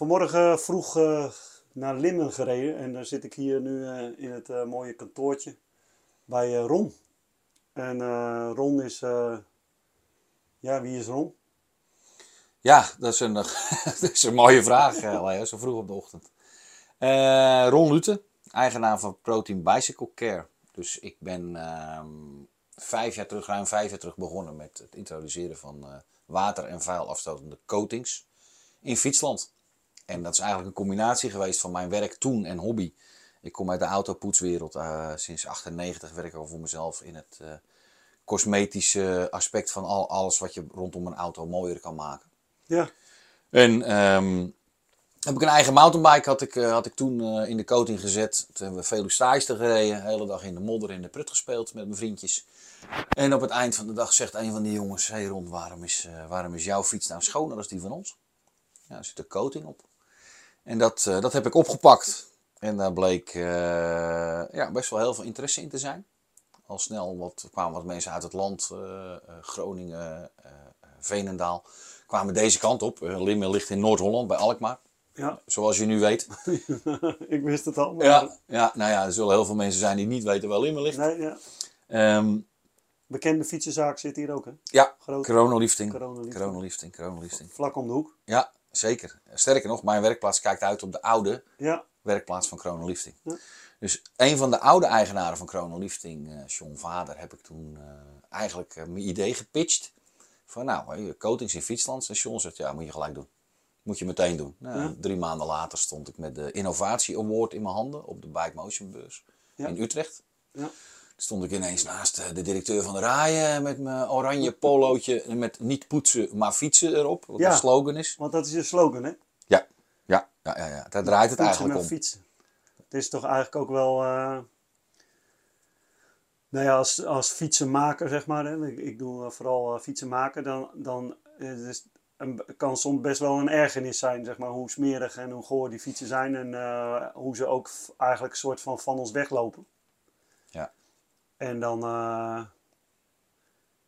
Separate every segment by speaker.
Speaker 1: vanmorgen vroeg eh, naar Limmen gereden en dan zit ik hier nu eh, in het eh, mooie kantoortje bij Ron. En Ron is, ja, wie is Ron?
Speaker 2: Ja, dat is een, dat is een mooie vraag, zo vroeg op de ochtend. Ron Lute, eigenaar van Protein Bicycle Care. Dus ik ben ehm, vijf jaar terug, ruim vijf jaar terug begonnen met het introduceren van water- en vuilafstotende coatings in fietsland. En dat is eigenlijk een combinatie geweest van mijn werk toen en hobby. Ik kom uit de autopoetswereld. eh, sinds 98 werk ik al voor mezelf in het eh, cosmetische aspect van al, alles wat je rondom een auto mooier kan maken.
Speaker 1: Ja,
Speaker 2: En ehm, heb ik een eigen mountainbike had ik, eh, had ik toen in de coating gezet. Toen hebben we veel Staaisten gereden. De hele dag in de modder in de prut gespeeld met mijn vriendjes. En op het eind van de dag zegt een van die jongens... Hé hey Ron, waarom is, waarom is jouw fiets nou schoner dan die van ons? Ja, er zit een coating op. En dat, eh, dat heb ik opgepakt. En daar bleek eh, ja, best wel heel veel interesse in te zijn. Al snel wat, kwamen wat mensen uit het land, eh, Groningen, Veenendaal, kwamen deze kant op. Limmen ligt in Noord-Holland, bij Alkmaar,
Speaker 1: ja.
Speaker 2: zoals je nu weet.
Speaker 1: ik wist het al. Maar...
Speaker 2: Ja, ja, nou ja, er zullen heel veel mensen zijn die niet weten waar Limmen ligt.
Speaker 1: Nee, ja.
Speaker 2: Ehm,
Speaker 1: Bekende fietsenzaak zit hier ook, hè?
Speaker 2: ja,
Speaker 1: Groot.
Speaker 2: coronalifting.
Speaker 1: Coronalifting.
Speaker 2: Coronalifting, coronalifting.
Speaker 1: Vlak om de hoek.
Speaker 2: Ja, zeker. Sterker nog, mijn werkplaats kijkt uit op de oude
Speaker 1: Ja,
Speaker 2: werkplaats van Chronolifting.
Speaker 1: Ja.
Speaker 2: Dus een van de oude eigenaren van Chronolifting, eh John Vader, heb ik toen eh, eigenlijk eh, mijn idee gepitcht. Van nou, coatings in fietslands. En John zegt, ja, moet je gelijk doen. Moet je meteen doen. Nou,
Speaker 1: Ja.
Speaker 2: Drie maanden later stond ik met de Innovatie Award in mijn handen op de Bike Motion beurs in Utrecht.
Speaker 1: ja.
Speaker 2: Stond ik ineens naast eh, de directeur van de Raaien met mijn oranje polootje met niet poetsen, maar fietsen erop. Wat
Speaker 1: Ja.
Speaker 2: de slogan is.
Speaker 1: Want dat is je slogan, hè?
Speaker 2: Ja, ja, ja, ja, ja. daar draait het eigenlijk
Speaker 1: en
Speaker 2: om.
Speaker 1: fietsen. Het is toch eigenlijk ook wel... eh, Nou ja, als, als fietsenmaker, zeg maar, hè, ik, ik doe eh, vooral eh, fietsenmaken, dan, dan eh, het is een, kan soms best wel een ergernis zijn, zeg maar, hoe smerig en hoe goor die fietsen zijn en eh, hoe ze ook eigenlijk een soort van van ons weglopen. En dan, eh,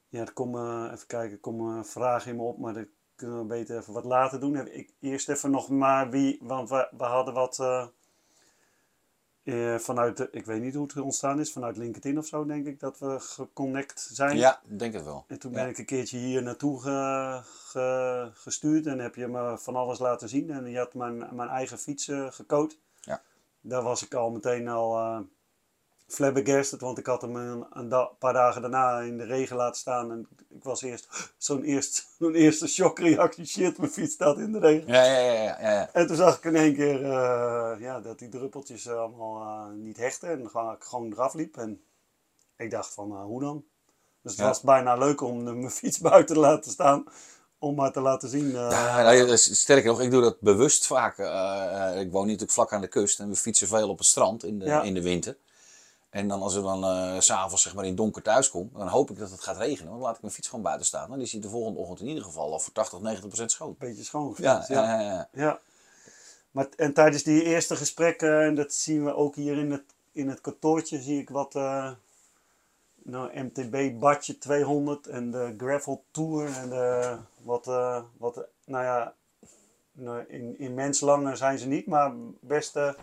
Speaker 1: ja, er komen, even kijken, er komen vragen in me op, maar dat kunnen we beter even wat later doen. Ik, eerst even nog maar wie, want we, we hadden wat eh, eh, vanuit, de, ik weet niet hoe het ontstaan is, vanuit LinkedIn of zo denk ik, dat we geconnect zijn.
Speaker 2: Ja, denk het wel.
Speaker 1: En toen
Speaker 2: Ja.
Speaker 1: ben ik een keertje hier naartoe ge- ge- gestuurd en heb je me van alles laten zien. En je had mijn, mijn eigen fiets gecoat.
Speaker 2: Ja.
Speaker 1: Daar was ik al meteen al flabbergasted, want ik had hem een, een da- paar dagen daarna in de regen laten staan. En ik was eerst zo'n eerst, zo'n eerste shockreactie, shit, mijn fiets staat in de regen.
Speaker 2: Ja, ja, ja, ja, ja.
Speaker 1: En toen zag ik in één keer eh, ja, dat die druppeltjes eh, allemaal eh, niet hechten en gewoon, gewoon eraf liep. En ik dacht van, hoe dan? Dus het
Speaker 2: Ja.
Speaker 1: was bijna leuk om de- mijn fiets buiten te laten staan. Om maar te laten zien.
Speaker 2: Ja, nou, ja, sterker nog, ik doe dat bewust vaak. Ik woon natuurlijk vlak aan de kust en we fietsen veel op het strand in de,
Speaker 1: Ja.
Speaker 2: in de winter. En dan als we dan eh, s s'avonds zeg maar in donker thuis kom, dan hoop ik dat het gaat regenen. Want dan laat ik mijn fiets gewoon buiten staan. Dan is hij de volgende ochtend in ieder geval al voor 80, 90 procent schoon.
Speaker 1: Een beetje schoon.
Speaker 2: Ja,
Speaker 1: ja.
Speaker 2: ja, ja, ja.
Speaker 1: Maar, en tijdens die eerste gesprekken, en dat zien we ook hier in het, in het kantoortje, zie ik wat uh, nou, MTB Badje 200 en de Gravel Tour en de, wat, uh, wat, nou ja, nou, in, in menslange zijn ze niet, maar beste,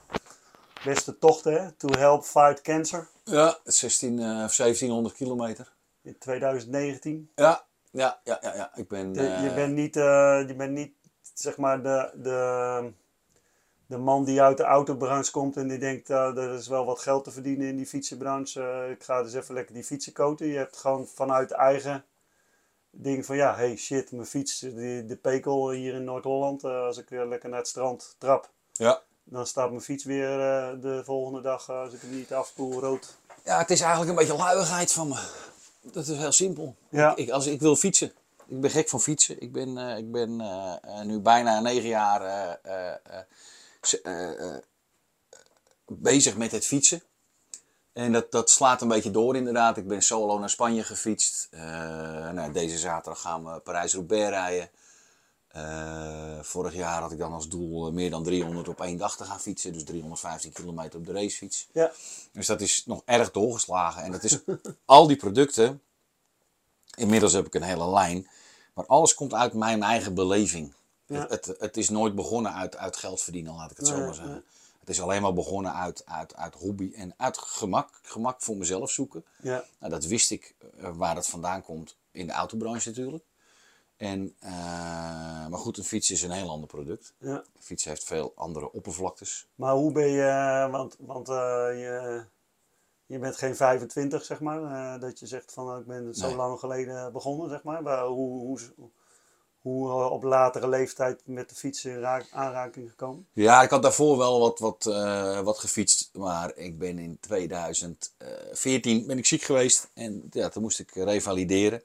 Speaker 1: beste tochten, hè? To Help Fight Cancer
Speaker 2: Ja, 16 of 1700 kilometer.
Speaker 1: in 2019.
Speaker 2: Ja, ja, ja, ja, ja. Ik ben...
Speaker 1: De, je,
Speaker 2: eh,
Speaker 1: bent niet, uh, je bent niet, zeg maar, de, de, de man die uit de autobranche komt en die denkt, uh, er is wel wat geld te verdienen in die fietsenbranche. Uh, ik ga dus even lekker die fietsen koten. Je hebt gewoon vanuit eigen ding van, ja, hey shit, mijn fiets, die, de pekel hier in Noord-Holland, uh, als ik weer lekker naar het strand trap.
Speaker 2: Ja.
Speaker 1: Dan staat mijn fiets weer uh, de volgende dag, als ik hem niet afspoel, rood.
Speaker 2: Ja, het is eigenlijk een beetje luiigheid van me. Dat is heel simpel.
Speaker 1: Ja.
Speaker 2: Ik, als, ik wil fietsen. Ik ben gek van fietsen. Ik ben, uh, ik ben uh, uh, nu bijna negen jaar bezig met het fietsen. En dat, dat slaat een beetje door inderdaad. Ik ben solo naar Spanje gefietst. Nou, deze zaterdag gaan we Parijs-Roubaix rijden. Uh, vorig jaar had ik dan als doel meer dan 300 op één dag te gaan fietsen. Dus 315 kilometer op de racefiets.
Speaker 1: Ja.
Speaker 2: Dus dat is nog erg doorgeslagen. En dat is al die producten. Inmiddels heb ik een hele lijn. Maar alles komt uit mijn eigen beleving.
Speaker 1: Ja.
Speaker 2: Het, het, het is nooit begonnen uit, uit geld verdienen, laat ik het zo maar zeggen. Het is alleen maar begonnen uit, uit, uit hobby en uit gemak. Gemak voor mezelf zoeken.
Speaker 1: Ja,
Speaker 2: Nou, dat wist ik eh, waar dat vandaan komt in de autobranche natuurlijk. En, eh, maar goed, een fiets is een heel ander product.
Speaker 1: ja.
Speaker 2: Een fiets heeft veel andere oppervlaktes.
Speaker 1: Maar hoe ben je, want, want eh, je, je bent geen 25 zeg maar, eh, dat je zegt van nou, ik ben zo
Speaker 2: Nee.
Speaker 1: lang geleden begonnen zeg maar. Hoe, hoe, hoe op latere leeftijd met de fiets in aanraking gekomen?
Speaker 2: Ja, ik had daarvoor wel wat, wat, wat gefietst. Maar ik ben in 2014 ben ik ziek geweest. En ja, toen moest ik revalideren.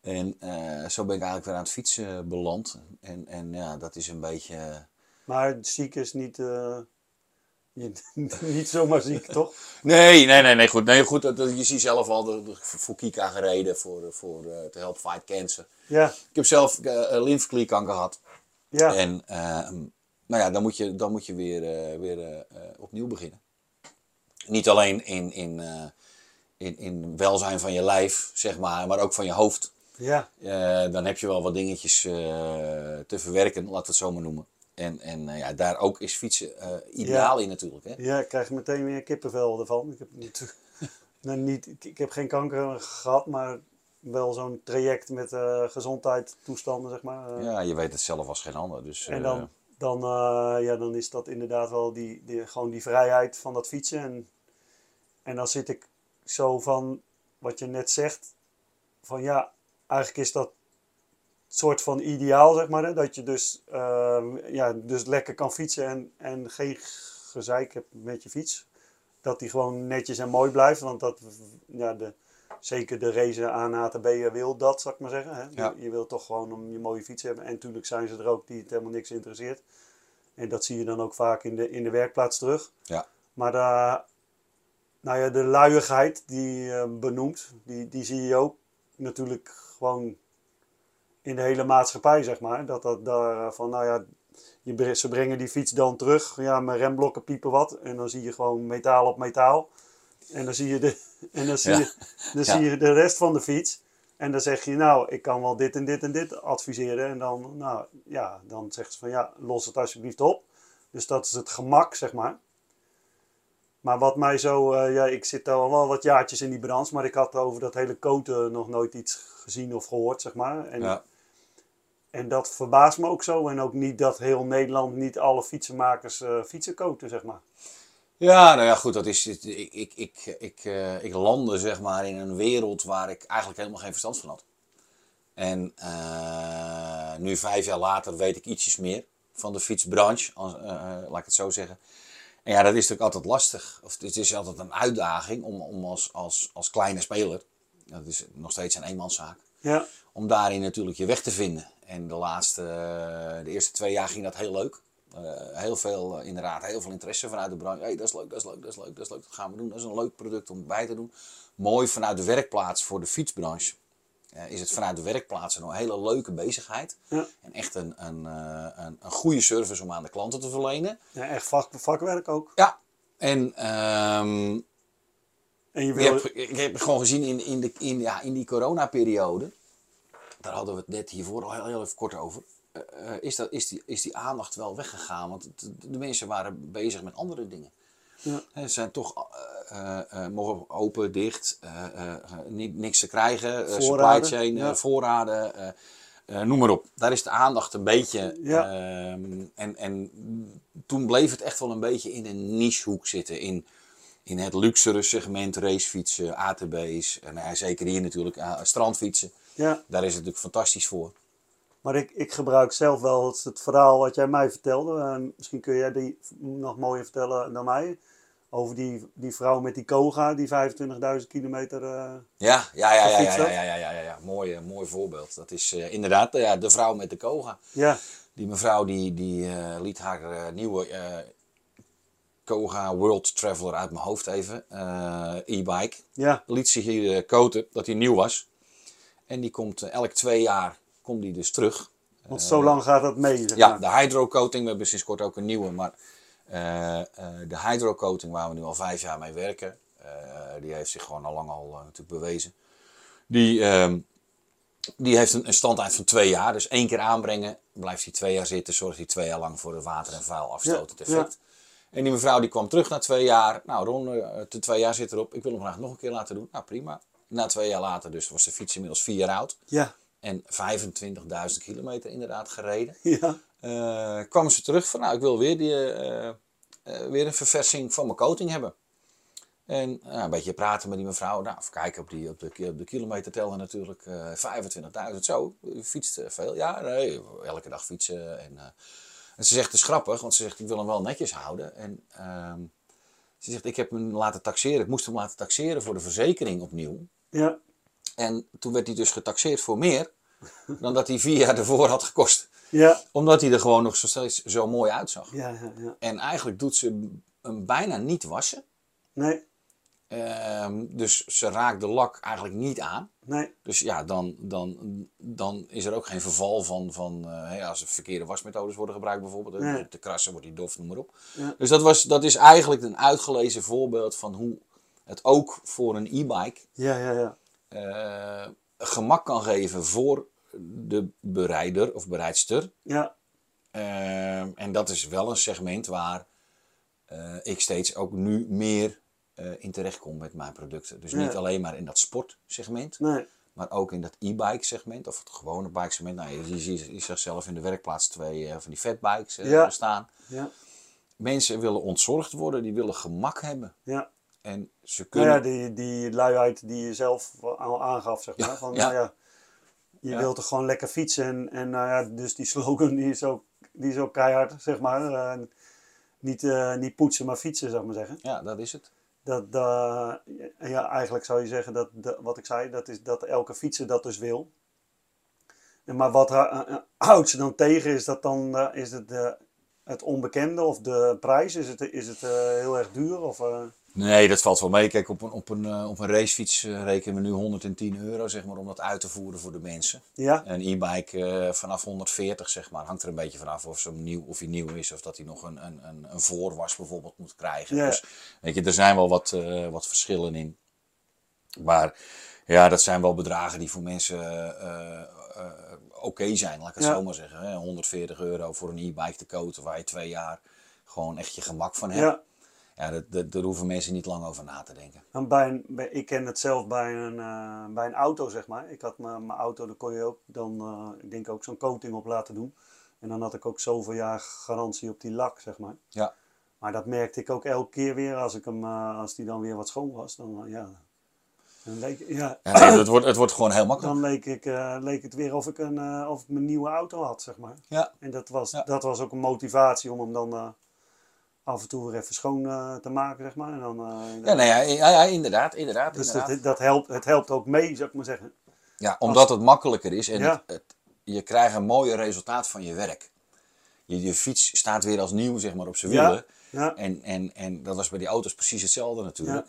Speaker 2: En eh, zo ben ik eigenlijk weer aan het fietsen beland. En, en ja, dat is een beetje... eh,
Speaker 1: Maar ziek is niet, je, niet zomaar ziek toch?
Speaker 2: Nee, nee, nee, nee, goed. Nee, goed dat- dat- je ziet zelf al de, de- voor Kika gereden, voor, voor, eh, te helpen fight cancer.
Speaker 1: Ja,
Speaker 2: Ik heb zelf lymfeklierkanker gehad.
Speaker 1: ja,
Speaker 2: En ehm, nou ja, dan moet je, dan moet je weer, weer opnieuw beginnen. Niet alleen in, in, in, in welzijn van je lijf, zeg maar, maar ook van je hoofd.
Speaker 1: Ja,
Speaker 2: Eh, dan heb je wel wat dingetjes eh, te verwerken, laten we het zo maar noemen. En, en eh, ja, daar ook is fietsen ideaal in natuurlijk. Hè?
Speaker 1: ja, ik krijg meteen weer kippenvel ervan. Ik heb, natuurlijk nou, niet, ik, heb geen kanker gehad, maar wel zo'n traject met eh gezondheid, toestanden zeg maar.
Speaker 2: Ja, je weet het zelf als geen ander. Dus,
Speaker 1: En dan, dan, ja, dan is dat inderdaad wel die, die, gewoon die vrijheid van dat fietsen. En, en dan zit ik zo van, wat je net zegt, van ja, eigenlijk is dat soort van ideaal, zeg maar. Hè? Dat je dus, ehm, ja, dus lekker kan fietsen en, en geen gezeik hebt met je fiets. Dat die gewoon netjes en mooi blijft. Want dat, ja, de, zeker de race aan ATB wil dat, zal ik maar zeggen. Hè?
Speaker 2: Ja.
Speaker 1: Je, je wilt toch gewoon een je mooie fiets hebben. En natuurlijk zijn ze er ook die het helemaal niks interesseert. En dat zie je dan ook vaak in de, in de werkplaats terug.
Speaker 2: ja.
Speaker 1: Maar de, nou ja, de luiigheid die je benoemt, die, die zie je ook natuurlijk gewoon in de hele maatschappij, zeg maar. Dat dat daar eh, van, nou ja, je, ze brengen die fiets dan terug. Ja, mijn remblokken piepen wat. En dan zie je gewoon metaal op metaal. En dan zie je de, en dan zie
Speaker 2: Ja.
Speaker 1: je, dan
Speaker 2: Ja.
Speaker 1: zie je de rest van de fiets. En dan zeg je, nou, ik kan wel dit en dit en dit adviseren. En dan, nou, ja, dan zegt ze van, ja, los het alsjeblieft op. Dus dat is het gemak, zeg maar. Maar wat mij zo, eh, ja, ik zit al wel wat jaartjes in die branche, maar ik had over dat hele koten nog nooit iets gezien of gehoord, zeg maar. En,
Speaker 2: Ja.
Speaker 1: en dat verbaast me ook zo. En ook niet dat heel Nederland, niet alle fietsenmakers eh fietsen koten, zeg maar.
Speaker 2: Ja, nou ja, goed, dat is, ik, ik, ik, ik, eh, ik landde zeg maar in een wereld waar ik eigenlijk helemaal geen verstand van had. En nu vijf jaar later weet ik ietsjes meer van de fietsbranche, als, laat ik het zo zeggen. En ja, dat is natuurlijk altijd lastig. Of het is altijd een uitdaging om, om als, als, als kleine speler, dat is nog steeds een eenmanszaak,
Speaker 1: Ja,
Speaker 2: om daarin natuurlijk je weg te vinden. En de laatste, eh, de eerste twee jaar ging dat heel leuk. Eh, heel veel, eh, inderdaad, heel veel interesse vanuit de branche. Hey, dat is leuk, dat is leuk, dat is leuk, dat is leuk, dat gaan we doen. Dat is een leuk product om bij te doen. Mooi vanuit de werkplaats voor de fietsbranche. Eh, is het vanuit de werkplaats een hele leuke bezigheid.
Speaker 1: Ja.
Speaker 2: En echt een, een, eh, een, een goede service om aan de klanten te verlenen.
Speaker 1: ja echt vak, vakwerk ook.
Speaker 2: Ja. En ehm,
Speaker 1: En je
Speaker 2: ik
Speaker 1: wil,
Speaker 2: heb, ik heb gewoon gezien in, in, de, in, ja, in die coronaperiode, daar hadden we het net hiervoor al heel, heel even kort over, eh, is, dat, is, die, is die aandacht wel weggegaan. Want de mensen waren bezig met andere dingen.
Speaker 1: Ja.
Speaker 2: Ze zijn toch eh, eh, eh, mogen open, dicht, ni- niks te krijgen, supply chain,
Speaker 1: ja.
Speaker 2: voorraden, noem maar op. Daar is de aandacht een beetje.
Speaker 1: Ja.
Speaker 2: ehm, en, en toen bleef het echt wel een beetje in een nichehoek zitten. In, in het luxere segment racefietsen, ATB's. En nou ja, zeker hier natuurlijk strandfietsen.
Speaker 1: ja,
Speaker 2: Daar is het natuurlijk fantastisch voor.
Speaker 1: Maar ik, ik gebruik zelf wel het, het verhaal wat jij mij vertelde. Misschien kun jij die nog mooier vertellen dan mij. Over die, die vrouw met die Koga, die 25.000 kilometer. eh,
Speaker 2: Ja, ja, ja, ja, ja, ja, ja, ja, ja, ja, ja. Mooi, eh, mooi voorbeeld. Dat is eh, inderdaad ja, de vrouw met de koga.
Speaker 1: ja,
Speaker 2: Die mevrouw die, die liet haar nieuwe Koga World Traveler uit mijn hoofd even, eh, e-bike,
Speaker 1: ja,
Speaker 2: liet zich hier koten dat hij nieuw was. En die komt elk twee jaar komt die dus terug.
Speaker 1: want zo lang gaat dat mee. Zeg
Speaker 2: Ja,
Speaker 1: maar.
Speaker 2: de hydrocoating, we hebben sinds kort ook een nieuwe, maar eh, eh, de hydrocoating waar we nu al vijf jaar mee werken, eh, die heeft zich gewoon al lang al natuurlijk bewezen. Die, ehm, Die heeft een, een standtijd van twee jaar. Dus één keer aanbrengen, blijft hij twee jaar zitten. Zorgt hij twee jaar lang voor het water en vuil afstotend
Speaker 1: Ja,
Speaker 2: effect. En die mevrouw die kwam terug na twee jaar. Nou, Ron, de twee jaar zit erop. Ik wil hem graag nog een keer laten doen. Nou, prima. Na twee jaar later, dus was de fiets inmiddels vier jaar oud.
Speaker 1: Ja,
Speaker 2: En 25.000 kilometer inderdaad gereden.
Speaker 1: ja,
Speaker 2: Eh kwam ze terug van, nou, ik wil weer, die, eh, eh, weer een verversing van mijn coating hebben. En nou, een beetje praten met die mevrouw. Nou, even kijken op, die, op, de, op de kilometerteller natuurlijk. eh 25.000 zo. U fietst veel? Ja, nee, elke dag fietsen. En, en ze zegt, het is grappig, want ze zegt, ik wil hem wel netjes houden. En ehm, ze zegt, ik heb hem laten taxeren. Ik moest hem laten taxeren voor de verzekering opnieuw.
Speaker 1: ja,
Speaker 2: En toen werd hij dus getaxeerd voor meer dan dat hij vier jaar ervoor had gekost.
Speaker 1: ja,
Speaker 2: Omdat hij er gewoon nog steeds zo mooi uitzag.
Speaker 1: ja, ja, ja.
Speaker 2: En eigenlijk doet ze hem bijna niet wassen.
Speaker 1: Nee,
Speaker 2: Ehm, dus ze raakt de lak eigenlijk niet aan.
Speaker 1: nee,
Speaker 2: Dus ja, dan, dan, dan is er ook geen verval van, van hè, als er verkeerde wasmethodes worden gebruikt bijvoorbeeld.
Speaker 1: Nee.
Speaker 2: Te krassen wordt die dof, noem maar op.
Speaker 1: Ja.
Speaker 2: Dus dat, was, dat is eigenlijk een uitgelezen voorbeeld van hoe het ook voor een e-bike
Speaker 1: ja, ja,
Speaker 2: eh, gemak kan geven voor de bereider of bereidster.
Speaker 1: Ja,
Speaker 2: Ehm, en dat is wel een segment waar eh, ik steeds ook nu meer eh, in terecht kom met mijn producten. Dus niet alleen maar in dat sportsegment,
Speaker 1: nee,
Speaker 2: maar ook in dat e-bike segment of het gewone bike segment. Nou, je, je, je, zelf in de werkplaats twee eh, van die fatbikes eh
Speaker 1: Ja.
Speaker 2: staan.
Speaker 1: ja,
Speaker 2: Mensen willen ontzorgd worden, die willen gemak hebben.
Speaker 1: ja.
Speaker 2: En ze
Speaker 1: Nou
Speaker 2: kunnen...
Speaker 1: ja, die, die luiheid die je zelf al aangaf, zeg maar.
Speaker 2: Ja,
Speaker 1: Van,
Speaker 2: ja.
Speaker 1: Nou ja, je wilt er gewoon lekker fietsen. En, en nou ja, dus die slogan die is ook, die is ook keihard, zeg maar. Eh, niet, eh, niet poetsen, maar fietsen, zeg maar zeggen.
Speaker 2: Ja, dat is het.
Speaker 1: Dat, eh, ja, eigenlijk zou je zeggen dat, dat- wat ik zei, dat is dat elke fietser dat dus wil. En maar wat houdt ze dan tegen? Is dat dan is het, het onbekende of de prijs? Is het, is het heel erg duur? Of,
Speaker 2: Nee, dat valt wel mee. Kijk, op een, op een, eh, op een racefiets eh, rekenen we nu 110 euro zeg maar, om dat uit te voeren voor de mensen.
Speaker 1: ja,
Speaker 2: Een e-bike eh, vanaf 140, zeg maar, hangt er een beetje vanaf of, ze nieuw, of hij nieuw is of dat hij nog een, een, een, voorwas bijvoorbeeld moet krijgen.
Speaker 1: Ja.
Speaker 2: Dus weet je, er zijn wel wat, wat verschillen in. Maar ja, dat zijn wel bedragen die voor mensen oké zijn, laat ik het
Speaker 1: Ja.
Speaker 2: zo maar zeggen. Hè. 140 euro voor een e-bike te koten waar je twee jaar gewoon echt je gemak van hebt.
Speaker 1: ja.
Speaker 2: Ja, dat, dat, daar hoeven mensen niet lang over na te denken.
Speaker 1: Bij een, bij, ik ken het zelf bij een, eh, bij een auto, zeg maar. Ik had mijn mijn auto, daar kon je ook dan, eh, ik denk ook zo'n coating op laten doen. En dan had ik ook zoveel jaar garantie op die lak, zeg maar.
Speaker 2: Ja.
Speaker 1: Maar dat merkte ik ook elke keer weer als, ik hem, eh, als die dan weer wat schoon was. Dan, ja, dan, leek, ja,
Speaker 2: Ja, nee, het, wordt, het wordt gewoon heel makkelijk.
Speaker 1: dan leek, ik, leek het weer of ik, een, of ik mijn nieuwe auto had, zeg maar.
Speaker 2: Ja,
Speaker 1: En dat was,
Speaker 2: Ja.
Speaker 1: dat was ook een motivatie om hem dan af en toe weer even schoon eh, te maken, zeg maar. En dan, eh,
Speaker 2: ja, nee, ja, ja, ja, inderdaad, inderdaad.
Speaker 1: dus
Speaker 2: inderdaad.
Speaker 1: dat, dat helpt, het helpt ook mee, zou ik maar zeggen.
Speaker 2: Ja, omdat het makkelijker is en
Speaker 1: Ja.
Speaker 2: het, het- je krijgt een mooier resultaat van je werk. Je, je fiets staat weer als nieuw zeg maar, op zijn wielen.
Speaker 1: ja.
Speaker 2: En, en, en dat was bij die auto's precies hetzelfde natuurlijk.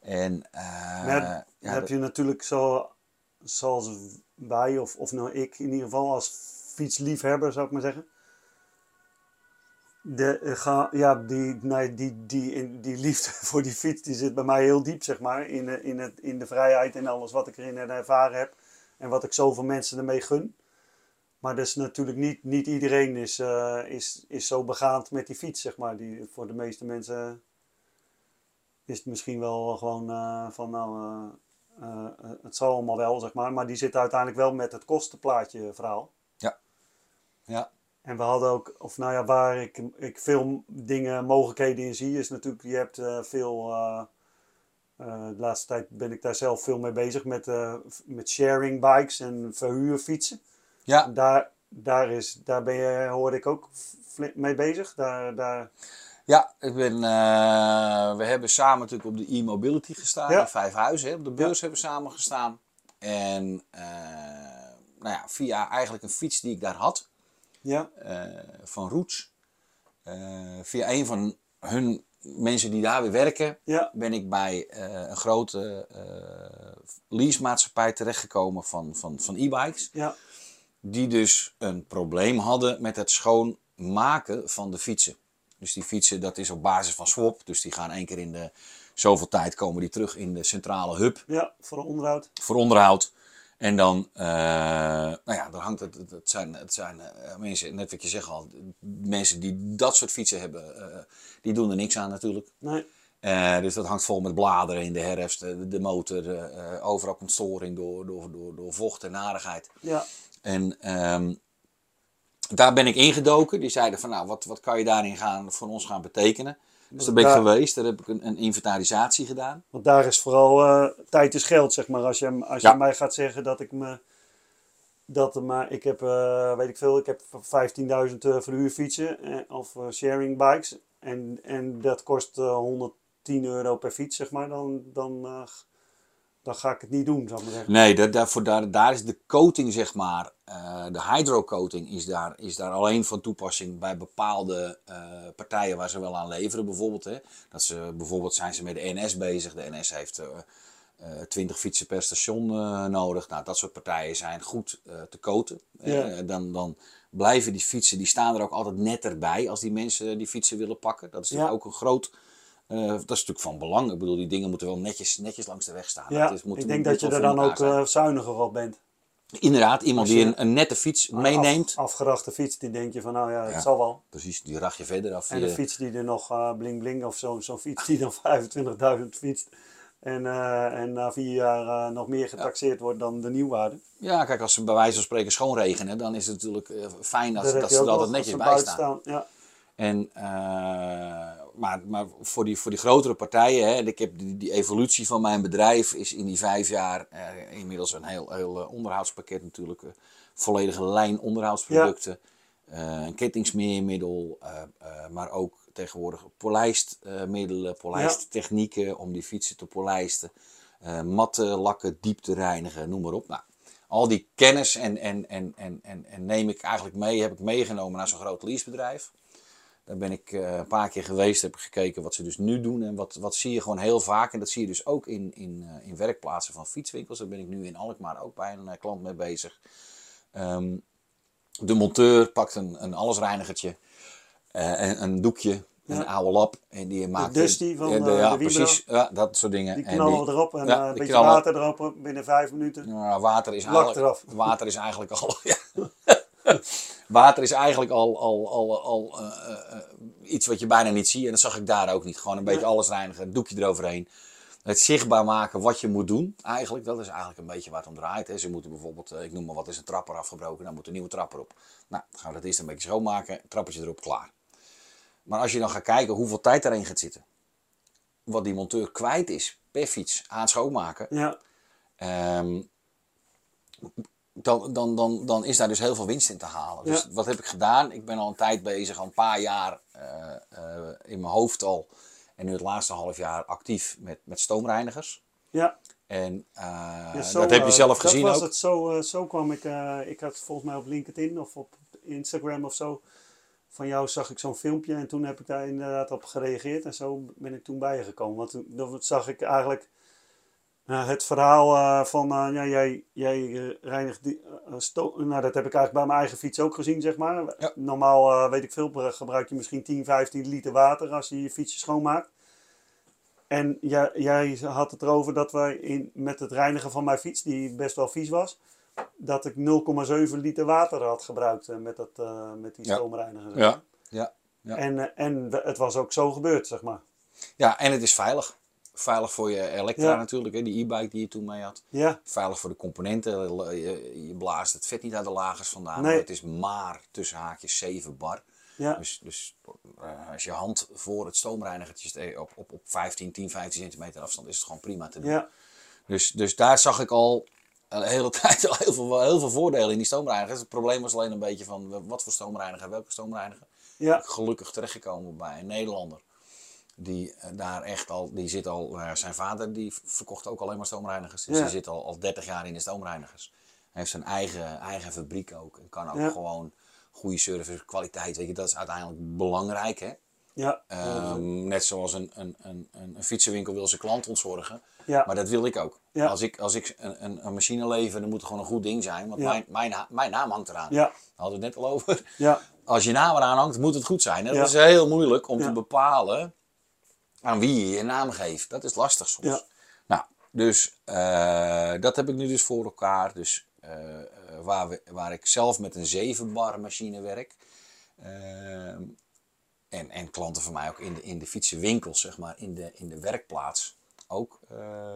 Speaker 2: En eh,
Speaker 1: Maar dan
Speaker 2: dat-
Speaker 1: heb je natuurlijk zo, zoals wij, of, of nou ik in ieder geval, als fietsliefhebber zou ik maar zeggen. De, eh, ja, die, die, die, die liefde voor die fiets die zit bij mij heel diep, zeg maar. In, de- in, het, in de vrijheid en alles wat ik erin ervaren heb. En wat ik zoveel mensen ermee gun. Maar dus natuurlijk niet, niet iedereen is, eh, is, is zo begaand met die fiets, zeg maar. Die, voor de meeste mensen is het misschien wel gewoon eh, van nou, eh, eh, het zal allemaal wel, zeg maar. Maar die zit uiteindelijk wel met het kostenplaatje verhaal.
Speaker 2: ja,
Speaker 1: En we hadden ook, of nou ja, waar ik, ik veel dingen, mogelijkheden in zie, is natuurlijk, je hebt eh, veel, eh, eh, de laatste tijd ben ik daar zelf veel mee bezig met, met sharing bikes en verhuurfietsen.
Speaker 2: ja,
Speaker 1: Daar, daar, is, daar ben je, hoorde ik ook mee bezig. Daar, daar,
Speaker 2: ja, ik ben, we hebben samen natuurlijk op de e-mobility gestaan
Speaker 1: Ja.
Speaker 2: in Vijfhuizen. Hè. Op de beurs hebben we samen gestaan. En nou ja, via eigenlijk een fiets die ik daar had,
Speaker 1: ja,
Speaker 2: eh, van Roots. Eh, via een van hun mensen die daar weer werken,
Speaker 1: ja,
Speaker 2: ben ik bij eh, een grote eh leasemaatschappij terechtgekomen van, van, van e-bikes.
Speaker 1: ja,
Speaker 2: Die dus een probleem hadden met het schoonmaken van de fietsen. Dus die fietsen, dat is op basis van swap. Dus die gaan één keer in de zoveel tijd komen die terug in de centrale hub
Speaker 1: ja, voor de onderhoud.
Speaker 2: voor onderhoud. En dan, eh, nou ja, dan hangt het, het, zijn, het zijn eh, mensen, net wat je zegt al, mensen die dat soort fietsen hebben, eh, die doen er niks aan natuurlijk.
Speaker 1: Nee.
Speaker 2: Dus dat hangt vol met bladeren in de herfst, de, de motor, overal komt storing door, door, door, door vocht en narigheid.
Speaker 1: Ja.
Speaker 2: En ehm, daar ben ik ingedoken. Die zeiden van, nou, wat, wat kan je daarin gaan, voor ons gaan betekenen? Dus daar ben ik
Speaker 1: Daar-
Speaker 2: geweest, daar heb ik een, een inventarisatie gedaan.
Speaker 1: Want daar is vooral eh, tijd is geld, zeg maar. Als je, als je mij gaat zeggen dat ik me. Dat maar, ik heb, eh, weet ik veel, ik heb 15.000 eh verhuurfietsen eh, of sharing bikes. En, en dat kost eh, 110 euro per fiets, zeg maar. Dan, dan, dan ga ik het niet doen, zou ik maar zeggen.
Speaker 2: Nee, daar, daarvoor, daar, daar is de coating, zeg maar, eh, de hydrocoating is daar, is daar alleen van toepassing bij bepaalde eh, partijen waar ze wel aan leveren. Bijvoorbeeld, hè. Dat ze, bijvoorbeeld zijn ze met de NS bezig. De NS heeft eh, eh, 20 fietsen per station nodig. Nou, dat soort partijen zijn goed te coaten.
Speaker 1: Ja.
Speaker 2: Dan, dan blijven die fietsen, die staan er ook altijd netter bij als die mensen die fietsen willen pakken. Dat is
Speaker 1: Ja.
Speaker 2: ook een groot... eh, dat is natuurlijk van belang. Ik bedoel, die dingen moeten wel netjes, netjes langs de weg staan.
Speaker 1: Ja,
Speaker 2: is- moet-
Speaker 1: ik denk dat je er dan ook eh, zuiniger op bent.
Speaker 2: Inderdaad, iemand die een, een nette fiets
Speaker 1: Een
Speaker 2: meeneemt.
Speaker 1: Af, afgerachte fiets, die denk je van nou ja, het
Speaker 2: Ja.
Speaker 1: zal wel.
Speaker 2: Precies, die rag je verder af.
Speaker 1: En een fiets die er nog eh, bling bling of zo- zo'n fiets die dan 25.000 fietst. En, en na vier jaar nog meer getaxeerd wordt dan de nieuwwaarde.
Speaker 2: Ja, kijk, als ze bij wijze van spreken schoonregenen, dan is het natuurlijk fijn als, dat ze er altijd netjes bij staan.
Speaker 1: Ja.
Speaker 2: En, eh, maar maar voor, die, voor die grotere partijen, hè, ik heb die, die evolutie van mijn bedrijf is in die vijf jaar eh, inmiddels een heel, heel eh, onderhoudspakket natuurlijk. volledige lijn onderhoudsproducten. een kettingsmeermiddel, maar ook tegenwoordig polijstmiddelen, polijsttechnieken om die fietsen te polijsten. matten, lakken, diep te reinigen, noem maar op. Nou, al die kennis en, en, en, en, en, en neem ik eigenlijk mee, heb ik meegenomen naar zo'n groot leasebedrijf. Daar ben ik eh, een paar keer geweest, heb gekeken wat ze dus nu doen. En wat, wat zie je gewoon heel vaak. En dat zie je dus ook in, in, eh, in werkplaatsen van fietswinkels. Daar ben ik nu in Alkmaar ook bij een eh, klant mee bezig. Ehm, de monteur pakt een, een allesreinigertje, eh, en een doekje,
Speaker 1: Ja.
Speaker 2: een oude lap. En die maakt
Speaker 1: Dusty van,
Speaker 2: ja, ja,
Speaker 1: de Vibra.
Speaker 2: precies. Ja, dat soort dingen.
Speaker 1: Die
Speaker 2: En
Speaker 1: knallen we erop en
Speaker 2: ja,
Speaker 1: een
Speaker 2: die
Speaker 1: beetje
Speaker 2: knallen-
Speaker 1: water erop binnen vijf minuten.
Speaker 2: Ja, water is
Speaker 1: Lak
Speaker 2: eigenlijk,
Speaker 1: eraf.
Speaker 2: water is eigenlijk al. Ja. water is eigenlijk al, al, al, al eh, eh, iets wat je bijna niet ziet. En dat zag ik daar ook niet. Gewoon een beetje alles reinigen, een doekje eroverheen. Het zichtbaar maken wat je moet doen, eigenlijk. Dat is eigenlijk een beetje waar het om draait. Hè. Ze moeten bijvoorbeeld, eh, ik noem maar wat, is een trapper afgebroken. Dan moet een nieuwe trapper op. Nou, dan gaan we dat eerst een beetje schoonmaken. Trappertje erop, klaar. Maar als je dan gaat kijken hoeveel tijd daarin gaat zitten. Wat die monteur kwijt is per fiets aan het schoonmaken.
Speaker 1: Ja,
Speaker 2: Ehm, dan, dan, dan, dan is daar dus heel veel winst in te halen. Dus
Speaker 1: Ja.
Speaker 2: wat heb ik gedaan? Ik ben al een tijd bezig, al een paar jaar eh, eh, in mijn hoofd al. En nu het laatste half jaar actief met, met stoomreinigers.
Speaker 1: ja.
Speaker 2: En eh,
Speaker 1: Ja, zo,
Speaker 2: dat heb je zelf gezien
Speaker 1: dat was
Speaker 2: ook.
Speaker 1: Het, zo, zo kwam ik, ik had volgens mij op LinkedIn of op Instagram of zo. Van jou zag ik zo'n filmpje en toen heb ik daar inderdaad op gereageerd. En zo ben ik toen bij je gekomen. Want toen dan zag ik eigenlijk eh, het verhaal eh, van, eh, ja, jij, jij eh, reinigt die, Nou, dat heb ik eigenlijk bij mijn eigen fiets ook gezien, zeg maar.
Speaker 2: Ja.
Speaker 1: Normaal, weet ik veel, gebruik je misschien 10, 15 liter water als je je fietsje schoonmaakt. En jij, jij had het erover dat wij in, met het reinigen van mijn fiets, die best wel vies was, dat ik 0,7 liter water had gebruikt met, dat, met die
Speaker 2: Ja.
Speaker 1: stoomreiniger. zeg
Speaker 2: Ja.
Speaker 1: maar.
Speaker 2: Ja. Ja.
Speaker 1: En, en het was ook zo gebeurd, zeg maar.
Speaker 2: ja, en het is veilig. Veilig voor je Elektra
Speaker 1: Ja.
Speaker 2: natuurlijk, hè, die e-bike die je toen mee had.
Speaker 1: Ja,
Speaker 2: Veilig voor de componenten. Je, je blaast het vet niet uit de lagers vandaan.
Speaker 1: Nee.
Speaker 2: Het is maar tussen haakjes 7 bar.
Speaker 1: ja,
Speaker 2: Dus, dus eh, als je hand voor het stoomreinigertje op, op, op 15, 10, 15 centimeter afstand is het gewoon prima te doen.
Speaker 1: ja,
Speaker 2: Dus, dus daar zag ik al een hele tijd al heel veel, heel veel voordelen in die stoomreinigers. Het probleem was alleen een beetje van wat voor stoomreiniger, welke stoomreiniger.
Speaker 1: ja,
Speaker 2: Gelukkig terechtgekomen bij een Nederlander. Die eh, daar echt al, die zit al, nou zijn vader die verkocht ook alleen maar stoomreinigers. Dus
Speaker 1: Ja.
Speaker 2: die zit al, al 30 jaar in de stoomreinigers. Hij heeft zijn eigen, eigen fabriek ook. En kan ook
Speaker 1: Ja.
Speaker 2: gewoon goede service, kwaliteit. Weet je, dat is uiteindelijk belangrijk. Hè?
Speaker 1: ja,
Speaker 2: Ehm, net zoals een, een, een, een, fietsenwinkel wil zijn klant ontzorgen.
Speaker 1: ja,
Speaker 2: Maar dat wil ik ook.
Speaker 1: Ja.
Speaker 2: Als ik, als ik een, een, een machine lever, dan moet het gewoon een goed ding zijn. Want
Speaker 1: Ja.
Speaker 2: mijn, mijn, mijn naam hangt eraan.
Speaker 1: ja,
Speaker 2: Daar hadden we het net al over.
Speaker 1: ja,
Speaker 2: Als je naam eraan hangt, moet het goed zijn. En dat is heel moeilijk om te bepalen aan wie je je naam geeft. Dat is lastig soms.
Speaker 1: Ja.
Speaker 2: Nou, Dus eh, dat heb ik nu dus voor elkaar. Dus eh, eh, waar, we, waar ik zelf met een 7 bar machine werk. En, en klanten van mij ook in de, in de fietsenwinkels, zeg maar, in de, in de werkplaats ook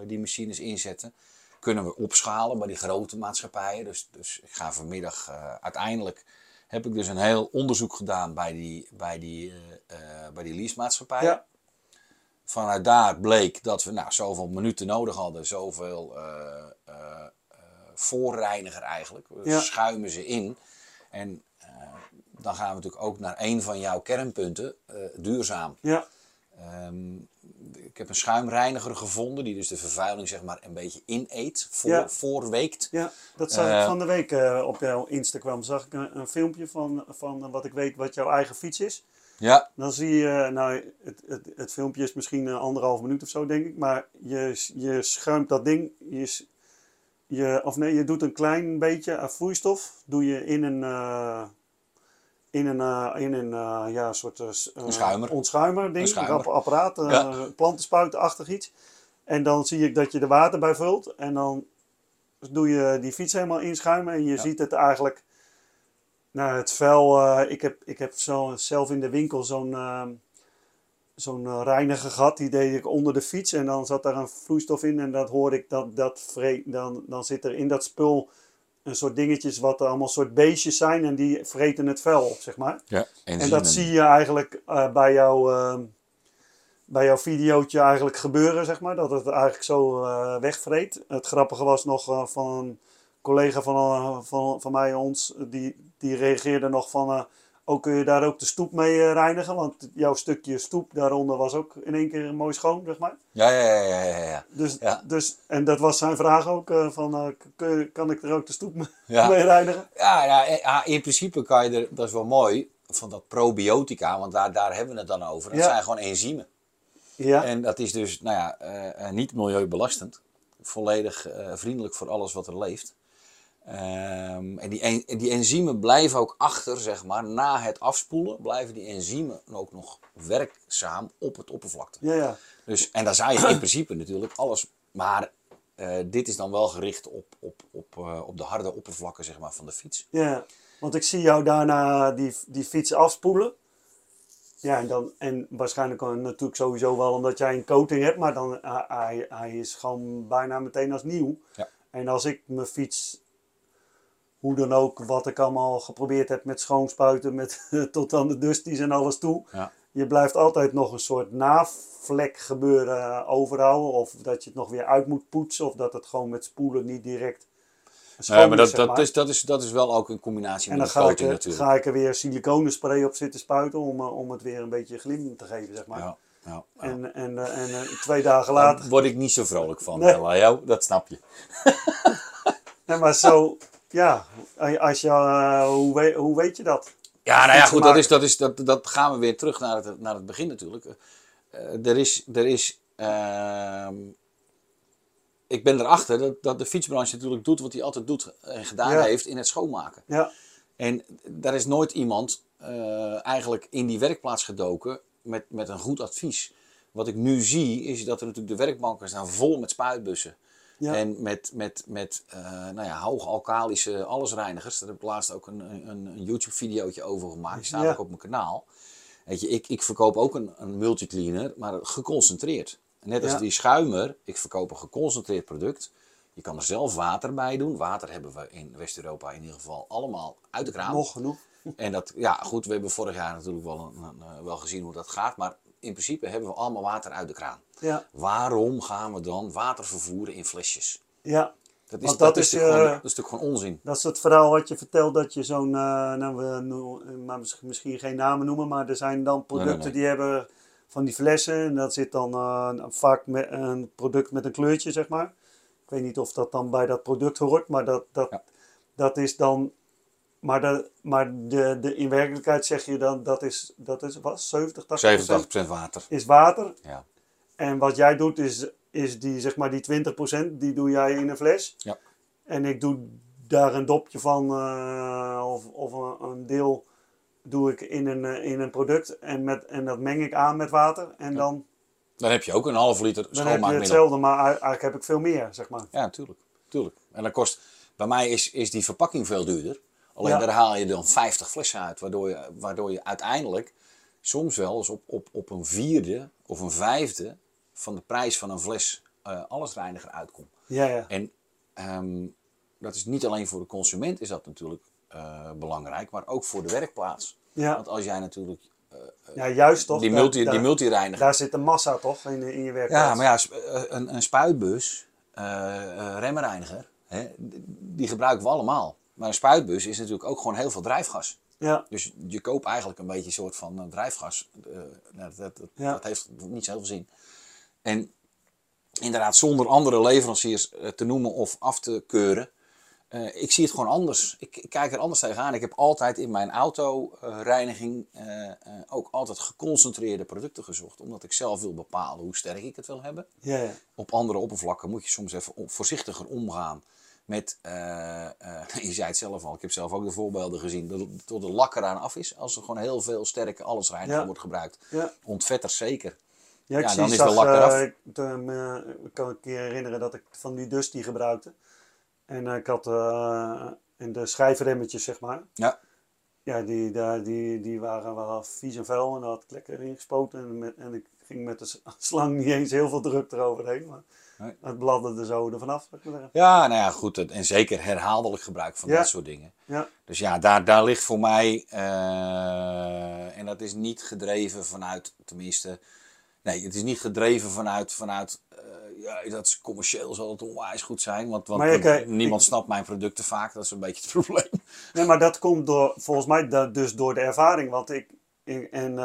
Speaker 2: die machines inzetten. Kunnen we opschalen bij die grote maatschappijen. Dus, dus ik ga vanmiddag uiteindelijk heb ik dus een heel onderzoek gedaan bij die, bij die, bij die leasemaatschappijen.
Speaker 1: Ja.
Speaker 2: Vanuit daar bleek dat we nou, zoveel minuten nodig hadden, zoveel eh, eh, voorreiniger eigenlijk. We
Speaker 1: Ja.
Speaker 2: schuimen ze in. En eh, dan gaan we natuurlijk ook naar een van jouw kernpunten, duurzaam.
Speaker 1: Ja,
Speaker 2: Ehm, ik heb een schuimreiniger gevonden die dus de vervuiling zeg maar een beetje ineet, voor,
Speaker 1: Ja.
Speaker 2: voorweekt.
Speaker 1: ja, dat zag ik van de week op jouw Instagram. Zag ik een, een filmpje van, van wat ik weet wat jouw eigen fiets is.
Speaker 2: Ja,
Speaker 1: Dan zie je, nou, het, het, het filmpje is misschien eh, anderhalf minuut of zo, denk ik. Maar je, je schuimt dat ding, je, je, of nee, je doet een klein beetje eh, vloeistof. Doe je in een, eh, in een, eh, in een eh, ja, soort eh, eh,
Speaker 2: schuimer.
Speaker 1: ontschuimer ding,
Speaker 2: Een schuimer.
Speaker 1: app- apparaat, eh
Speaker 2: Ja.
Speaker 1: plantenspuitachtig iets. En dan zie ik dat je er water bij vult. En dan doe je die fiets helemaal inschuimen. En je
Speaker 2: Ja.
Speaker 1: ziet het eigenlijk nou, het vuil, eh, ik heb, ik heb zo, zelf in de winkel zo'n ehm, zo'n eh, reiniger gehad. Die deed ik onder de fiets en dan zat daar een vloeistof in. En dat hoorde ik, dat, dat vre- dan, dan zit er in dat spul een soort dingetjes wat allemaal soort beestjes zijn. En die vreten het vuil op, zeg maar.
Speaker 2: ja.
Speaker 1: En dat zie je eigenlijk eh, bij, jou, ehm, bij jouw videootje eigenlijk gebeuren, zeg maar. Dat het eigenlijk zo eh wegvreet. Het grappige was nog van een collega van, van, van mij, ons, die, die reageerde nog van... eh, ook kun je daar ook de stoep mee eh, reinigen? Want jouw stukje stoep daaronder was ook in één keer mooi schoon, zeg maar.
Speaker 2: Ja, ja, ja, ja, ja.
Speaker 1: Dus,
Speaker 2: Ja.
Speaker 1: dus, en dat was zijn vraag ook, eh, van kan ik er ook de stoep mee
Speaker 2: Ja.
Speaker 1: mee reinigen?
Speaker 2: Ja, ja, ja, in principe kan je er, dat is wel mooi, van dat probiotica, want daar, daar hebben we het dan over. Dat zijn gewoon enzymen.
Speaker 1: Ja,
Speaker 2: En dat is dus, nou ja, niet milieubelastend. Volledig vriendelijk voor alles wat er leeft. Ehm, en die, en die enzymen blijven ook achter, zeg maar, na het afspoelen, blijven die enzymen ook nog werkzaam op het oppervlakte.
Speaker 1: ja, ja.
Speaker 2: Dus, en daar zou je in principe natuurlijk alles. Maar eh, dit is dan wel gericht op, op, op, eh, op de harde oppervlakken zeg maar, van de fiets.
Speaker 1: Ja, want ik zie jou daarna die, die fiets afspoelen. Ja, en, dan, en waarschijnlijk natuurlijk sowieso wel omdat jij een coating hebt, maar dan, hij, hij, hij is gewoon bijna meteen als nieuw.
Speaker 2: Ja.
Speaker 1: En als ik mijn fiets, hoe dan ook, wat ik allemaal geprobeerd heb met schoonspuiten, met, tot aan de dusties en alles toe.
Speaker 2: Ja.
Speaker 1: Je blijft altijd nog een soort navlek gebeuren overhouden. Of dat je het nog weer uit moet poetsen. Of dat het gewoon met spoelen niet direct schoon
Speaker 2: Ja, maar dat,
Speaker 1: is,
Speaker 2: dat,
Speaker 1: maar.
Speaker 2: is, dat, is, dat is wel ook in combinatie
Speaker 1: En
Speaker 2: met
Speaker 1: dan
Speaker 2: de
Speaker 1: ga ik,
Speaker 2: coating
Speaker 1: er,
Speaker 2: natuurlijk.
Speaker 1: ga ik er weer siliconenspray op zitten spuiten om, eh, om het weer een beetje glim te geven, zeg maar.
Speaker 2: Ja.
Speaker 1: En, en, eh, en eh, twee dagen
Speaker 2: Daar
Speaker 1: later.
Speaker 2: word ik niet zo vrolijk van,
Speaker 1: Nee.
Speaker 2: Jou, dat snap je.
Speaker 1: Nee, maar zo, ja, als je, eh, hoe, weet, hoe weet je dat?
Speaker 2: Ja, nou ja, goed, dat, is, dat, is, dat, dat gaan we weer terug naar het, naar het begin natuurlijk. Eh, er is, er is ehm, ik ben erachter dat, dat de fietsbranche natuurlijk doet wat hij altijd doet en gedaan
Speaker 1: Ja.
Speaker 2: heeft in het schoonmaken.
Speaker 1: Ja,
Speaker 2: En daar is nooit iemand eh, eigenlijk in die werkplaats gedoken met, met een goed advies. Wat ik nu zie is dat er natuurlijk de werkbanken staan vol met spuitbussen.
Speaker 1: Ja,
Speaker 2: En met, met, met eh, nou ja, hoog alkalische allesreinigers. Daar heb ik laatst ook een, een, een YouTube-videootje over gemaakt. Die staat
Speaker 1: Ja.
Speaker 2: ook op mijn kanaal. Weet je, ik, ik verkoop ook een, een multicleaner, maar geconcentreerd. Net als
Speaker 1: Ja.
Speaker 2: die schuimer, ik verkoop een geconcentreerd product. Je kan er zelf water bij doen. Water hebben we in West-Europa in ieder geval allemaal uit de kraan.
Speaker 1: nog genoeg.
Speaker 2: En dat, ja, goed, we hebben vorig jaar natuurlijk wel, een, een, eh, wel gezien hoe dat gaat. Maar in principe hebben we allemaal water uit de kraan.
Speaker 1: Ja,
Speaker 2: Waarom gaan we dan water vervoeren in flesjes?
Speaker 1: ja.
Speaker 2: Dat is,
Speaker 1: Want
Speaker 2: dat
Speaker 1: dat
Speaker 2: is, natuurlijk gewoon, dat is natuurlijk gewoon onzin.
Speaker 1: Dat is het verhaal wat je vertelt dat je zo'n, eh, nou we maar misschien, geen namen noemen, maar er zijn dan producten
Speaker 2: Nee, nee, nee.
Speaker 1: die hebben van die flessen en dat zit dan eh, vaak met een product met een kleurtje, zeg maar. Ik weet niet of dat dan bij dat product hoort, maar dat, dat,
Speaker 2: Ja.
Speaker 1: dat is dan, maar, de, maar de, de, in werkelijkheid zeg je dan dat is, dat is wat, 70, 80
Speaker 2: 87% water.
Speaker 1: is water.
Speaker 2: Ja.
Speaker 1: En wat jij doet is, is die, zeg maar die 20% die doe jij in een fles.
Speaker 2: Ja.
Speaker 1: En ik doe daar een dopje van eh, of, of een, een deel doe ik in een, eh, in een product en, met, en dat meng ik aan met water. En dan
Speaker 2: Dan heb je ook een half liter
Speaker 1: Dan heb je
Speaker 2: schoonmaakmiddel.
Speaker 1: hetzelfde, maar eigenlijk heb ik veel meer, zeg maar.
Speaker 2: Ja, tuurlijk. tuurlijk. En dan kost, bij mij is, is die verpakking veel duurder. Alleen
Speaker 1: Ja.
Speaker 2: daar haal je dan 50 flessen uit. Waardoor je, waardoor je uiteindelijk soms wel eens op, op, op een vierde of een vijfde van de prijs van een fles eh, allesreiniger uitkomt.
Speaker 1: Ja, ja.
Speaker 2: En ehm, dat is niet alleen voor de consument is dat natuurlijk eh, belangrijk, maar ook voor de werkplaats.
Speaker 1: Ja,
Speaker 2: Want als jij natuurlijk
Speaker 1: ja juist toch.
Speaker 2: die, multi,
Speaker 1: daar,
Speaker 2: die multireiniger
Speaker 1: daar zit de massa toch in, in je werkplaats.
Speaker 2: Ja, maar ja, eh, een, een spuitbus, eh eh, remreiniger, hè, die gebruiken we allemaal. Maar een spuitbus is natuurlijk ook gewoon heel veel drijfgas.
Speaker 1: Ja,
Speaker 2: Dus je koopt eigenlijk een beetje een soort van eh, drijfgas. Eh, nou, dat, dat,
Speaker 1: Ja.
Speaker 2: dat heeft niet zo heel veel zin. En inderdaad, zonder andere leveranciers eh, te noemen of af te keuren. ik zie het gewoon anders. Ik, ik kijk er anders tegenaan. Ik heb altijd in mijn autoreiniging eh, ook altijd geconcentreerde producten gezocht. Omdat ik zelf wil bepalen hoe sterk ik het wil hebben
Speaker 1: ja, ja.
Speaker 2: op andere oppervlakken moet je soms even voorzichtiger omgaan met, eh, eh, je zei het zelf al, ik heb zelf ook de voorbeelden gezien, dat tot de lak eraan af is. Als er gewoon heel veel sterke allesreiniger
Speaker 1: Ja.
Speaker 2: wordt gebruikt.
Speaker 1: ja.
Speaker 2: Ontvetter zeker.
Speaker 1: Ja, ik
Speaker 2: Ja,
Speaker 1: zie,
Speaker 2: dan is
Speaker 1: zag,
Speaker 2: de lak eraf.
Speaker 1: eh, ik, kan me een keer herinneren dat ik van die Dusty gebruikte. En ik had in de schijfremmetjes, zeg maar.
Speaker 2: Ja,
Speaker 1: Ja, die, daar, die, die waren wel vies en vuil en daar had ik lekker in gespoten. En, met, en ik ging met de slang niet eens heel veel druk eroverheen. Maar
Speaker 2: Nee.
Speaker 1: het bladderde zo er vanaf, zou ik maar zeggen.
Speaker 2: ja nou ja, goed. het- En zeker herhaaldelijk gebruik van
Speaker 1: Ja.
Speaker 2: dat soort dingen.
Speaker 1: Ja,
Speaker 2: Dus ja, daar, daar ligt voor mij, eh, en dat is niet gedreven vanuit, tenminste, nee, het is niet gedreven vanuit, vanuit eh, ja, dat is commercieel zal het onwijs goed zijn, want, want niemand
Speaker 1: ik-
Speaker 2: snapt mijn producten vaak, dat is een beetje het probleem.
Speaker 1: nee, maar dat komt door, volgens mij da- dus door de ervaring. Want ik, ik- en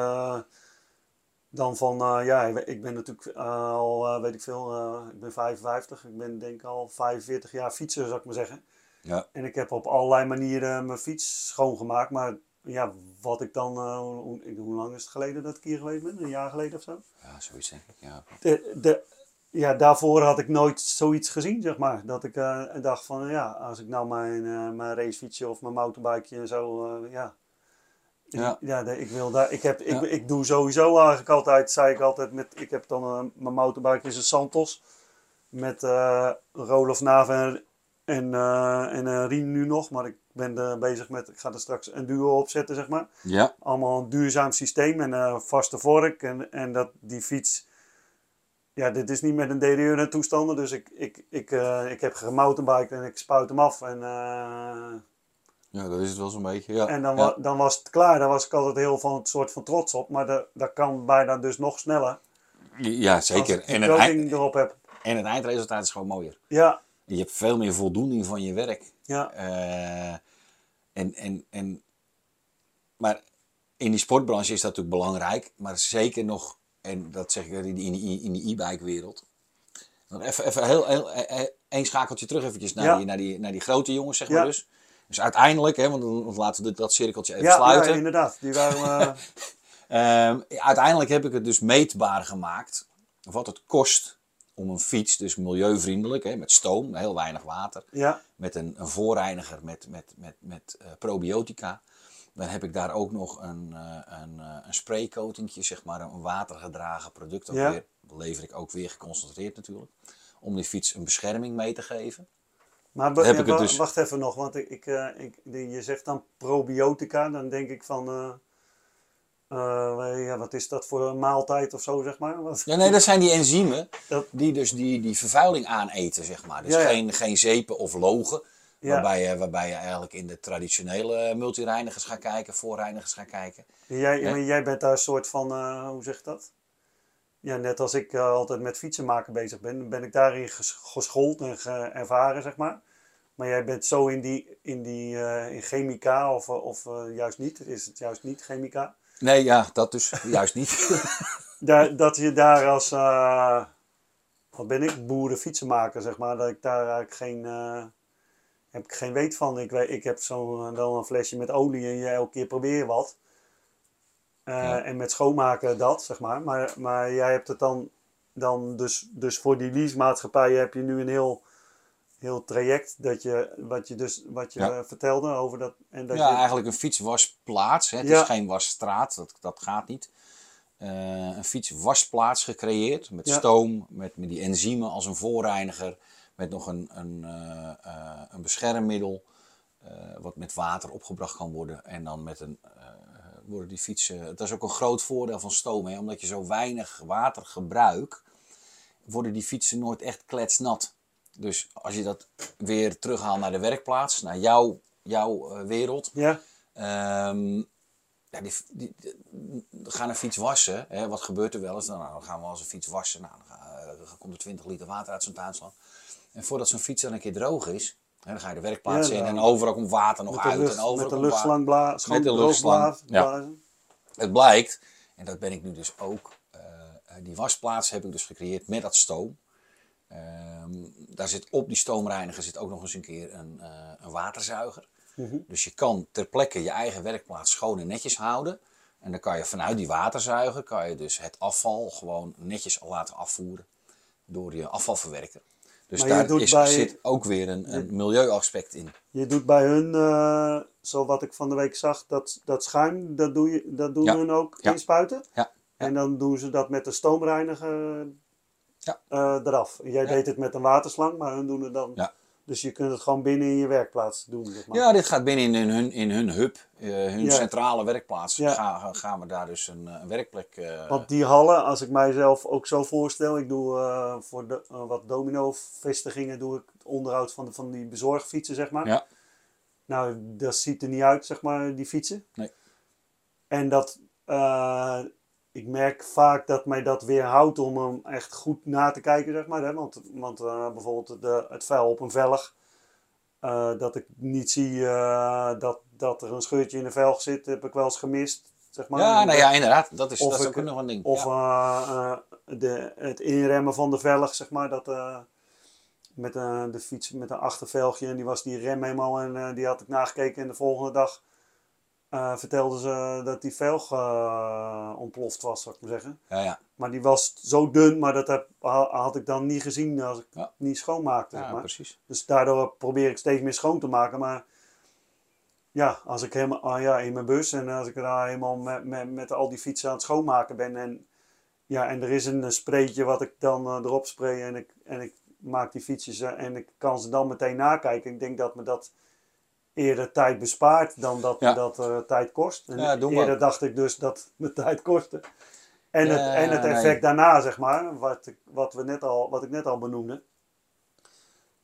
Speaker 1: dan van, eh, ja, ik ben natuurlijk eh, al, eh, weet ik veel, ik ben 55. Ik ben denk ik al 45 jaar fietser, zou ik maar zeggen.
Speaker 2: Ja,
Speaker 1: En ik heb op allerlei manieren mijn fiets schoongemaakt. Maar ja, wat ik dan, hoe, hoe lang is het geleden dat ik hier geweest ben? Een jaar geleden of zo?
Speaker 2: ja zoiets denk ik, ja.
Speaker 1: De, de, ja, daarvoor had ik nooit zoiets gezien, zeg maar. Dat ik dacht van, ja, als ik nou mijn, mijn racefietsje of mijn motorbikeje en zo, ja.
Speaker 2: Ja.
Speaker 1: Ja, ik wil daar, ik heb, ik,
Speaker 2: Ja.
Speaker 1: ik doe sowieso eigenlijk altijd, zei ik altijd, met, ik heb dan, eh, mijn motorbike is een Santos. Met eh Roloff Naven en, en, eh, en een Rien nu nog, maar ik ben er bezig met, ik ga er straks een duo opzetten, zeg maar
Speaker 2: Ja,
Speaker 1: allemaal een duurzaam systeem en een vaste vork. En, en dat die fiets, ja, dit is niet met een DDR toestanden. Dus ik, ik, ik, eh, ik heb gemountainbiked en ik spuit hem af. En, eh,
Speaker 2: ja, dat is het wel zo'n beetje, ja.
Speaker 1: en dan,
Speaker 2: ja.
Speaker 1: dan was het klaar. Daar was ik altijd heel van het soort van trots op. Maar dat, dat kan bijna dus nog sneller.
Speaker 2: ja,
Speaker 1: Als
Speaker 2: zeker.
Speaker 1: ik
Speaker 2: En het, eind-
Speaker 1: erop heb.
Speaker 2: en het eindresultaat is gewoon mooier.
Speaker 1: Ja,
Speaker 2: Je hebt veel meer voldoening van je werk.
Speaker 1: ja,
Speaker 2: Eh, en, en, en, maar in die sportbranche is dat natuurlijk belangrijk, maar zeker nog, en dat zeg ik in die, in die, die e-bike wereld. Even, even heel, heel, één schakeltje terug eventjes naar,
Speaker 1: Ja.
Speaker 2: die, naar, die, naar die grote jongens, zeg maar dus. Dus uiteindelijk, hè, want dan laten we dat cirkeltje even
Speaker 1: ja, ja,
Speaker 2: sluiten.
Speaker 1: inderdaad. Die waren, eh,
Speaker 2: Ehm, uiteindelijk heb ik het dus meetbaar gemaakt wat het kost om een fiets, dus milieuvriendelijk, hè, met stoom, heel weinig water,
Speaker 1: ja,
Speaker 2: met een, een voorreiniger met, met, met, met eh, probiotica. Dan heb ik daar ook nog een, eh, een, een spraycoatingje, zeg maar, een watergedragen product. Ook
Speaker 1: Ja.
Speaker 2: weer, lever ik ook weer geconcentreerd natuurlijk. Om die fiets een bescherming mee te geven.
Speaker 1: Maar
Speaker 2: Heb ik het dus-
Speaker 1: wacht even nog. Want ik, ik, eh, ik, je zegt dan probiotica. Dan denk ik van... eh, eh, ja, wat is dat voor een maaltijd of zo, zeg maar? Wat,
Speaker 2: Ja, nee, dat zijn die enzymen
Speaker 1: Dat-
Speaker 2: die dus die, die vervuiling aaneten, zeg maar. Dus
Speaker 1: Ja, ja.
Speaker 2: Geen, geen zeepen of logen.
Speaker 1: Ja.
Speaker 2: Waarbij, je, waarbij je eigenlijk in de traditionele multireinigers gaat kijken, voorreinigers gaat kijken.
Speaker 1: Jij, jij bent daar een soort van, hoe zeg je dat? Ja, net als ik eh, altijd met fietsen maken bezig ben, ben ik daarin ges- geschoold en ge- ervaren, zeg maar. Maar jij bent zo in die, in die eh, in chemica of, of eh, juist niet, is het juist niet chemica?
Speaker 2: Nee, ja, dat dus juist niet.
Speaker 1: Daar, dat je daar als, wat ben ik, boeren fietsenmaker, zeg maar, dat ik daar eigenlijk geen, heb ik geen weet van. Ik, ik heb zo eh, dan een flesje met olie en je elke keer probeer wat. Eh,
Speaker 2: Ja.
Speaker 1: En met schoonmaken dat, zeg maar. Maar, maar jij hebt het dan, dan dus, dus voor die leasemaatschappij heb je nu een heel, heel traject dat je, wat je dus, wat je
Speaker 2: Ja.
Speaker 1: vertelde over dat. En dat
Speaker 2: ja,
Speaker 1: je,
Speaker 2: eigenlijk een fietswasplaats. Hè. Het
Speaker 1: Ja.
Speaker 2: is geen wasstraat, dat, dat gaat niet. eh, een fietswasplaats gecreëerd. Met stoom, met, met die enzymen als een voorreiniger. Met nog een, een, eh, een beschermmiddel. wat met water opgebracht kan worden. En dan met een, worden die fietsen... Dat is ook een groot voordeel van stoom. Hè? Omdat je zo weinig water gebruikt, worden die fietsen nooit echt kletsnat. Dus als je dat weer terughaalt naar de werkplaats, naar jouw, jouw eh, wereld.
Speaker 1: Ja,
Speaker 2: Ehm, ja, die, die, die- we gaan een fiets wassen. Hè? Wat gebeurt er wel eens? Nou, dan gaan we als een fiets wassen. Nou, dan, eh, dan komt er 20 liter water uit zo'n tuinslang. En voordat zo'n fiets dan een keer droog is, dan ga je de werkplaats
Speaker 1: Ja,
Speaker 2: in en overal komt water nog uit.
Speaker 1: lucht,
Speaker 2: en overal
Speaker 1: met de luchtslang bla, schoon
Speaker 2: Met de luchtslang,
Speaker 1: blazen.
Speaker 2: Het blijkt, en dat ben ik nu dus ook, eh, die wasplaats heb ik dus gecreëerd met dat stoom. Ehm, daar zit op die stoomreiniger zit ook nog eens een keer een, eh, een waterzuiger.
Speaker 1: Mhm.
Speaker 2: Dus je kan ter plekke je eigen werkplaats schoon en netjes houden. En dan kan je vanuit die waterzuiger kan je dus het afval gewoon netjes laten afvoeren door je afvalverwerker. Dus
Speaker 1: Maar je
Speaker 2: daar is,
Speaker 1: bij-
Speaker 2: zit ook weer een, een milieuaspect in.
Speaker 1: Je doet bij hun, eh, zo wat ik van de week zag, dat, dat schuim, dat, doe je, dat doen
Speaker 2: Ja.
Speaker 1: hun ook
Speaker 2: Ja.
Speaker 1: inspuiten.
Speaker 2: Ja.
Speaker 1: En dan doen ze dat met de stoomreiniger
Speaker 2: Ja.
Speaker 1: eh, eraf. Jij deed het met een waterslang, maar hun doen het dan. Dus je kunt het gewoon binnen in je werkplaats doen. Zeg maar.
Speaker 2: Ja, dit gaat binnen in hun, in hun hub, eh, hun
Speaker 1: Ja.
Speaker 2: centrale werkplaats.
Speaker 1: Ja.
Speaker 2: Gaan, gaan we daar dus een, een werkplek. eh,
Speaker 1: Want die hallen, als ik mijzelf ook zo voorstel, ik doe eh, voor de, wat domino-vestigingen, doe ik het onderhoud van, de, van die bezorgfietsen, zeg maar.
Speaker 2: Ja.
Speaker 1: Nou, dat ziet er niet uit, zeg maar, die fietsen.
Speaker 2: Nee.
Speaker 1: En dat, ik merk vaak dat mij dat weerhoudt om hem echt goed na te kijken, zeg maar. Hè? Want, want eh, bijvoorbeeld de, het vuil op een velg, eh, dat ik niet zie eh, dat, dat er een scheurtje in de velg zit, heb ik wel eens gemist, zeg maar.
Speaker 2: ja, nou ja, inderdaad. Dat is,
Speaker 1: Of
Speaker 2: dat is
Speaker 1: ik-
Speaker 2: ook nog een ding.
Speaker 1: Of
Speaker 2: ja.
Speaker 1: de, het inremmen van de velg, zeg maar. Dat, met de fiets met een achtervelgje. En die was die rem helemaal. En die had ik nagekeken. En de volgende dag eh vertelden ze dat die velg eh, ontploft was, zou ik maar zeggen.
Speaker 2: ja, ja.
Speaker 1: Maar die was zo dun. Maar dat heb, ha- had ik dan niet gezien als ik
Speaker 2: Ja.
Speaker 1: niet schoonmaakte.
Speaker 2: ja
Speaker 1: maar.
Speaker 2: precies.
Speaker 1: Dus daardoor probeer ik steeds meer schoon te maken. Maar ja, als ik helemaal ah ja, in mijn bus en als ik daar helemaal met, met, met al die fietsen aan het schoonmaken ben. En, ja, en er is een spreetje wat ik dan eh, erop spray en ik, en ik maak die fietsjes eh, en ik kan ze dan meteen nakijken. Ik denk dat me dat eerder tijd bespaart dan dat
Speaker 2: Ja.
Speaker 1: dat eh, tijd kost. En
Speaker 2: Ja,
Speaker 1: eerder dacht ik dus dat me tijd kostte. En, het, en het
Speaker 2: nee.
Speaker 1: effect daarna, zeg maar, wat ik, wat, we net al, wat ik net al benoemde,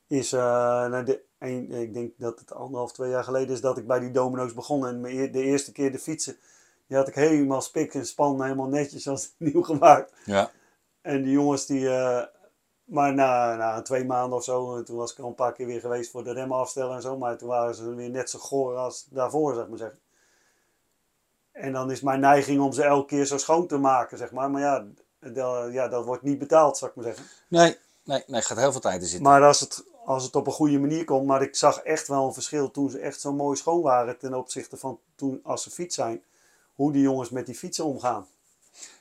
Speaker 1: is, eh, nou, de, een, ik denk dat het anderhalf, twee jaar geleden is dat ik bij die domino's begon. En de eerste keer de fietsen, die had ik helemaal spik en span, helemaal netjes als nieuw gemaakt.
Speaker 2: Ja.
Speaker 1: En die jongens die, eh, maar na, na twee maanden of zo, en toen was ik al een paar keer weer geweest voor de remmen afstellen en zo, maar toen waren ze weer net zo goor als daarvoor, zeg maar zeggen. En dan is mijn neiging om ze elke keer zo schoon te maken, zeg maar. Maar ja, dat, ja, dat wordt niet betaald, zou ik maar zeggen.
Speaker 2: Nee, nee, nee, gaat heel veel tijd in zitten.
Speaker 1: Maar als het, als het op een goede manier komt, maar ik zag echt wel een verschil toen ze echt zo mooi schoon waren ten opzichte van toen als ze fiets zijn. Hoe die jongens met die fietsen omgaan.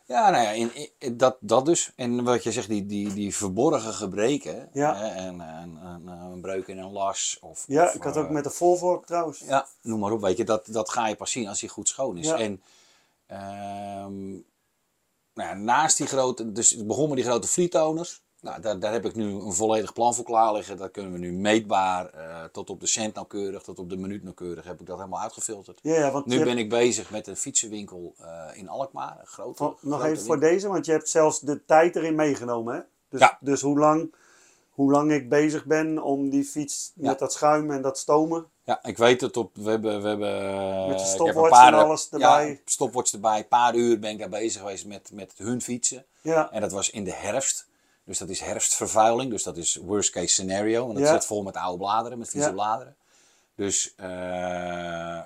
Speaker 2: Ja, nou ja, in, in- dat, dat dus. En wat je zegt, die, die, die verborgen gebreken.
Speaker 1: Ja.
Speaker 2: Hè, en, en, en, eh, een breuk in een las. Of,
Speaker 1: Ja,
Speaker 2: of,
Speaker 1: ik had
Speaker 2: eh,
Speaker 1: ook met de Volvo trouwens.
Speaker 2: Ja, noem maar op, weet je, dat, dat ga je pas zien als hij goed schoon is.
Speaker 1: Ja.
Speaker 2: En ehm, nou ja, naast die grote, dus het begon met die grote fleetoners. Nou, daar, daar heb ik nu een volledig plan voor klaar liggen. Dat kunnen we nu meetbaar, eh, tot op de cent nauwkeurig, tot op de minuut nauwkeurig, heb ik dat helemaal uitgefilterd.
Speaker 1: Ja, want
Speaker 2: Nu ben
Speaker 1: hebt-
Speaker 2: ik bezig met een fietsenwinkel eh, in Alkmaar, een grote.
Speaker 1: Oh, nog
Speaker 2: grote
Speaker 1: even voor deze, want je hebt zelfs de tijd erin meegenomen. Hè? Dus,
Speaker 2: Ja.
Speaker 1: dus hoe, lang, hoe lang ik bezig ben om die fiets
Speaker 2: Ja.
Speaker 1: met dat schuim en dat stomen.
Speaker 2: Ja, ik weet het op. We hebben. We hebben eh,
Speaker 1: Met de stopwatch en alles erbij.
Speaker 2: Ja, stopwatch erbij. Een paar uur ben ik daar bezig geweest met, met hun fietsen.
Speaker 1: Ja,
Speaker 2: En dat was in de herfst. Dus dat is herfstvervuiling. Dus dat is worst case scenario. Want dat
Speaker 1: Ja.
Speaker 2: zit vol met oude bladeren, met vieze
Speaker 1: Ja.
Speaker 2: bladeren. Dus eh,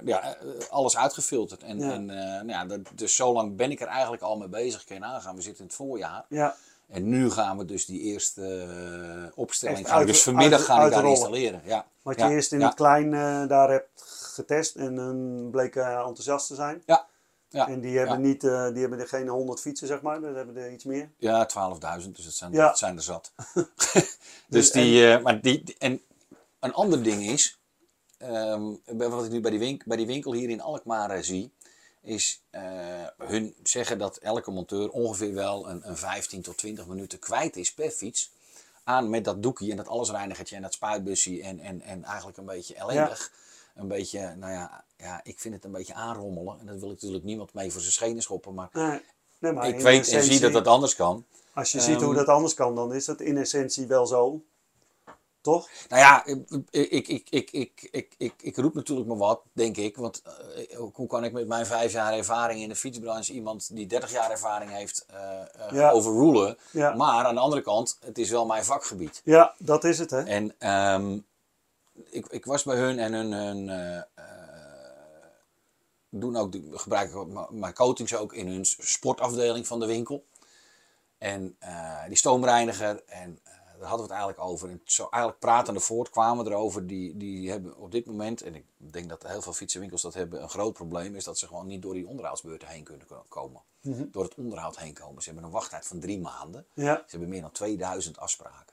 Speaker 2: ja, eh, alles uitgefilterd. En,
Speaker 1: Ja.
Speaker 2: en eh, nou ja, dat, dus zo lang ben ik er eigenlijk al mee bezig. Kun je nagaan. We zitten in het voorjaar.
Speaker 1: ja,
Speaker 2: En nu gaan we dus die eerste opstelling.
Speaker 1: Echt
Speaker 2: gaan we
Speaker 1: uit-
Speaker 2: dus vanmiddag
Speaker 1: uit-
Speaker 2: gaan die daar installeren. Ja.
Speaker 1: wat
Speaker 2: ja.
Speaker 1: je eerst in het klein daar hebt getest en bleken enthousiast te zijn.
Speaker 2: Ja. Ja.
Speaker 1: En die hebben,
Speaker 2: Ja.
Speaker 1: niet, eh, die hebben er geen 100 fietsen, zeg maar. Dus hebben er iets meer.
Speaker 2: Ja, 12.000, dus dat zijn,
Speaker 1: Ja.
Speaker 2: dat zijn er zat. dus
Speaker 1: Dus
Speaker 2: die, eh, maar die, en een ander ding is, ehm, wat ik nu bij die, winkel, bij die winkel hier in Alkmaar eh, zie, is hun zeggen dat elke monteur ongeveer wel een, een 15 tot 20 minuten kwijt is per fiets. Aan met dat doekie en dat allesreinigertje en dat spuitbusje en, en, en eigenlijk een beetje ellendig. Een beetje, nou ja, ja, ik vind het een beetje aanrommelen. En dat wil ik natuurlijk niemand mee voor zijn schenen schoppen. Maar
Speaker 1: Nee, nee, maar
Speaker 2: ik weet en zie dat dat anders kan.
Speaker 1: Als je ziet hoe
Speaker 2: Ehm,
Speaker 1: dat anders kan, dan is dat in essentie wel zo. Toch?
Speaker 2: Nou ja, ik, ik, ik, ik, ik, ik, ik, ik roep natuurlijk maar wat, denk ik. Want eh, hoe kan ik met mijn vijf jaar ervaring in de fietsbranche iemand die 30 jaar ervaring heeft eh eh,
Speaker 1: Ja.
Speaker 2: overrulen?
Speaker 1: Ja.
Speaker 2: Maar aan de andere kant, het is wel mijn vakgebied.
Speaker 1: Ja, dat is het, hè?
Speaker 2: En ehm, ik, ik was bij hun en hun, hun eh, doen ook, gebruiken mijn coatings ook in hun sportafdeling van de winkel. En eh, die stoomreiniger, en daar hadden we het eigenlijk over. En zo eigenlijk pratende voort kwamen we erover. Die, die hebben op dit moment, en ik denk dat heel veel fietsenwinkels dat hebben, een groot probleem is dat ze gewoon niet door die onderhoudsbeurten heen kunnen ko- komen. Door het onderhoud heen komen. Ze hebben een wachttijd van drie maanden.
Speaker 1: Ja,
Speaker 2: Ze hebben meer dan 2000 afspraken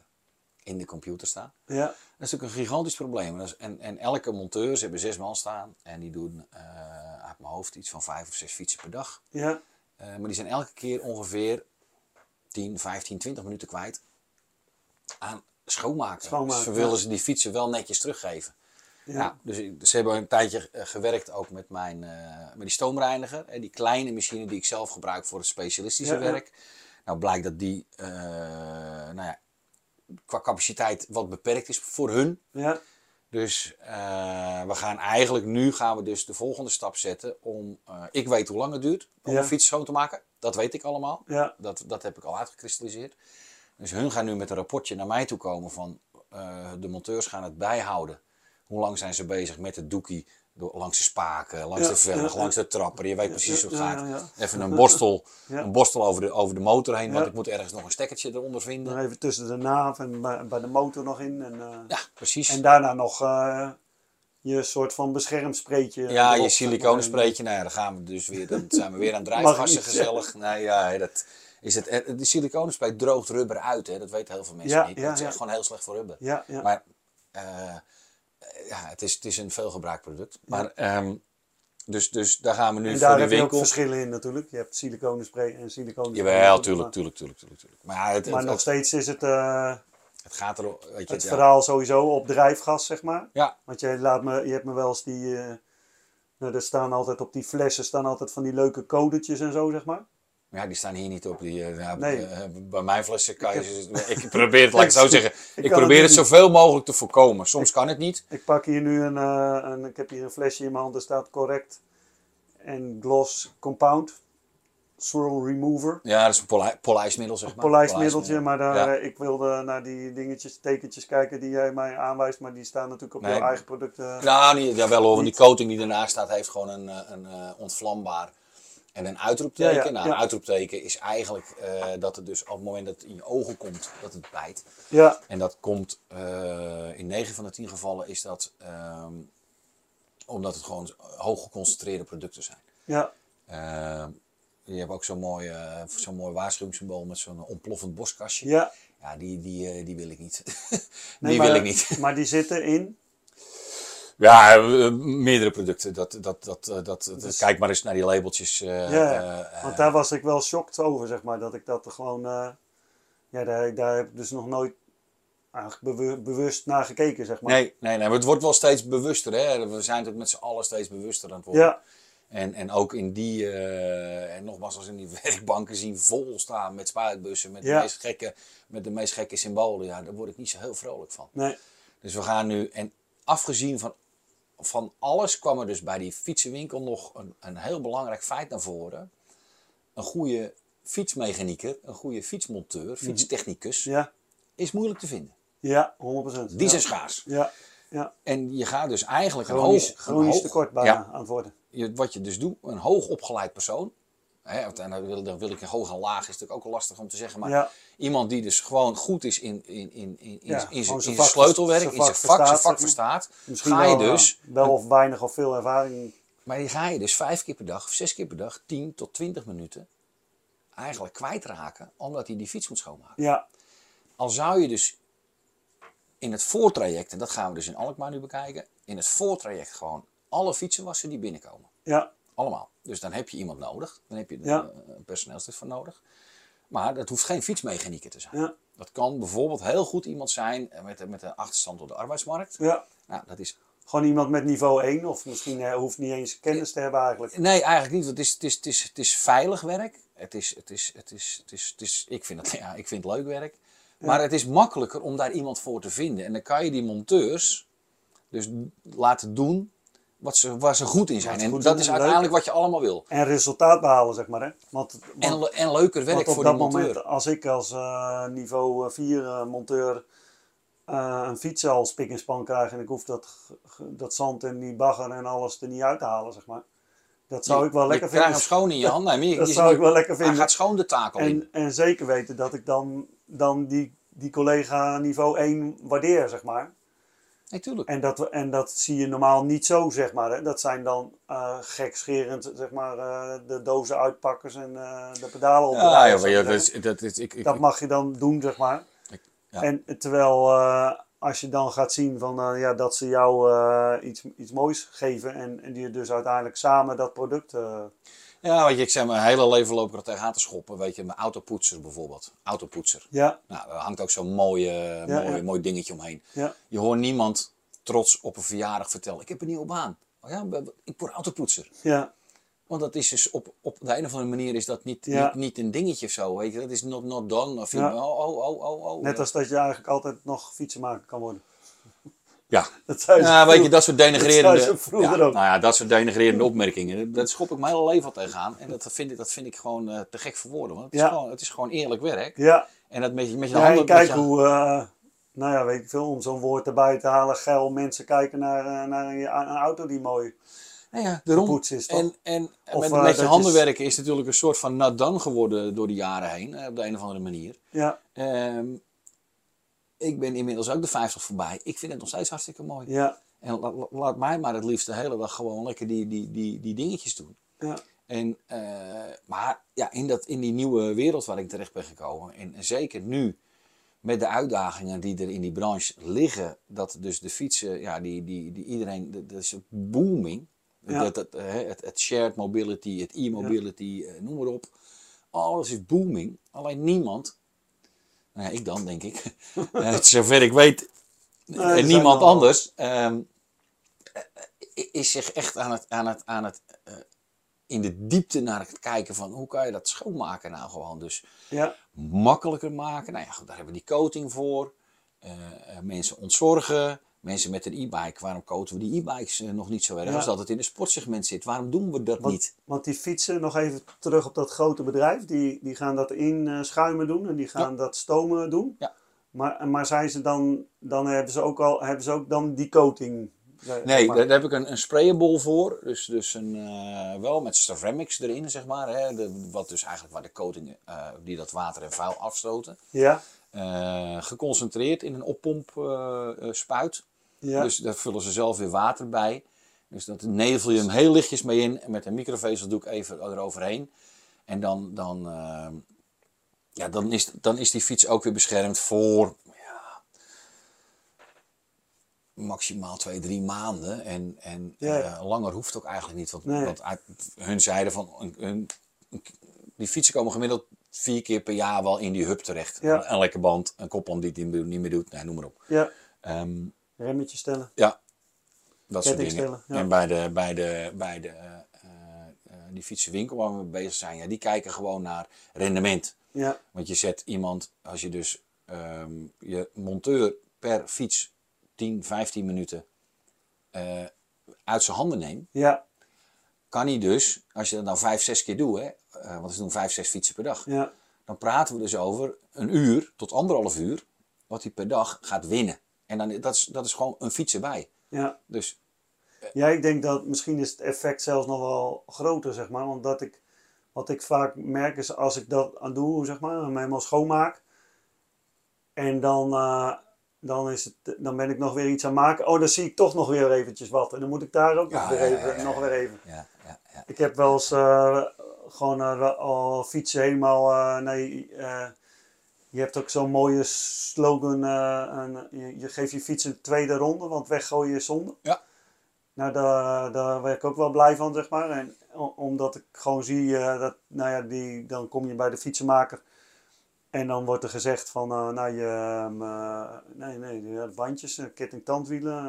Speaker 2: in de computer staan.
Speaker 1: ja,
Speaker 2: Dat is natuurlijk een gigantisch probleem. En, en, en elke monteur, ze hebben zes man staan en die doen eh, uit mijn hoofd iets van vijf of zes fietsen per dag.
Speaker 1: ja,
Speaker 2: Eh, maar die zijn elke keer ongeveer 10, 15, 20 minuten kwijt aan schoonmaken.
Speaker 1: Schoonmaken,
Speaker 2: Ze
Speaker 1: ja.
Speaker 2: willen ze die fietsen wel netjes teruggeven.
Speaker 1: ja.
Speaker 2: Dus ze hebben een tijdje eh, gewerkt ook met, mijn, met die stoomreiniger. Hè, die kleine machine die ik zelf gebruik voor het specialistische
Speaker 1: Ja,
Speaker 2: werk. Nou blijkt dat die nou ja, qua capaciteit wat beperkt is voor hun.
Speaker 1: ja.
Speaker 2: Dus eh, we gaan eigenlijk nu gaan we dus de volgende stap zetten om. eh, ik weet hoe lang het duurt om
Speaker 1: Ja.
Speaker 2: een fiets schoon te maken. Dat weet ik allemaal.
Speaker 1: Ja.
Speaker 2: Dat, dat heb ik al uitgekristalliseerd. Dus hun gaan nu met een rapportje naar mij toe komen van eh, de monteurs gaan het bijhouden. Hoe lang zijn ze bezig met het doekie? Langs de spaken, langs
Speaker 1: Ja,
Speaker 2: de velg,
Speaker 1: ja,
Speaker 2: langs de trapper. Je weet precies hoe het gaat. Even een borstel, een borstel over, de, over de motor heen. Want ik moet ergens nog een stekkertje eronder vinden.
Speaker 1: Dan even tussen de naaf en bij, bij de motor nog in. En, eh,
Speaker 2: Ja, precies.
Speaker 1: en daarna nog eh, je soort van beschermspreetje.
Speaker 2: Ja,
Speaker 1: erop,
Speaker 2: je siliconenspreetje. Nou ja, dan gaan we dus weer. Dan zijn we weer aan drijfgassen gezellig. Nee, ja, dat is het. eh, De siliconenspray droogt rubber uit. Hè. Dat weten heel veel mensen
Speaker 1: Ja,
Speaker 2: niet.
Speaker 1: ja,
Speaker 2: dat is
Speaker 1: ja.
Speaker 2: echt gewoon heel slecht voor rubber. Maar ja, het is, het is een veelgebruikt product. Maar ehm, dus, dus daar gaan we nu
Speaker 1: en
Speaker 2: voor
Speaker 1: daar heb je ook verschillen in natuurlijk. Je hebt siliconenspray en siliconenspray.
Speaker 2: Jawel, tuurlijk, tuurlijk, tuurlijk, tuurlijk, tuurlijk. Maar ja, het,
Speaker 1: Maar,
Speaker 2: het,
Speaker 1: nog
Speaker 2: het,
Speaker 1: steeds is het, eh,
Speaker 2: het gaat er, weet je,
Speaker 1: het
Speaker 2: ja.
Speaker 1: verhaal sowieso op drijfgas, zeg maar.
Speaker 2: Ja,
Speaker 1: Want je, laat me, je hebt me wel eens die... eh, nou, er staan altijd op die flessen staan altijd van die leuke codetjes en zo, zeg maar.
Speaker 2: Ja, die staan hier niet op. Die, eh, ja,
Speaker 1: Nee.
Speaker 2: eh, bij mijn flessen kan je...
Speaker 1: Ik
Speaker 2: ze- Ik, probeer het, laat ik zo zeggen. Ik, probeer
Speaker 1: het
Speaker 2: zoveel mogelijk te voorkomen. Soms kan het niet.
Speaker 1: Ik pak hier nu een, eh, een... Ik heb hier een flesje in mijn hand. Er staat correct en gloss compound. Swirl remover.
Speaker 2: Ja, dat is een poli- polijsmiddel, zeg maar.
Speaker 1: Polijstmiddeltje, maar daar,
Speaker 2: Ja.
Speaker 1: eh, ik wilde naar die dingetjes, tekentjes kijken die jij mij aanwijst, maar die staan natuurlijk op
Speaker 2: Nee.
Speaker 1: jouw eigen producten.
Speaker 2: Nou, niet, jawel hoor, want die coating die ernaast staat heeft gewoon een, eh, een eh, ontvlambaar en een uitroepteken.
Speaker 1: Ja, ja,
Speaker 2: nou,
Speaker 1: ja.
Speaker 2: een uitroepteken is eigenlijk eh, dat het dus op het moment dat het in je ogen komt, dat het bijt.
Speaker 1: Ja,
Speaker 2: En dat komt eh, in 9 van de 10 gevallen is dat ehm, omdat het gewoon hoog geconcentreerde producten zijn.
Speaker 1: ja,
Speaker 2: Ehm, je hebt ook zo'n mooi, eh, zo'n mooi waarschuwingssymbool met zo'n ontploffend boskastje.
Speaker 1: ja.
Speaker 2: Ja, die, die, die wil ik niet.
Speaker 1: Nee,
Speaker 2: die
Speaker 1: maar,
Speaker 2: wil ik niet.
Speaker 1: Maar die zitten in.
Speaker 2: Ja, eh, meerdere producten. Dat, dat, dat, eh, dat,
Speaker 1: Dus-
Speaker 2: kijk maar eens naar die labeltjes. eh,
Speaker 1: Ja, Want daar was ik wel shocked over, zeg maar. Dat ik dat er gewoon. ja, daar, daar heb ik dus nog nooit eigenlijk bewu- bewust naar gekeken, zeg maar.
Speaker 2: nee, nee, nee, maar het wordt wel steeds bewuster. Hè? We zijn natuurlijk met z'n allen steeds bewuster aan het worden.
Speaker 1: Ja,
Speaker 2: En, en ook in die, en nogmaals, als in die werkbanken zien vol staan met spuitbussen, met,
Speaker 1: Ja.
Speaker 2: de meest gekke, met de meest gekke symbolen. Ja, daar word ik niet zo heel vrolijk van.
Speaker 1: nee.
Speaker 2: Dus we gaan nu, en afgezien van, van alles, kwam er dus bij die fietsenwinkel nog een, een heel belangrijk feit naar voren. Een goede fietsmechanieker, een goede fietsmonteur, fietstechnicus,
Speaker 1: Ja,
Speaker 2: is moeilijk te vinden.
Speaker 1: ja, 100%.
Speaker 2: Die
Speaker 1: ja.
Speaker 2: zijn schaars.
Speaker 1: Ja, ja.
Speaker 2: En je gaat dus eigenlijk een hoog...
Speaker 1: chronisch tekort bijna
Speaker 2: Ja,
Speaker 1: aan het worden.
Speaker 2: je, wat je dus doet, een hoog opgeleid persoon. Hè, want dan, wil, dan wil ik hoog en laag, is natuurlijk ook lastig om te zeggen. Maar
Speaker 1: Ja.
Speaker 2: iemand die dus gewoon goed is in, in, in, in, in,
Speaker 1: Ja,
Speaker 2: in,
Speaker 1: gewoon
Speaker 2: zijn
Speaker 1: vak
Speaker 2: sleutelwerk, in zijn vak, zijn vak
Speaker 1: verstaat,
Speaker 2: ga je
Speaker 1: wel,
Speaker 2: dus,
Speaker 1: eh, wel of weinig of veel ervaring.
Speaker 2: maar die ga je dus vijf keer per dag, of zes keer per dag, 10 tot 20 minuten eigenlijk kwijtraken, omdat hij die fiets moet schoonmaken.
Speaker 1: Ja,
Speaker 2: Al zou je dus in het voortraject, en dat gaan we dus in Alkmaar nu bekijken, in het voortraject gewoon alle fietsen wassen die binnenkomen.
Speaker 1: ja,
Speaker 2: Allemaal. Dus dan heb je iemand nodig. Dan heb je
Speaker 1: Ja.
Speaker 2: eh, een personeelslid voor nodig. Maar dat hoeft geen fietsmechanieker te zijn.
Speaker 1: Ja,
Speaker 2: Dat kan bijvoorbeeld heel goed iemand zijn eh, met, met een achterstand op de arbeidsmarkt.
Speaker 1: ja.
Speaker 2: Nou, dat is
Speaker 1: Gewoon iemand met niveau 1, of misschien eh, hoeft niet eens kennis te hebben eigenlijk.
Speaker 2: Nee, eigenlijk niet. Want het is, het is, het is, het is veilig werk. Het is, het is, het is, het is, het is, ik, vind het, ja, ik vind het leuk werk. Maar het is makkelijker om daar iemand voor te vinden. En dan kan je die monteurs dus laten doen wat ze, waar ze goed in zijn. En dat
Speaker 1: doen
Speaker 2: is uiteindelijk wat je allemaal wil.
Speaker 1: En resultaat behalen, zeg maar. Hè? Want, want,
Speaker 2: En, en leuker werk voor
Speaker 1: dat
Speaker 2: die monteur.
Speaker 1: moment, als ik als eh, niveau 4 monteur eh, een fiets al spik en span krijg en ik hoef dat, dat zand en die bagger en alles er niet uit te halen, zeg maar. Dat zou ik wel lekker
Speaker 2: je krijgt
Speaker 1: vinden.
Speaker 2: hem schoon in je hand. Nee, maar je-
Speaker 1: Dat
Speaker 2: je-
Speaker 1: zou ik wel lekker
Speaker 2: Hij
Speaker 1: vinden.
Speaker 2: gaat schoon de in.
Speaker 1: En, en zeker weten dat ik dan, dan die, die collega niveau 1 waardeer, zeg maar.
Speaker 2: Nee, tuurlijk.
Speaker 1: En dat, en dat zie je normaal niet zo, zeg maar. Hè. Dat zijn dan eh gekscherend, zeg maar, eh, de dozen uitpakkers en eh, de pedalen op de
Speaker 2: Ja, ja, maar dat, is, dat is, ik, ik,
Speaker 1: Dat mag je dan doen, zeg maar.
Speaker 2: Ik- ja.
Speaker 1: En terwijl als je dan gaat zien van, ja, dat ze jou iets, iets moois geven en, en die dus uiteindelijk samen dat product...
Speaker 2: Ja, weet je, ik zeg mijn hele leven loop ik er tegenaan te schoppen. Weet je, mijn autopoetser bijvoorbeeld. Autopoetser.
Speaker 1: ja,
Speaker 2: Nou, er hangt ook zo'n mooie,
Speaker 1: Ja,
Speaker 2: mooie,
Speaker 1: ja.
Speaker 2: mooi dingetje omheen.
Speaker 1: ja,
Speaker 2: Je hoort niemand trots op een verjaardag vertellen: Ik heb een nieuwe baan. Oh ja, ik word autopoetser.
Speaker 1: ja,
Speaker 2: Want dat is dus op, op de een of andere manier is dat niet,
Speaker 1: Ja.
Speaker 2: niet, niet een dingetje of zo. Weet je, dat is not, not done. Of
Speaker 1: Ja.
Speaker 2: oh, oh, oh, oh, oh.
Speaker 1: net als dat je eigenlijk altijd nog fietsenmaker kan worden.
Speaker 2: Ja.
Speaker 1: Dat ze
Speaker 2: Ja, weet je, dat soort denigrerende.
Speaker 1: Dat
Speaker 2: ja. Nou ja, dat soort denigrerende opmerkingen. Dat schop ik mijn hele leven al tegenaan. En dat vind ik, dat vind ik gewoon eh, te gek voor woorden. Want het is, gewoon, het is gewoon eerlijk werk.
Speaker 1: Ja,
Speaker 2: En dat met je, met je
Speaker 1: Ja,
Speaker 2: handen.
Speaker 1: en kijk
Speaker 2: je-
Speaker 1: hoe, eh, nou ja, weet ik veel, om zo'n woord erbij te halen, geil, mensen kijken naar, eh, naar een, een auto die mooi
Speaker 2: Nou ja, daarom.
Speaker 1: is, toch?
Speaker 2: En, en
Speaker 1: Of,
Speaker 2: met, met je handen werken is natuurlijk een soort van done geworden door de jaren heen, op de een of andere manier.
Speaker 1: Ja,
Speaker 2: Ehm, ik ben inmiddels ook de 50 voorbij. Ik vind het nog steeds hartstikke mooi.
Speaker 1: ja,
Speaker 2: En la- la- laat mij maar het liefst de hele dag gewoon lekker die, die, die, die dingetjes doen.
Speaker 1: ja,
Speaker 2: En, eh, maar ja, in, dat, in die nieuwe wereld waar ik terecht ben gekomen, en, en zeker nu met de uitdagingen die er in die branche liggen, dat dus de fietsen, ja, die, die, die iedereen, dat, is booming.
Speaker 1: Ja.
Speaker 2: Dat, dat, eh, het, het shared mobility, het e-mobility, eh, noem maar op. Alles is booming. Alleen niemand, nou ik dan denk ik, eh, zover ik weet, en niemand anders, ehm, eh, is zich echt aan het, aan het, aan het eh, in de diepte naar het kijken van hoe kan je dat schoonmaken nou gewoon. Dus
Speaker 1: ja,
Speaker 2: makkelijker maken. Nou ja, goed, daar hebben we die coating voor. Eh, eh, mensen ontzorgen. Mensen met een e-bike. Waarom coaten we die e-bikes eh, nog niet zo erg
Speaker 1: Ja.
Speaker 2: als dat het in een sportsegment zit? Waarom doen we dat
Speaker 1: want,
Speaker 2: niet?
Speaker 1: want die fietsen, nog even terug op dat grote bedrijf, die, die gaan dat in eh, schuimen doen en die gaan dat stomen doen.
Speaker 2: Ja.
Speaker 1: Maar, maar zijn ze dan, dan hebben ze ook al, hebben ze ook dan die coating? zeg
Speaker 2: Nee,
Speaker 1: maar.
Speaker 2: daar heb ik een, een sprayable voor. Dus, dus een, eh, wel met ceramics erin, zeg maar. Hè, de, wat dus eigenlijk waar de coating, eh, die dat water en vuil afstoten.
Speaker 1: Ja,
Speaker 2: Eh, geconcentreerd in een oppompspuit.
Speaker 1: Ja,
Speaker 2: Dus daar vullen ze zelf weer water bij. Dus dat nevel je hem heel lichtjes mee in. En met een microvezeldoek even eroverheen. En dan, dan, eh, ja, dan, is, dan is die fiets ook weer beschermd voor ja, maximaal twee, drie maanden. En, en
Speaker 1: Ja,
Speaker 2: eh, langer hoeft ook eigenlijk niet. Want,
Speaker 1: Nee.
Speaker 2: want uit, hun zeiden van, een- die fietsen komen gemiddeld vier keer per jaar wel in die hub terecht.
Speaker 1: Ja.
Speaker 2: Een, een lekke band, een kopband die het niet niet meer doet. Nee, noem maar op.
Speaker 1: ja,
Speaker 2: Ehm,
Speaker 1: remmetje stellen.
Speaker 2: ja, dat soort dingen.
Speaker 1: stellen, ja.
Speaker 2: En bij, de, bij, de, bij de, eh, eh, die fietsenwinkel waar we mee bezig zijn, ja, die kijken gewoon naar rendement.
Speaker 1: Ja,
Speaker 2: Want je zet iemand, als je dus ehm, je monteur per fiets 10, 15 minuten eh, uit zijn handen neemt,
Speaker 1: ja,
Speaker 2: kan hij dus, als je dat nou 5, 6 keer doet, hè, eh, want ze doen 5, 6 fietsen per dag,
Speaker 1: ja,
Speaker 2: dan praten we dus over een uur tot anderhalf uur wat hij per dag gaat winnen. En dan, dat, is, dat is gewoon een fiets erbij.
Speaker 1: ja.
Speaker 2: Dus
Speaker 1: Ja, ik denk dat misschien is het effect zelfs nog wel groter, zeg maar. Want dat ik, wat ik vaak merk is als ik dat aan doe, zeg maar, hem helemaal schoonmaak. En dan, eh, dan, is het, dan ben ik nog weer iets aan maken. Oh, dan zie ik toch nog weer eventjes wat. En dan moet ik daar ook nog, weer
Speaker 2: ja,
Speaker 1: even,
Speaker 2: ja,
Speaker 1: nog weer even.
Speaker 2: ja, ja, ja.
Speaker 1: Ik heb wel eens eh, gewoon eh, al fietsen helemaal... eh, nee, eh, je hebt ook zo'n mooie slogan. eh, een- je, je geeft je fiets een tweede ronde, want weggooien is zonde.
Speaker 2: Ja.
Speaker 1: Nou, daar, daar werd ik ook wel blij van, zeg maar. En omdat ik gewoon zie eh, dat, nou ja, die, dan kom je bij de fietsenmaker. En dan wordt er gezegd van, eh, nou je, ehm, eh, nee, nee, ja, bandjes, ketting, tandwielen.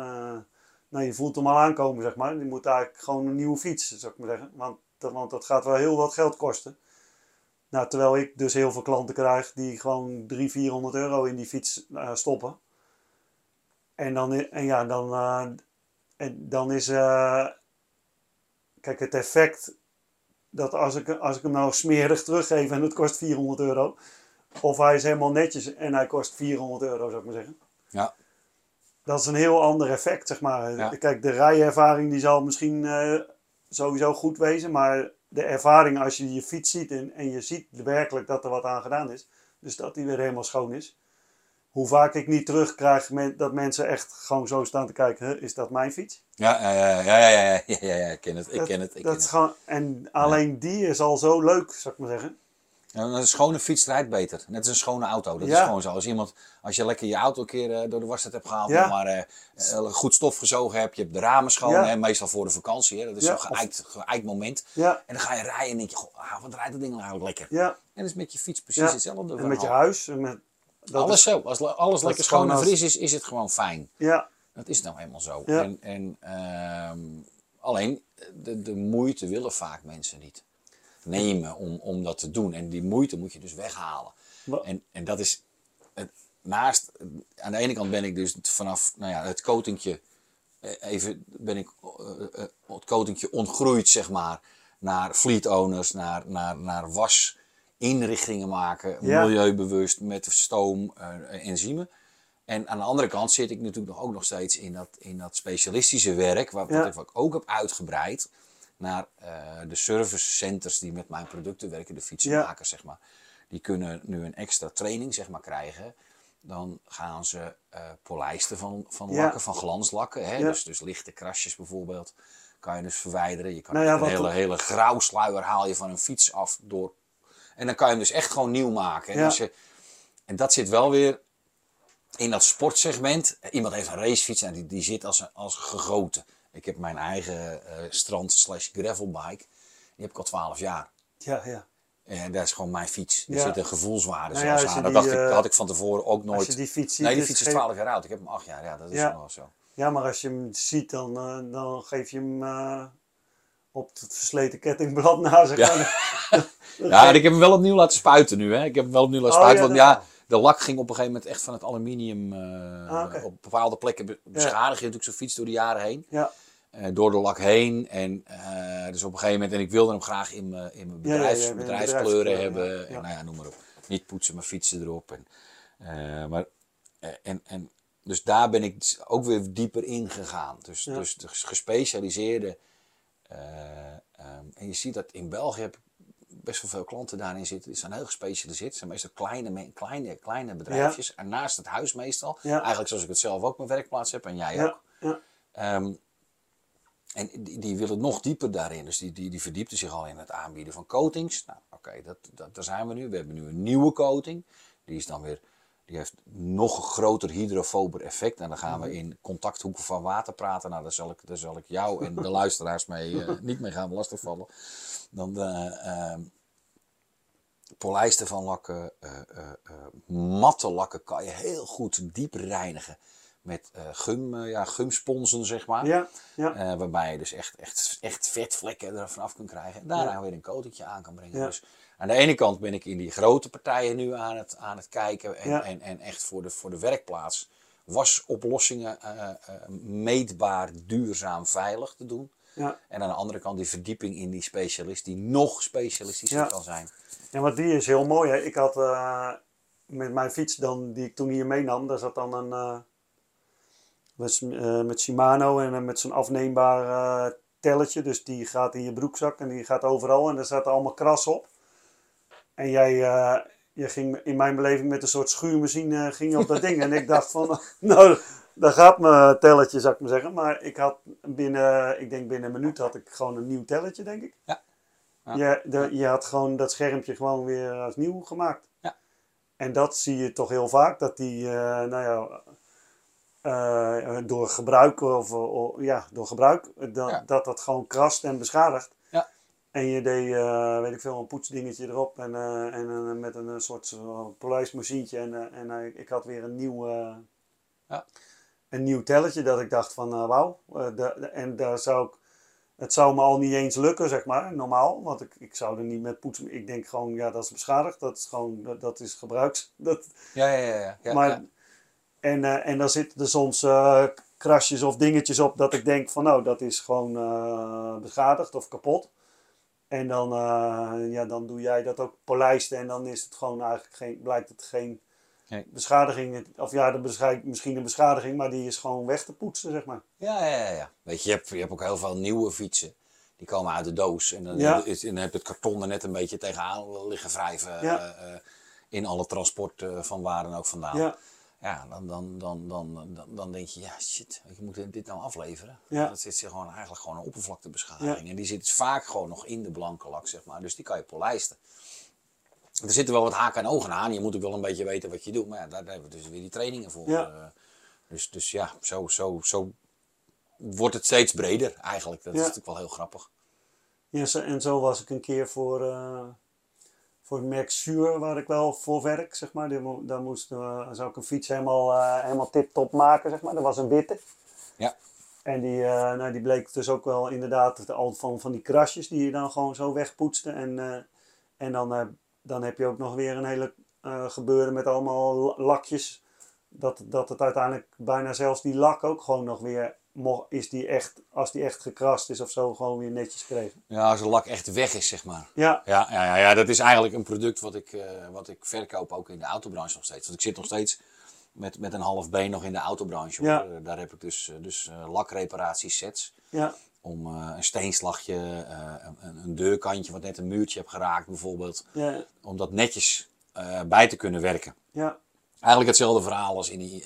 Speaker 1: nou, je voelt hem al aankomen, zeg maar. Die moet eigenlijk gewoon een nieuwe fiets, zou ik maar zeggen. Want, dat- want dat gaat wel heel wat geld kosten. Nou, terwijl ik dus heel veel klanten krijg die gewoon 300, 400 euro in die fiets eh, stoppen. En dan, en ja, dan, eh, en dan is, eh, kijk, het effect dat als ik, als ik hem nou smerig teruggeef en het kost 400 euro, of hij is helemaal netjes en hij kost 400 euro, zou ik maar zeggen.
Speaker 2: Ja.
Speaker 1: Dat is een heel ander effect, zeg maar.
Speaker 2: Ja.
Speaker 1: Kijk, de rijervaring die zal misschien sowieso goed wezen, maar de ervaring als je je fiets ziet en, en je ziet werkelijk dat er wat aan gedaan is, dus dat die weer helemaal schoon is. Hoe vaak ik niet terugkrijg men, dat mensen echt gewoon zo staan te kijken, "Huh, is dat mijn fiets?
Speaker 2: Ja, ja, ja, ja, ja, ja, ja, ja, ja, ik ken het, ik
Speaker 1: Dat-
Speaker 2: ken het, ik
Speaker 1: dat
Speaker 2: ken het.
Speaker 1: gewoon, en alleen die is al zo leuk, zou ik maar zeggen.
Speaker 2: Een schone fiets rijdt beter. Net als een schone auto. Dat is gewoon zo. Als iemand, als je lekker je auto een keer eh, door de wasset hebt gehaald,
Speaker 1: Ja.
Speaker 2: maar eh, eh, goed stof gezogen hebt, je hebt de ramen schoon,
Speaker 1: Ja.
Speaker 2: hè, meestal voor de vakantie. Hè, dat is zo'n geëikt, geëikt moment. En dan ga je rijden en denk je, goh, ah, wat rijdt dat ding nou eigenlijk lekker.
Speaker 1: ja.
Speaker 2: En dat is met je fiets precies hetzelfde.
Speaker 1: En met je huis. En met, dat
Speaker 2: alles
Speaker 1: is-
Speaker 2: zo. Als le- alles lekker schoon en fris is, is het gewoon fijn.
Speaker 1: ja,
Speaker 2: Dat is nou helemaal zo.
Speaker 1: Ja.
Speaker 2: En, en, ehm, alleen, de, de moeite willen vaak mensen niet nemen om, om dat te doen. En die moeite moet je dus weghalen. En, en dat is, het, naast, aan de ene kant ben ik dus vanaf nou ja, het coatingje, eh, even ben ik eh, eh, het coatingje ontgroeid zeg maar, naar fleet owners, naar, naar, naar wasinrichtingen maken,
Speaker 1: Ja.
Speaker 2: milieubewust met stoom, eh, enzymen. En aan de andere kant zit ik natuurlijk nog, ook nog steeds in dat, in dat specialistische werk, wat,
Speaker 1: Ja.
Speaker 2: wat ik ook heb uitgebreid naar eh, de service centers die met mijn producten werken, de fietsenmakers zeg maar. Die kunnen nu een extra training zeg maar krijgen. Dan gaan ze eh polijsten van, van
Speaker 1: Ja.
Speaker 2: lakken, van glanslakken. Hè?
Speaker 1: Ja.
Speaker 2: Dus, dus lichte krasjes bijvoorbeeld kan je dus verwijderen. Je kan
Speaker 1: Nou ja,
Speaker 2: een hele, hele grauwsluier haal je van een fiets af door. En dan kan je hem dus echt gewoon nieuw maken. En,
Speaker 1: Ja.
Speaker 2: als je, en dat zit wel weer in dat sportsegment. Iemand heeft een racefiets en die, die zit als, een- als gegoten. Ik heb mijn eigen eh, strand slash gravelbike. Die heb ik al 12 jaar.
Speaker 1: ja, ja.
Speaker 2: En dat is gewoon mijn fiets. Er
Speaker 1: Ja.
Speaker 2: zit een gevoelswaarde
Speaker 1: Nou ja,
Speaker 2: aan. Dat dacht ik,
Speaker 1: eh,
Speaker 2: had ik van tevoren ook nooit.
Speaker 1: Als je die fiets ziet.
Speaker 2: nee, die fiets is
Speaker 1: geen-
Speaker 2: 12 jaar oud. Ik heb hem 8 jaar. Ja, dat is
Speaker 1: Ja.
Speaker 2: nog wel zo.
Speaker 1: Ja, maar als je hem ziet, dan, eh, dan geef je hem eh, op het versleten kettingblad na. Zeg
Speaker 2: Ja. en ik heb hem wel opnieuw laten spuiten nu. Hè. Ik heb hem wel opnieuw laten
Speaker 1: Oh,
Speaker 2: spuiten.
Speaker 1: ja,
Speaker 2: want ja, de lak ging op een gegeven moment echt van het aluminium. eh,
Speaker 1: Ah.
Speaker 2: Op bepaalde plekken be- beschadig je natuurlijk zo'n fiets door de jaren heen.
Speaker 1: Ja,
Speaker 2: eh, door de lak heen. En eh, dus op een gegeven moment, en ik wilde hem graag in mijn, in mijn
Speaker 1: ja,
Speaker 2: bedrijfskleuren hebben. En nou ja, noem maar op. Niet poetsen, maar fietsen erop. En, maar, en, en, dus daar ben ik ook weer dieper in gegaan. Dus, dus de gespecialiseerde. eh, ehm, en je ziet dat in België heb ik best wel veel klanten daarin zitten. Die zijn heel gespecialiseerd. Het zijn meestal kleine, kleine, kleine bedrijfjes. En naast het huis meestal.
Speaker 1: Ja.
Speaker 2: Eigenlijk zoals ik het zelf ook mijn werkplaats heb. En jij
Speaker 1: ja,
Speaker 2: ook.
Speaker 1: ja.
Speaker 2: Ehm, en die, die willen nog dieper daarin. Dus die, die, die verdiepten zich al in het aanbieden van coatings. Nou, oké, dat, dat, daar zijn we nu. We hebben nu een nieuwe coating. Die is dan weer. Die heeft nog groter hydrofober effect. En dan gaan we in contacthoeken van water praten. Nou, daar zal ik, daar zal ik jou en de luisteraars mee, eh, niet mee gaan lastigvallen. Dan de ehm, polijsten van lakken, eh, eh, eh, matte lakken kan je heel goed diep reinigen. Met eh, gum, eh, ja, gumsponsen, zeg maar.
Speaker 1: ja, ja.
Speaker 2: Eh, waarbij je dus echt, echt, echt vetvlekken er vanaf kunt krijgen. En daarna weer een coatingje aan kan brengen. Dus aan de ene kant ben ik in die grote partijen nu aan het, aan het kijken. En,
Speaker 1: Ja.
Speaker 2: en, en echt voor de, voor de werkplaats wasoplossingen eh, eh, meetbaar, duurzaam, veilig te doen.
Speaker 1: ja.
Speaker 2: En aan de andere kant die verdieping in die specialist die nog specialistischer
Speaker 1: Ja.
Speaker 2: kan zijn.
Speaker 1: Ja, maar die is heel mooi. Hè. Ik had eh, met mijn fiets dan, die ik toen hier meenam, daar zat dan een met, eh, met Shimano en met zo'n afneembaar telletje. Dus die gaat in je broekzak en die gaat overal en daar zaten allemaal kras op. En jij, je ging in mijn beleving met een soort schuurmachine eh, ging je op dat ding. En ik dacht van, nou, daar gaat mijn telletje, zou ik maar zeggen. Maar ik had binnen, ik denk binnen een minuut had ik gewoon een nieuw telletje, denk ik.
Speaker 2: Ja. Ja.
Speaker 1: Je, de, je had gewoon dat schermpje gewoon weer als nieuw gemaakt.
Speaker 2: Ja.
Speaker 1: En dat zie je toch heel vaak, dat die, eh, nou ja, door gebruik, of, ja, door gebruik, dat,
Speaker 2: Ja.
Speaker 1: dat dat gewoon krast en beschadigt. En je deed, eh, weet ik veel, een poetsdingetje erop en, eh, en eh, met een, soort polijsmachientje. En, en ik had weer een nieuw,
Speaker 2: Ja.
Speaker 1: een nieuw telletje dat ik dacht van, wauw. en daar zou ik, het zou me al niet eens lukken, zeg maar, normaal. Want ik, ik zou er niet met poetsen, ik denk gewoon, ja, dat is beschadigd. Dat is gewoon, dat, dat is gebruiks. Dat,
Speaker 2: Ja, ja, ja. ja,
Speaker 1: maar,
Speaker 2: ja.
Speaker 1: En, en dan zitten er soms eh, krasjes of dingetjes op dat ik denk van nou, dat is gewoon beschadigd of kapot. En dan, eh, ja, dan doe jij dat ook polijsten en dan is het gewoon eigenlijk geen, blijkt het geen
Speaker 2: Nee.
Speaker 1: beschadiging. Of ja, de misschien een beschadiging, maar die is gewoon weg te poetsen, zeg maar.
Speaker 2: Ja, ja, ja. Weet je, je hebt, je hebt ook heel veel nieuwe fietsen. Die komen uit de doos. En dan,
Speaker 1: Ja.
Speaker 2: is, en dan heb je het karton er net een beetje tegenaan liggen wrijven.
Speaker 1: Ja.
Speaker 2: eh, eh, in alle transport van waar dan ook vandaan.
Speaker 1: Ja,
Speaker 2: Ja, dan, dan, dan, dan, dan, dan denk je, ja shit, je moet dit nou afleveren.
Speaker 1: Ja.
Speaker 2: Dat zit gewoon eigenlijk gewoon een oppervlaktebeschadiging. En die zit vaak gewoon nog in de blanke lak, zeg maar. Dus die kan je polijsten. Er zitten wel wat haken en ogen aan. Je moet ook wel een beetje weten wat je doet. Maar ja, daar hebben we dus weer die trainingen voor.
Speaker 1: Ja.
Speaker 2: Eh, dus, dus ja, zo, zo, zo wordt het steeds breder eigenlijk. Dat is natuurlijk wel heel grappig.
Speaker 1: ja en zo was ik een keer voor, eh voor Sure, waar ik wel voor werk, zeg maar. Die Daar moest, eh, zou ik een fiets helemaal, eh, helemaal tip-top maken, zeg maar. Dat was een witte.
Speaker 2: Ja.
Speaker 1: En die, eh, nou, die bleek dus ook wel inderdaad de- al van, van die krasjes die je dan gewoon zo wegpoetste. En, en dan, dan heb je ook nog weer een hele gebeuren met allemaal la- lakjes. Dat, dat het uiteindelijk bijna zelfs die lak ook gewoon nog weer, is die echt, als die echt gekrast is of zo, gewoon weer netjes kreeg.
Speaker 2: Ja, als de lak echt weg is, zeg maar.
Speaker 1: Ja,
Speaker 2: Ja, ja, ja, ja, dat is eigenlijk een product wat ik, eh, wat ik verkoop ook in de autobranche nog steeds. Want ik zit nog steeds met, met een half been nog in de autobranche.
Speaker 1: Ja.
Speaker 2: Eh, Daar heb ik dus, eh, dus eh, lakreparatiesets.
Speaker 1: ja,
Speaker 2: Om een steenslagje, een, een deurkantje wat net een muurtje heb geraakt bijvoorbeeld.
Speaker 1: ja,
Speaker 2: Om dat netjes bij te kunnen werken.
Speaker 1: ja,
Speaker 2: Eigenlijk hetzelfde verhaal als in die...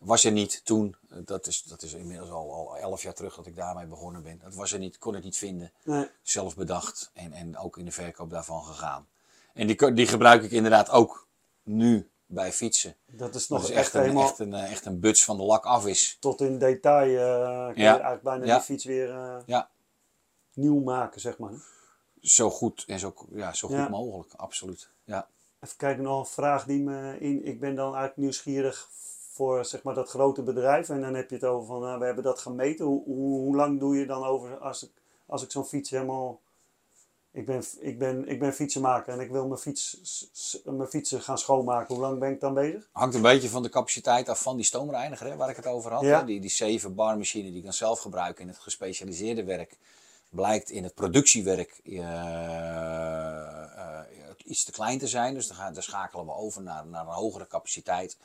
Speaker 2: was er niet toen, eh, dat is, dat is inmiddels al, al elf jaar terug dat ik daarmee begonnen ben. Dat was er niet, kon ik niet vinden
Speaker 1: nee,
Speaker 2: zelf bedacht en, en ook in de verkoop daarvan gegaan. En die, die gebruik ik inderdaad ook nu bij fietsen.
Speaker 1: dat is
Speaker 2: Dat
Speaker 1: nog
Speaker 2: is
Speaker 1: echt,
Speaker 2: echt een,
Speaker 1: helemaal
Speaker 2: echt, een, eh, echt een buts van de lak af is.
Speaker 1: tot in detail. eh kun je eigenlijk bijna
Speaker 2: Ja.
Speaker 1: die fiets weer
Speaker 2: Ja,
Speaker 1: nieuw maken, zeg maar.
Speaker 2: zo goed en zo, ja, zo goed mogelijk, absoluut. Ja.
Speaker 1: Even kijken, nog een vraag die me in. Ik ben dan eigenlijk nieuwsgierig voor zeg maar, dat grote bedrijf. En dan heb je het over van eh, we hebben dat gemeten. Hoe, hoe, hoe lang doe je dan over als ik, als ik zo'n fiets helemaal. Ik ben, ik, ben, ik ben fietsenmaker en ik wil mijn, fiets, mijn fietsen gaan schoonmaken. Hoe lang ben ik dan bezig?
Speaker 2: Hangt een beetje van de capaciteit af van die stoomreiniger, hè, waar ik het over had.
Speaker 1: Ja.
Speaker 2: Die, die 7 bar machine die ik dan zelf gebruik in het gespecialiseerde werk. Blijkt in het productiewerk eh, eh, iets te klein te zijn. Dus dan, gaan, dan schakelen we over naar, naar een hogere capaciteit.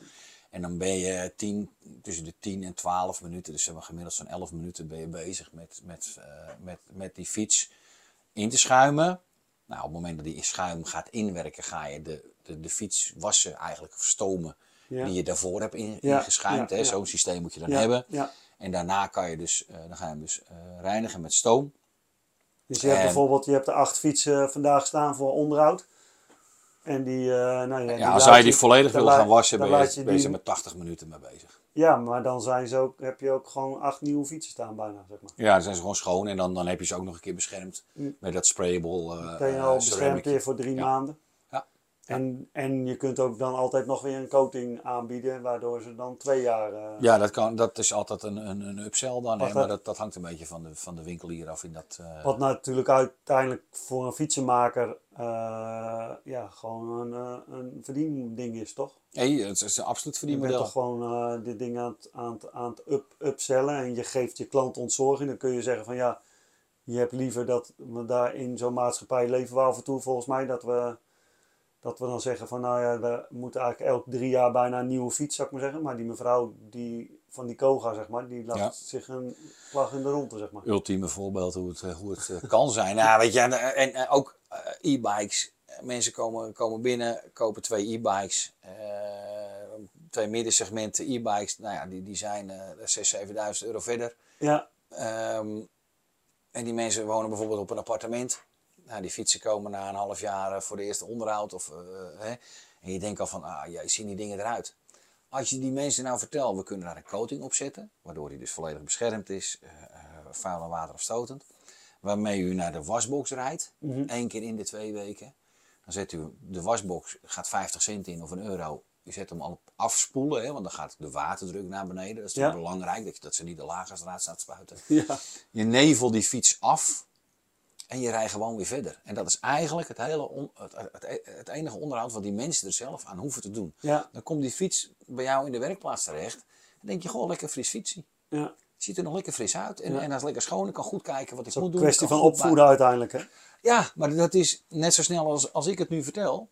Speaker 2: En dan ben je 10, tussen de 10 en 12 minuten, dus zeg maar gemiddeld zo'n 11 minuten ben je bezig met, met, eh, met, met die fiets in te schuimen. Nou, op het moment dat die schuim gaat inwerken, ga je de, de, de fiets wassen eigenlijk, of stomen,
Speaker 1: Ja.
Speaker 2: die je daarvoor hebt in,
Speaker 1: Ja,
Speaker 2: ingeschuimd.
Speaker 1: ja.
Speaker 2: Zo'n systeem moet je dan hebben.
Speaker 1: ja.
Speaker 2: En daarna kan je dus, eh, dan ga je hem dus eh, reinigen met stoom.
Speaker 1: Dus je hebt
Speaker 2: En-
Speaker 1: bijvoorbeeld je hebt er acht fietsen vandaag staan voor onderhoud. En die, eh nou ja, die
Speaker 2: Ja, als wij die volledig
Speaker 1: dan laat-
Speaker 2: gaan wassen,
Speaker 1: dan
Speaker 2: ben je, ben met 80 minuten mee bezig.
Speaker 1: Ja, maar dan zijn ze ook, heb je ook gewoon acht nieuwe fietsen staan bijna, zeg maar.
Speaker 2: Ja, dan zijn ze gewoon schoon en dan, dan heb je ze ook nog een keer beschermd
Speaker 1: Mm.
Speaker 2: met dat sprayable eh
Speaker 1: Ben je
Speaker 2: eh,
Speaker 1: al beschermd
Speaker 2: ceramic.
Speaker 1: weer voor drie
Speaker 2: Ja.
Speaker 1: maanden.
Speaker 2: Ja.
Speaker 1: En, en je kunt ook dan altijd nog weer een coating aanbieden, waardoor ze dan twee jaar... eh,
Speaker 2: Ja, dat, kan, dat is altijd een, een, een upsell dan, hè, maar dat, dat hangt een beetje van de, van de winkelier af in dat... eh,
Speaker 1: Wat natuurlijk uiteindelijk voor een fietsenmaker eh, ja, gewoon een, eh, een verdiending is, toch?
Speaker 2: nee, het is een absoluut
Speaker 1: Je bent
Speaker 2: verdienmodel.
Speaker 1: toch gewoon eh, dit ding aan het, aan het, aan het up, upsellen en je geeft je klant ontzorging. Dan kun je zeggen van ja, je hebt liever dat we daar in zo'n maatschappij leven we af en toe volgens mij dat we, dat we dan zeggen van nou ja, we moeten eigenlijk elk drie jaar bijna een nieuwe fiets, zou ik maar zeggen. Maar die mevrouw die, van die Koga, zeg maar, die laat
Speaker 2: Ja.
Speaker 1: zich een slag in de ronde, zeg maar.
Speaker 2: ultieme voorbeeld hoe het, hoe het kan zijn. Nou, weet je, en, en, en ook e-bikes. Mensen komen, komen binnen, kopen twee e-bikes. eh, twee middensegmenten e-bikes. Nou ja, die, die zijn eh 6.000, 7.000 euro verder.
Speaker 1: Ja,
Speaker 2: Ehm, en die mensen wonen bijvoorbeeld op een appartement. Nou, die fietsen komen na een half jaar eh, voor de eerste onderhoud. Of, eh, hè, en je denkt al van, ah, jij zien die dingen eruit. als je die mensen nou vertelt, we kunnen daar een coating op zetten, waardoor hij dus volledig beschermd is, uh, vuil en waterafstotend, waarmee u naar de wasbox rijdt,
Speaker 1: Mhm.
Speaker 2: één keer in de twee weken. Dan zet u de wasbox, gaat 50 cent in of een euro. U zet hem al op afspoelen, hè, want dan gaat de waterdruk naar beneden. Dat is
Speaker 1: Ja.
Speaker 2: belangrijk, dat, je- dat ze niet de lagerstraat staat te spuiten.
Speaker 1: Ja.
Speaker 2: Je nevel die fiets af en je rijdt gewoon weer verder. En dat is eigenlijk het, hele on- het, het, het enige onderhoud wat die mensen er zelf aan hoeven te doen.
Speaker 1: Ja.
Speaker 2: Dan komt die fiets bij jou in de werkplaats terecht. Dan denk je, goh, lekker fris fietsie.
Speaker 1: ja.
Speaker 2: Het ziet er nog lekker fris uit. En,
Speaker 1: Ja.
Speaker 2: en hij is lekker schoon. Ik kan goed kijken wat ik
Speaker 1: Het is ook
Speaker 2: moet
Speaker 1: een
Speaker 2: doen.
Speaker 1: kwestie van opvoeden uiteindelijk. Hè?
Speaker 2: Ja, maar dat is net zo snel als, als ik het nu vertel.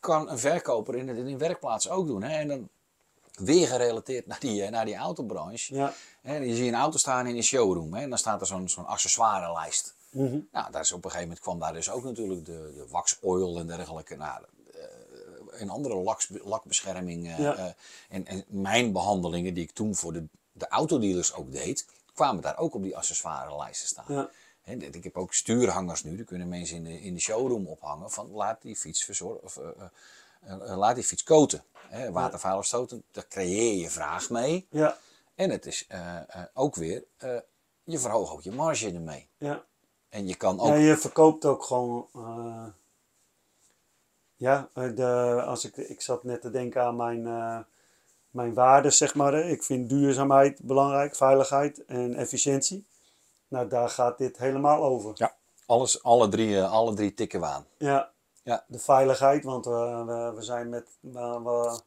Speaker 2: Kan een verkoper in, in een werkplaats ook doen. Hè? En dan weer gerelateerd naar die, eh, naar die autobranche.
Speaker 1: Ja.
Speaker 2: Hè, je ziet een auto staan in een showroom. Hè, en dan staat er zo'n zo'n accessoirelijst.
Speaker 1: Mhm.
Speaker 2: Nou, daar is op een gegeven moment kwam daar dus ook natuurlijk de, de waxoil en dergelijke. Nou, eh, en andere laks, lakbescherming.
Speaker 1: Ja.
Speaker 2: eh, en, en mijn behandelingen die ik toen voor de, de autodealers ook deed, kwamen daar ook op die accessoirelijsten staan.
Speaker 1: Ja.
Speaker 2: Ik heb ook stuurhangers nu, die kunnen mensen in de, in de showroom ophangen van laat die fiets verzorgen. Of, eh, eh, eh, laat die fiets koten. Hè, watervuil afstoten, daar creëer je vraag mee.
Speaker 1: Ja.
Speaker 2: En het is ook weer, je verhoogt ook je marge ermee.
Speaker 1: Ja.
Speaker 2: En je kan ook.
Speaker 1: Ja, je verkoopt ook gewoon. ja, de, als ik, ik zat net te denken aan mijn, mijn waarden, zeg maar. Ik vind duurzaamheid belangrijk, veiligheid en efficiëntie. Nou, daar gaat dit helemaal over.
Speaker 2: Ja, alles, alle, drie, eh, alle drie tikken we aan.
Speaker 1: Ja,
Speaker 2: Ja.
Speaker 1: de veiligheid, want we, we, we zijn met, wa- wa-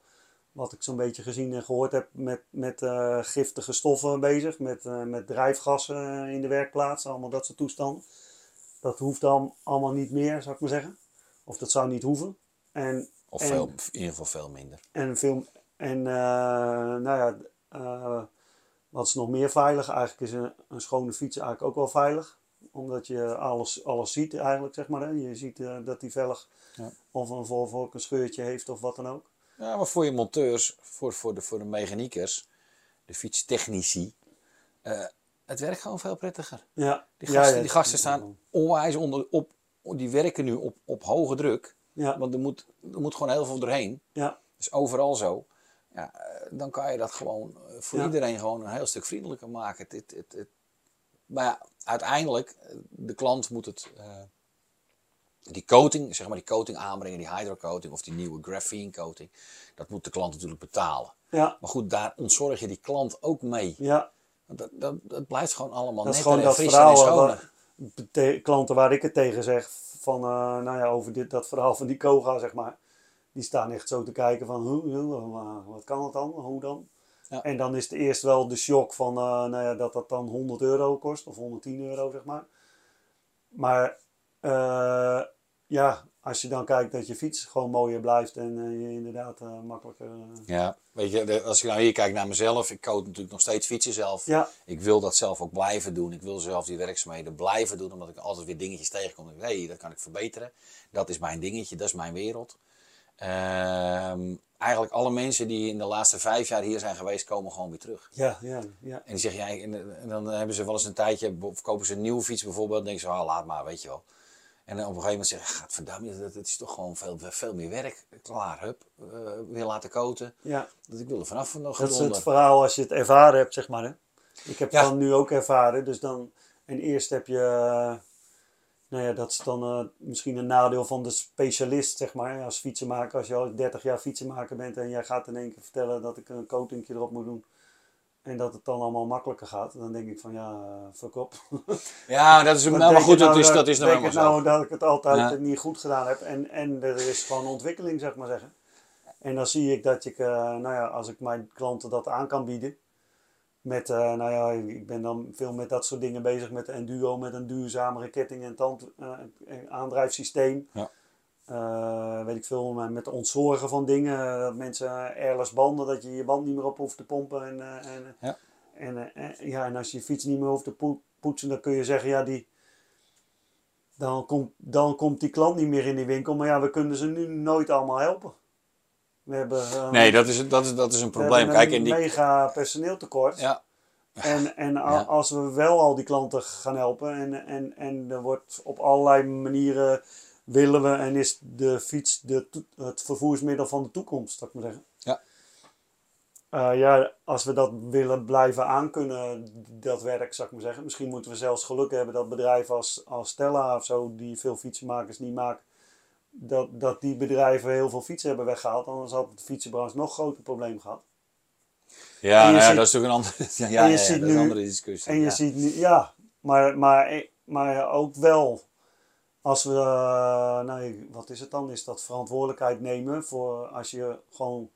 Speaker 1: wat ik zo'n beetje gezien en gehoord heb, met, met eh, giftige stoffen bezig, met, eh, met drijfgassen in de werkplaats, allemaal dat soort toestanden. Dat hoeft dan allemaal niet meer, zou ik maar zeggen. Of dat zou niet hoeven. En,
Speaker 2: Of
Speaker 1: En-
Speaker 2: veel, in ieder geval veel minder.
Speaker 1: en, veel, en eh, nou ja, eh, wat is nog meer veilig? Eigenlijk is een, een schone fiets eigenlijk ook wel veilig. Omdat je alles, alles ziet eigenlijk, zeg maar. Hè. Je ziet eh, dat die velg
Speaker 2: Ja.
Speaker 1: of een Volvo een scheurtje heeft of wat dan ook.
Speaker 2: Ja, maar voor je monteurs, voor, voor, de, voor de mechaniekers, de fietstechnici, het werkt gewoon veel prettiger.
Speaker 1: Ja.
Speaker 2: Die
Speaker 1: Ja,
Speaker 2: gasten,
Speaker 1: ja,
Speaker 2: die gasten staan onwijs onder, op, die werken nu op, op hoge druk.
Speaker 1: Ja,
Speaker 2: Want er moet, er moet gewoon heel veel doorheen.
Speaker 1: ja,
Speaker 2: Dat is overal zo. Ja, eh, dan kan je dat gewoon eh, voor
Speaker 1: Ja.
Speaker 2: iedereen gewoon een heel stuk vriendelijker maken. Het, het, maar ja, uiteindelijk, eh, de klant moet het, die coating, zeg maar die coating aanbrengen, die hydrocoating of die nieuwe graphene coating, dat moet de klant natuurlijk betalen.
Speaker 1: ja,
Speaker 2: Maar goed, daar ontzorg je die klant ook mee.
Speaker 1: ja.
Speaker 2: Dat, dat, dat blijft gewoon allemaal
Speaker 1: Dat is
Speaker 2: netter
Speaker 1: gewoon
Speaker 2: en
Speaker 1: dat verhaal. klanten waar ik het tegen zeg, van, nou ja, over dit, dat verhaal van die Koga, zeg maar. Die staan echt zo te kijken van, hoe, wat kan het dan? Hoe dan?
Speaker 2: Ja.
Speaker 1: En dan is het eerst wel de shock van, eh, nou ja, dat dat dan 100 euro kost, of 110 euro, zeg maar. Maar, eh, ja, als je dan kijkt dat je fiets gewoon mooier blijft en eh, je inderdaad makkelijker...
Speaker 2: Ja, weet je, als ik nou hier kijk naar mezelf, ik coat natuurlijk nog steeds fietsen zelf.
Speaker 1: ja,
Speaker 2: Ik wil dat zelf ook blijven doen. Ik wil zelf die werkzaamheden blijven doen, omdat ik altijd weer dingetjes tegenkom. Hé, hey, dat kan ik verbeteren. Dat is mijn dingetje, dat is mijn wereld. Ehm, eigenlijk alle mensen die in de laatste vijf jaar hier zijn geweest, komen gewoon weer terug.
Speaker 1: ja, ja, ja.
Speaker 2: En die zeggen, ja, en, dan hebben ze wel eens een tijdje, of kopen ze een nieuwe fiets bijvoorbeeld, dan denken ze, ah, laat maar, weet je wel. En dan op een gegeven moment zeggen, gaat verdamme, dat, dat is toch gewoon veel, veel meer werk. Klaar, hup, eh, weer laten koten.
Speaker 1: ja.
Speaker 2: Dat ik wil er vanaf nog
Speaker 1: Dat is het verhaal als je het ervaren hebt, zeg maar. Hè? Ik heb
Speaker 2: Ja.
Speaker 1: het dan nu ook ervaren. Dus dan, en eerst heb je, eh, nou ja, dat is dan eh, misschien een nadeel van de specialist, zeg maar. Als fietsenmaker, als je al 30 jaar fietsenmaker bent en jij gaat in één keer vertellen dat ik een coatingje erop moet doen. En dat het dan allemaal makkelijker gaat. Dan denk ik van ja, eh, fuck op.
Speaker 2: Ja, dat is, nou, maar goed, dat
Speaker 1: nou,
Speaker 2: is,
Speaker 1: eh,
Speaker 2: dat is nou helemaal zo.
Speaker 1: nou dat ik het altijd
Speaker 2: Ja.
Speaker 1: niet goed gedaan heb. En, en er is gewoon ontwikkeling, zeg maar zeggen. En dan zie ik dat ik, eh, nou ja, als ik mijn klanten dat aan kan bieden. Met, eh, nou ja, ik ben dan veel met dat soort dingen bezig. Met Enduro, met een duurzamere ketting en tand, eh, en aandrijfsysteem.
Speaker 2: Ja.
Speaker 1: Eh, weet ik veel, met ontzorgen van dingen. Dat mensen airless banden, dat je je band niet meer op hoeft te pompen. En, en,
Speaker 2: Ja.
Speaker 1: en, eh, ja, en als je je fiets niet meer hoeft te poe- poetsen, dan kun je zeggen, ja, die, dan, komt, dan komt die klant niet meer in die winkel. Maar ja, we kunnen ze nu nooit allemaal helpen. We hebben, eh,
Speaker 2: Nee, dat is, dat is, dat is een probleem. Kijk,
Speaker 1: een
Speaker 2: en die,
Speaker 1: mega personeeltekort.
Speaker 2: ja,
Speaker 1: En, en
Speaker 2: Ja.
Speaker 1: als we wel al die klanten gaan helpen en, en, en er wordt op allerlei manieren willen we en is de fiets de, het vervoersmiddel van de toekomst, zou ik maar zeggen.
Speaker 2: Ja.
Speaker 1: Eh, ja, als we dat willen blijven aankunnen, dat werk, zou ik maar zeggen. Misschien moeten we zelfs geluk hebben dat bedrijven als, als Stella of zo, die veel fietsenmakers niet maken, dat, dat die bedrijven heel veel fietsen hebben weggehaald. Anders had de fietsenbranche nog groter probleem gehad.
Speaker 2: Ja, nou ja
Speaker 1: ziet-
Speaker 2: dat is natuurlijk een andere, ja, dat
Speaker 1: nu-
Speaker 2: een andere discussie.
Speaker 1: En je
Speaker 2: ja.
Speaker 1: ziet nu, ja, maar, maar, maar ook wel, als we, nou, wat is het dan? Is dat verantwoordelijkheid nemen voor als je gewoon,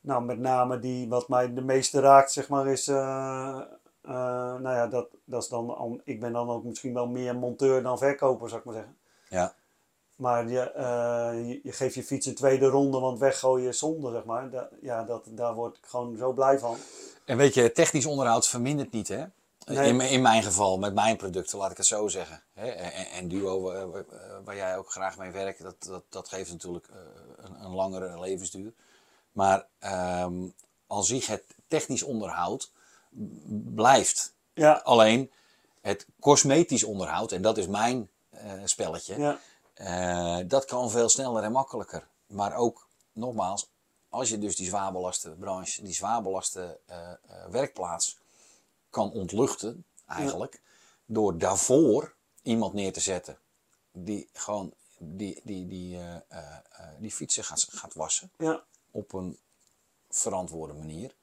Speaker 1: nou, met name die, wat mij de meeste raakt, zeg maar, is, eh, eh, nou ja, dat, dat is dan, ik ben dan ook misschien wel meer monteur dan verkoper, zou ik maar zeggen.
Speaker 2: Ja.
Speaker 1: Maar je, eh, je, je geeft je fiets een tweede ronde, want weggooien is zonde, zeg maar. Da- ja, dat, daar word ik gewoon zo blij van.
Speaker 2: En weet je, technisch onderhoud vermindert niet, hè?
Speaker 1: Nee.
Speaker 2: In, in mijn geval, met mijn producten, laat ik het zo zeggen. Hè? En, en Duo, waar jij ook graag mee werkt, dat, dat, dat geeft natuurlijk eh, een, een langere levensduur. Maar ehm al zich het technisch onderhoud blijft.
Speaker 1: Ja,
Speaker 2: Alleen het cosmetisch onderhoud, en dat is mijn eh, spelletje,
Speaker 1: ja,
Speaker 2: eh, dat kan veel sneller en makkelijker. Maar ook, nogmaals, als je dus die zwaarbelaste branche, die zwaarbelaste eh, eh, werkplaats kan ontluchten, eigenlijk, door daarvoor iemand neer te zetten die gewoon die, die, die, die fietsen gaat, gaat wassen
Speaker 1: ja.
Speaker 2: op een verantwoorde manier.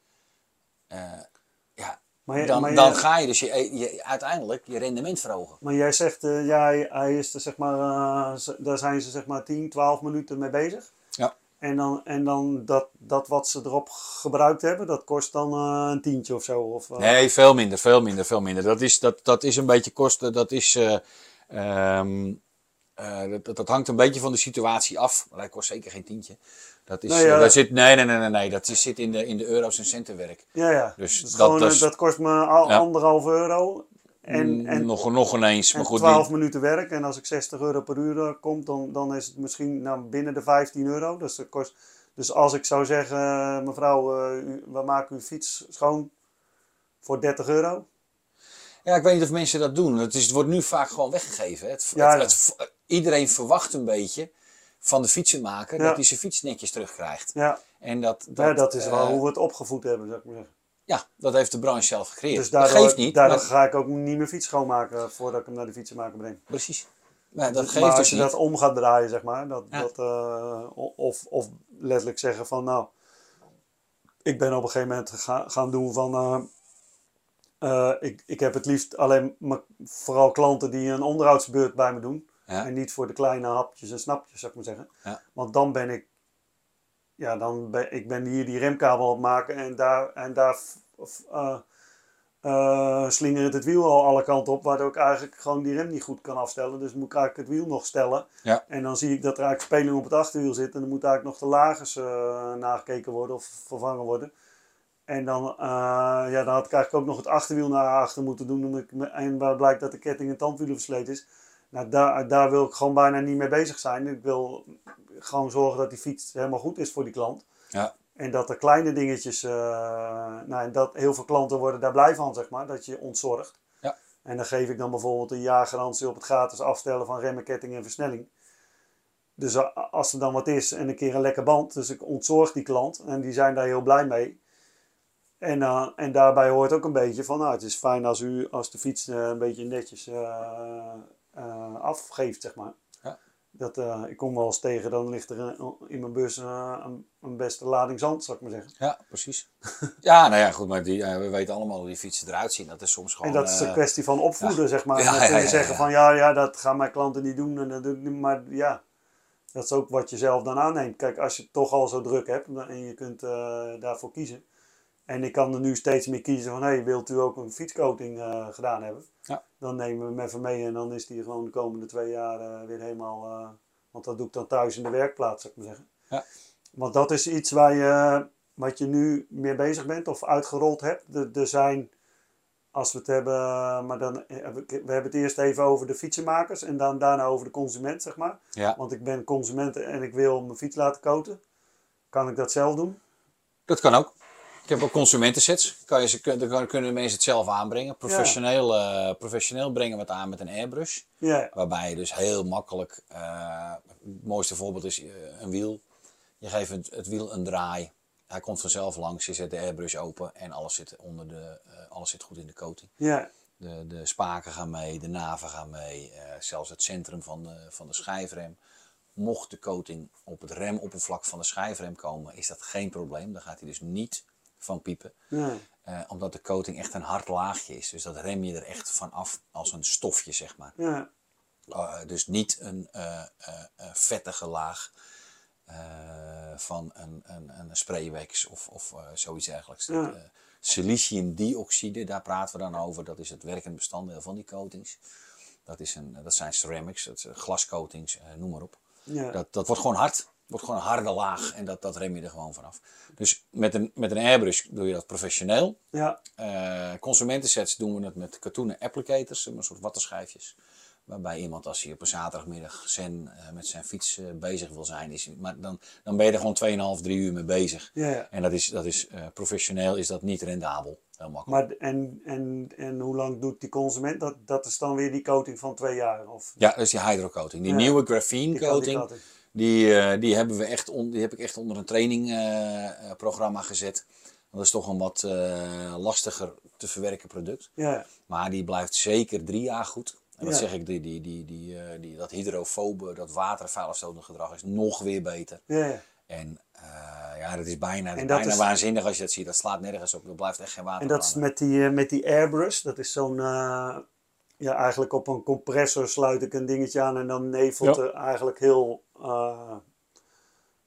Speaker 2: Ja,
Speaker 1: Maar,
Speaker 2: dan,
Speaker 1: maar,
Speaker 2: dan ga je dus je, je, uiteindelijk je rendement verhogen.
Speaker 1: maar jij zegt, eh, ja, hij, hij is er zeg maar, eh, daar zijn ze zeg maar 10, 12 minuten mee bezig.
Speaker 2: Ja.
Speaker 1: En dan, en dan dat, dat wat ze erop gebruikt hebben, dat kost dan eh, een tientje of zo. Of,
Speaker 2: Nee, veel minder, veel minder, veel minder. Dat is, dat, dat is een beetje kosten, dat is... eh, ehm, eh, dat, dat hangt een beetje van de situatie af. Maar dat kost zeker geen tientje. Dat is,
Speaker 1: Nou ja.
Speaker 2: eh, dat zit, nee, nee, nee, nee, nee. Dat zit in de, in de euro's en centenwerk.
Speaker 1: Ja, ja.
Speaker 2: Dus dat-
Speaker 1: gewoon,
Speaker 2: dat
Speaker 1: eh, dat kost me al,
Speaker 2: Ja.
Speaker 1: anderhalf euro. En,
Speaker 2: Mm,
Speaker 1: en,
Speaker 2: nog, nog ineens. Maar
Speaker 1: en
Speaker 2: goed,
Speaker 1: 12
Speaker 2: die-
Speaker 1: minuten werk. En als ik 60 euro per uur eh, komt, dan, dan is het misschien nou, binnen de 15 euro. Dus, dat kost, dus als ik zou zeggen, mevrouw, u, we maken uw fiets schoon voor 30 euro.
Speaker 2: Ja, ik weet niet of mensen dat doen. Het, is, het wordt nu vaak gewoon weggegeven. hè. Het,
Speaker 1: Ja,
Speaker 2: het- het- iedereen verwacht een beetje van de fietsenmaker dat hij zijn fiets netjes terugkrijgt.
Speaker 1: Ja,
Speaker 2: En dat, dat,
Speaker 1: ja, dat is wel
Speaker 2: eh,
Speaker 1: hoe we het opgevoed hebben, zou ik maar zeggen.
Speaker 2: Ja, dat heeft de branche zelf gecreëerd.
Speaker 1: Dus
Speaker 2: dat
Speaker 1: daardoor,
Speaker 2: geeft niet.
Speaker 1: daardoor
Speaker 2: maar-
Speaker 1: ga ik ook niet mijn fiets schoonmaken voordat ik hem naar de fietsenmaker breng.
Speaker 2: Precies. Maar dat
Speaker 1: Dus-
Speaker 2: geeft
Speaker 1: maar
Speaker 2: dus
Speaker 1: als je
Speaker 2: niet.
Speaker 1: dat om gaat draaien, zeg maar, dat,
Speaker 2: Ja.
Speaker 1: dat, eh, of, of letterlijk zeggen van, nou, ik ben op een gegeven moment ga- gaan doen van, eh, ik, ik heb het liefst alleen maar vooral klanten die een onderhoudsbeurt bij me doen.
Speaker 2: Ja.
Speaker 1: En niet voor de kleine hapjes en snapjes, zou ik maar zeggen.
Speaker 2: Ja.
Speaker 1: Want dan ben ik, ja, dan ben ik ben hier die remkabel op maken en daar, en daar eh, slingert het wiel al alle kanten op, waardoor ik eigenlijk gewoon die rem niet goed kan afstellen. Dus moet ik eigenlijk het wiel nog stellen.
Speaker 2: Ja.
Speaker 1: En dan zie ik dat er eigenlijk speling op het achterwiel zit en dan moet eigenlijk nog de lagers eh, nagekeken worden of vervangen worden. En dan, eh, ja, dan had ik eigenlijk ook nog het achterwiel naar achter moeten doen. Omdat ik, en waar blijkt dat de ketting en tandwielen versleten is. Nou, daar, daar wil ik gewoon bijna niet mee bezig zijn. Ik wil gewoon zorgen dat die fiets helemaal goed is voor die klant.
Speaker 2: Ja.
Speaker 1: En dat er kleine dingetjes, eh, nou, en dat heel veel klanten worden daar blij van, zeg maar, dat je ontzorgt.
Speaker 2: Ja.
Speaker 1: En dan geef ik dan bijvoorbeeld een jaargarantie op het gratis afstellen van remmen, ketting en versnelling. Dus als er dan wat is en een keer een lekker band, dus ik ontzorg die klant en die zijn daar heel blij mee. En, eh, en daarbij hoort ook een beetje van, nou, het is fijn als u als de fiets eh, een beetje netjes eh, afgeeft, zeg maar.
Speaker 2: Ja.
Speaker 1: Dat, eh, ik kom wel eens tegen, dan ligt er een- in mijn bus een, een beste lading zand, zou ik maar zeggen.
Speaker 2: Ja, precies. ja, nou ja, goed, maar die, eh, we weten allemaal hoe die fietsen eruit zien. Dat is soms gewoon...
Speaker 1: en dat is een kwestie van opvoeden, zeg maar.
Speaker 2: Ja, ja,
Speaker 1: je
Speaker 2: ja,
Speaker 1: zeggen
Speaker 2: ja.
Speaker 1: van, ja, ja, dat gaan mijn klanten niet doen. En dat doe ik niet. Maar ja, dat is ook wat je zelf dan aanneemt. Kijk, als je het toch al zo druk hebt en je kunt daarvoor kiezen. En ik kan er nu steeds meer kiezen van, hé, hey, wilt u ook een fietscoating eh, gedaan hebben?
Speaker 2: Ja.
Speaker 1: Dan nemen we hem even mee en dan is die gewoon de komende twee jaar eh, weer helemaal... eh, want dat doe ik dan thuis in de werkplaats, zou ik maar zeggen.
Speaker 2: Ja.
Speaker 1: Want dat is iets waar je, wat je nu meer bezig bent of uitgerold hebt. Er- Er zijn, als we het hebben, maar dan, we hebben het eerst even over de fietsenmakers en dan daarna over de consument, zeg maar.
Speaker 2: Ja,
Speaker 1: Want ik ben consument en ik wil mijn fiets laten koten. Kan ik dat zelf doen?
Speaker 2: dat kan ook. Ik heb ook consumentensets. Kan je, ze- dan kunnen mensen het zelf aanbrengen. Professioneel, eh, professioneel brengen we het aan met een airbrush.
Speaker 1: Ja,
Speaker 2: Waarbij je dus heel makkelijk, eh, het mooiste voorbeeld is eh, een wiel. Je geeft het, het wiel een draai hij komt vanzelf langs, je zet de airbrush open en alles zit, onder de, alles zit goed in de coating.
Speaker 1: Ja,
Speaker 2: De, de spaken gaan mee, de naven gaan mee, zelfs het centrum van de, van de schijfrem. Mocht de coating op het remoppervlak van de schijfrem komen, is dat geen probleem. Dan gaat hij dus niet van piepen.
Speaker 1: ja,
Speaker 2: Eh, omdat de coating echt een hard laagje is. Dus dat rem je er echt van af als een stofje, zeg maar.
Speaker 1: ja,
Speaker 2: Uh, dus niet een eh, eh, eh, vettige laag eh, van een, een, een spraywax of, of eh, zoiets dergelijks.
Speaker 1: Ja.
Speaker 2: Eh, siliciumdioxide, daar praten we dan over. Dat is het werkend bestanddeel van die coatings. Dat, is een, dat zijn ceramics, dat zijn glascoatings, eh, noem maar op.
Speaker 1: ja.
Speaker 2: Dat, dat wordt gewoon hard. Wordt gewoon een harde laag en dat, dat rem je er gewoon vanaf. Dus met een, met een airbrush doe je dat professioneel.
Speaker 1: ja.
Speaker 2: Eh, consumentensets doen we het met katoenen applicators, een soort wattenschijfjes. Waarbij iemand als hij op een zaterdagmiddag zen, eh, met zijn fiets eh, bezig wil zijn, is, maar dan, dan ben je er gewoon 2,5, 3 uur mee bezig.
Speaker 1: Ja, ja.
Speaker 2: En dat is, dat is professioneel is dat niet rendabel. Heel makkelijk.
Speaker 1: Maar en, en, en hoe lang doet die consument? Dat, dat is dan weer die coating van twee jaar? Of
Speaker 2: Ja, dat is die hydrocoating. Die
Speaker 1: Ja.
Speaker 2: nieuwe graphene coating. Die, eh, die, hebben we echt on- die heb ik echt onder een trainingprogramma gezet. Want dat is toch een wat eh, lastiger te verwerken product.
Speaker 1: Ja,
Speaker 2: Maar die blijft zeker drie jaar goed. En wat
Speaker 1: Ja.
Speaker 2: zeg ik, die, die, die, die, eh, die, dat hydrofobe, dat watervuilafstotend gedrag is nog weer beter.
Speaker 1: ja.
Speaker 2: En eh, ja, dat is bijna, dat
Speaker 1: dat
Speaker 2: bijna
Speaker 1: is-
Speaker 2: waanzinnig als je dat ziet. Dat slaat nergens op. Er blijft echt geen water
Speaker 1: En dat is met die, eh, met die airbrush. Dat is zo'n, eh, ja, eigenlijk op een compressor sluit ik een dingetje aan en dan nevelt
Speaker 2: Ja.
Speaker 1: er eigenlijk heel eh,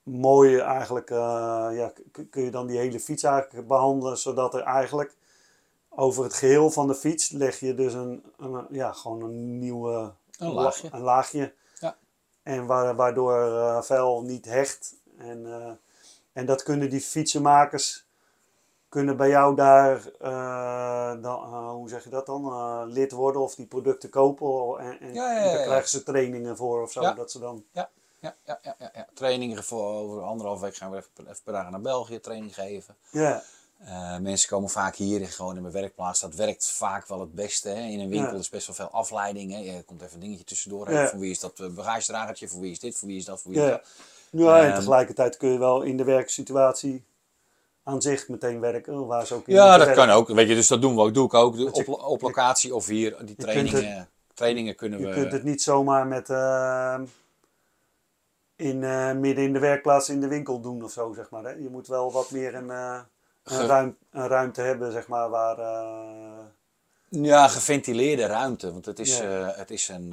Speaker 1: mooi, eigenlijk, eh, ja, kun je dan die hele fiets eigenlijk behandelen, zodat er eigenlijk over het geheel van de fiets leg je dus een, een ja, gewoon een nieuwe
Speaker 2: Een laagje.
Speaker 1: Een laagje.
Speaker 2: Ja.
Speaker 1: En wa- waardoor eh vuil niet hecht. En, eh, en dat kunnen die fietsenmakers kunnen bij jou daar, eh, dan, eh, hoe zeg je dat dan, eh, lid worden of die producten kopen. En, en
Speaker 2: Ja, ja, ja,
Speaker 1: daar krijgen ze trainingen voor of zo. Dat ze dan,
Speaker 2: Ja, ja, ja, ja, ja, ja. Trainingen voor over anderhalf week gaan we even, even per dagen naar België training geven.
Speaker 1: ja,
Speaker 2: Eh, mensen komen vaak hier gewoon in mijn werkplaats. Dat werkt vaak wel het beste. Hè. In een winkel
Speaker 1: Ja.
Speaker 2: is best wel veel afleiding. Hè. Je komt even een dingetje tussendoor.
Speaker 1: Ja.
Speaker 2: Voor wie is dat eh, bagagedragertje? Voor wie is dit? Voor wie is dat? Voor wie
Speaker 1: ja.
Speaker 2: is dat?
Speaker 1: ja en
Speaker 2: Ehm.
Speaker 1: tegelijkertijd kun je wel in de werksituatie aan zich meteen werken. Waar ze ook in
Speaker 2: Ja, dat
Speaker 1: werken.
Speaker 2: kan ook. Weet je, dus dat doen we ook. Doe ik ook.
Speaker 1: Je-
Speaker 2: Op, op locatie of hier. Die trainingen, trainingen kunnen
Speaker 1: Je
Speaker 2: we.
Speaker 1: kunt het niet zomaar met, eh, in, eh, midden in de werkplaats in de winkel doen of zo, zeg maar. Hè? Je moet wel wat meer een, eh, een,
Speaker 2: Ge-
Speaker 1: ruim, een ruimte hebben, zeg maar, waar... eh,
Speaker 2: Ja, geventileerde ruimte. Want het is,
Speaker 1: Ja.
Speaker 2: het is een.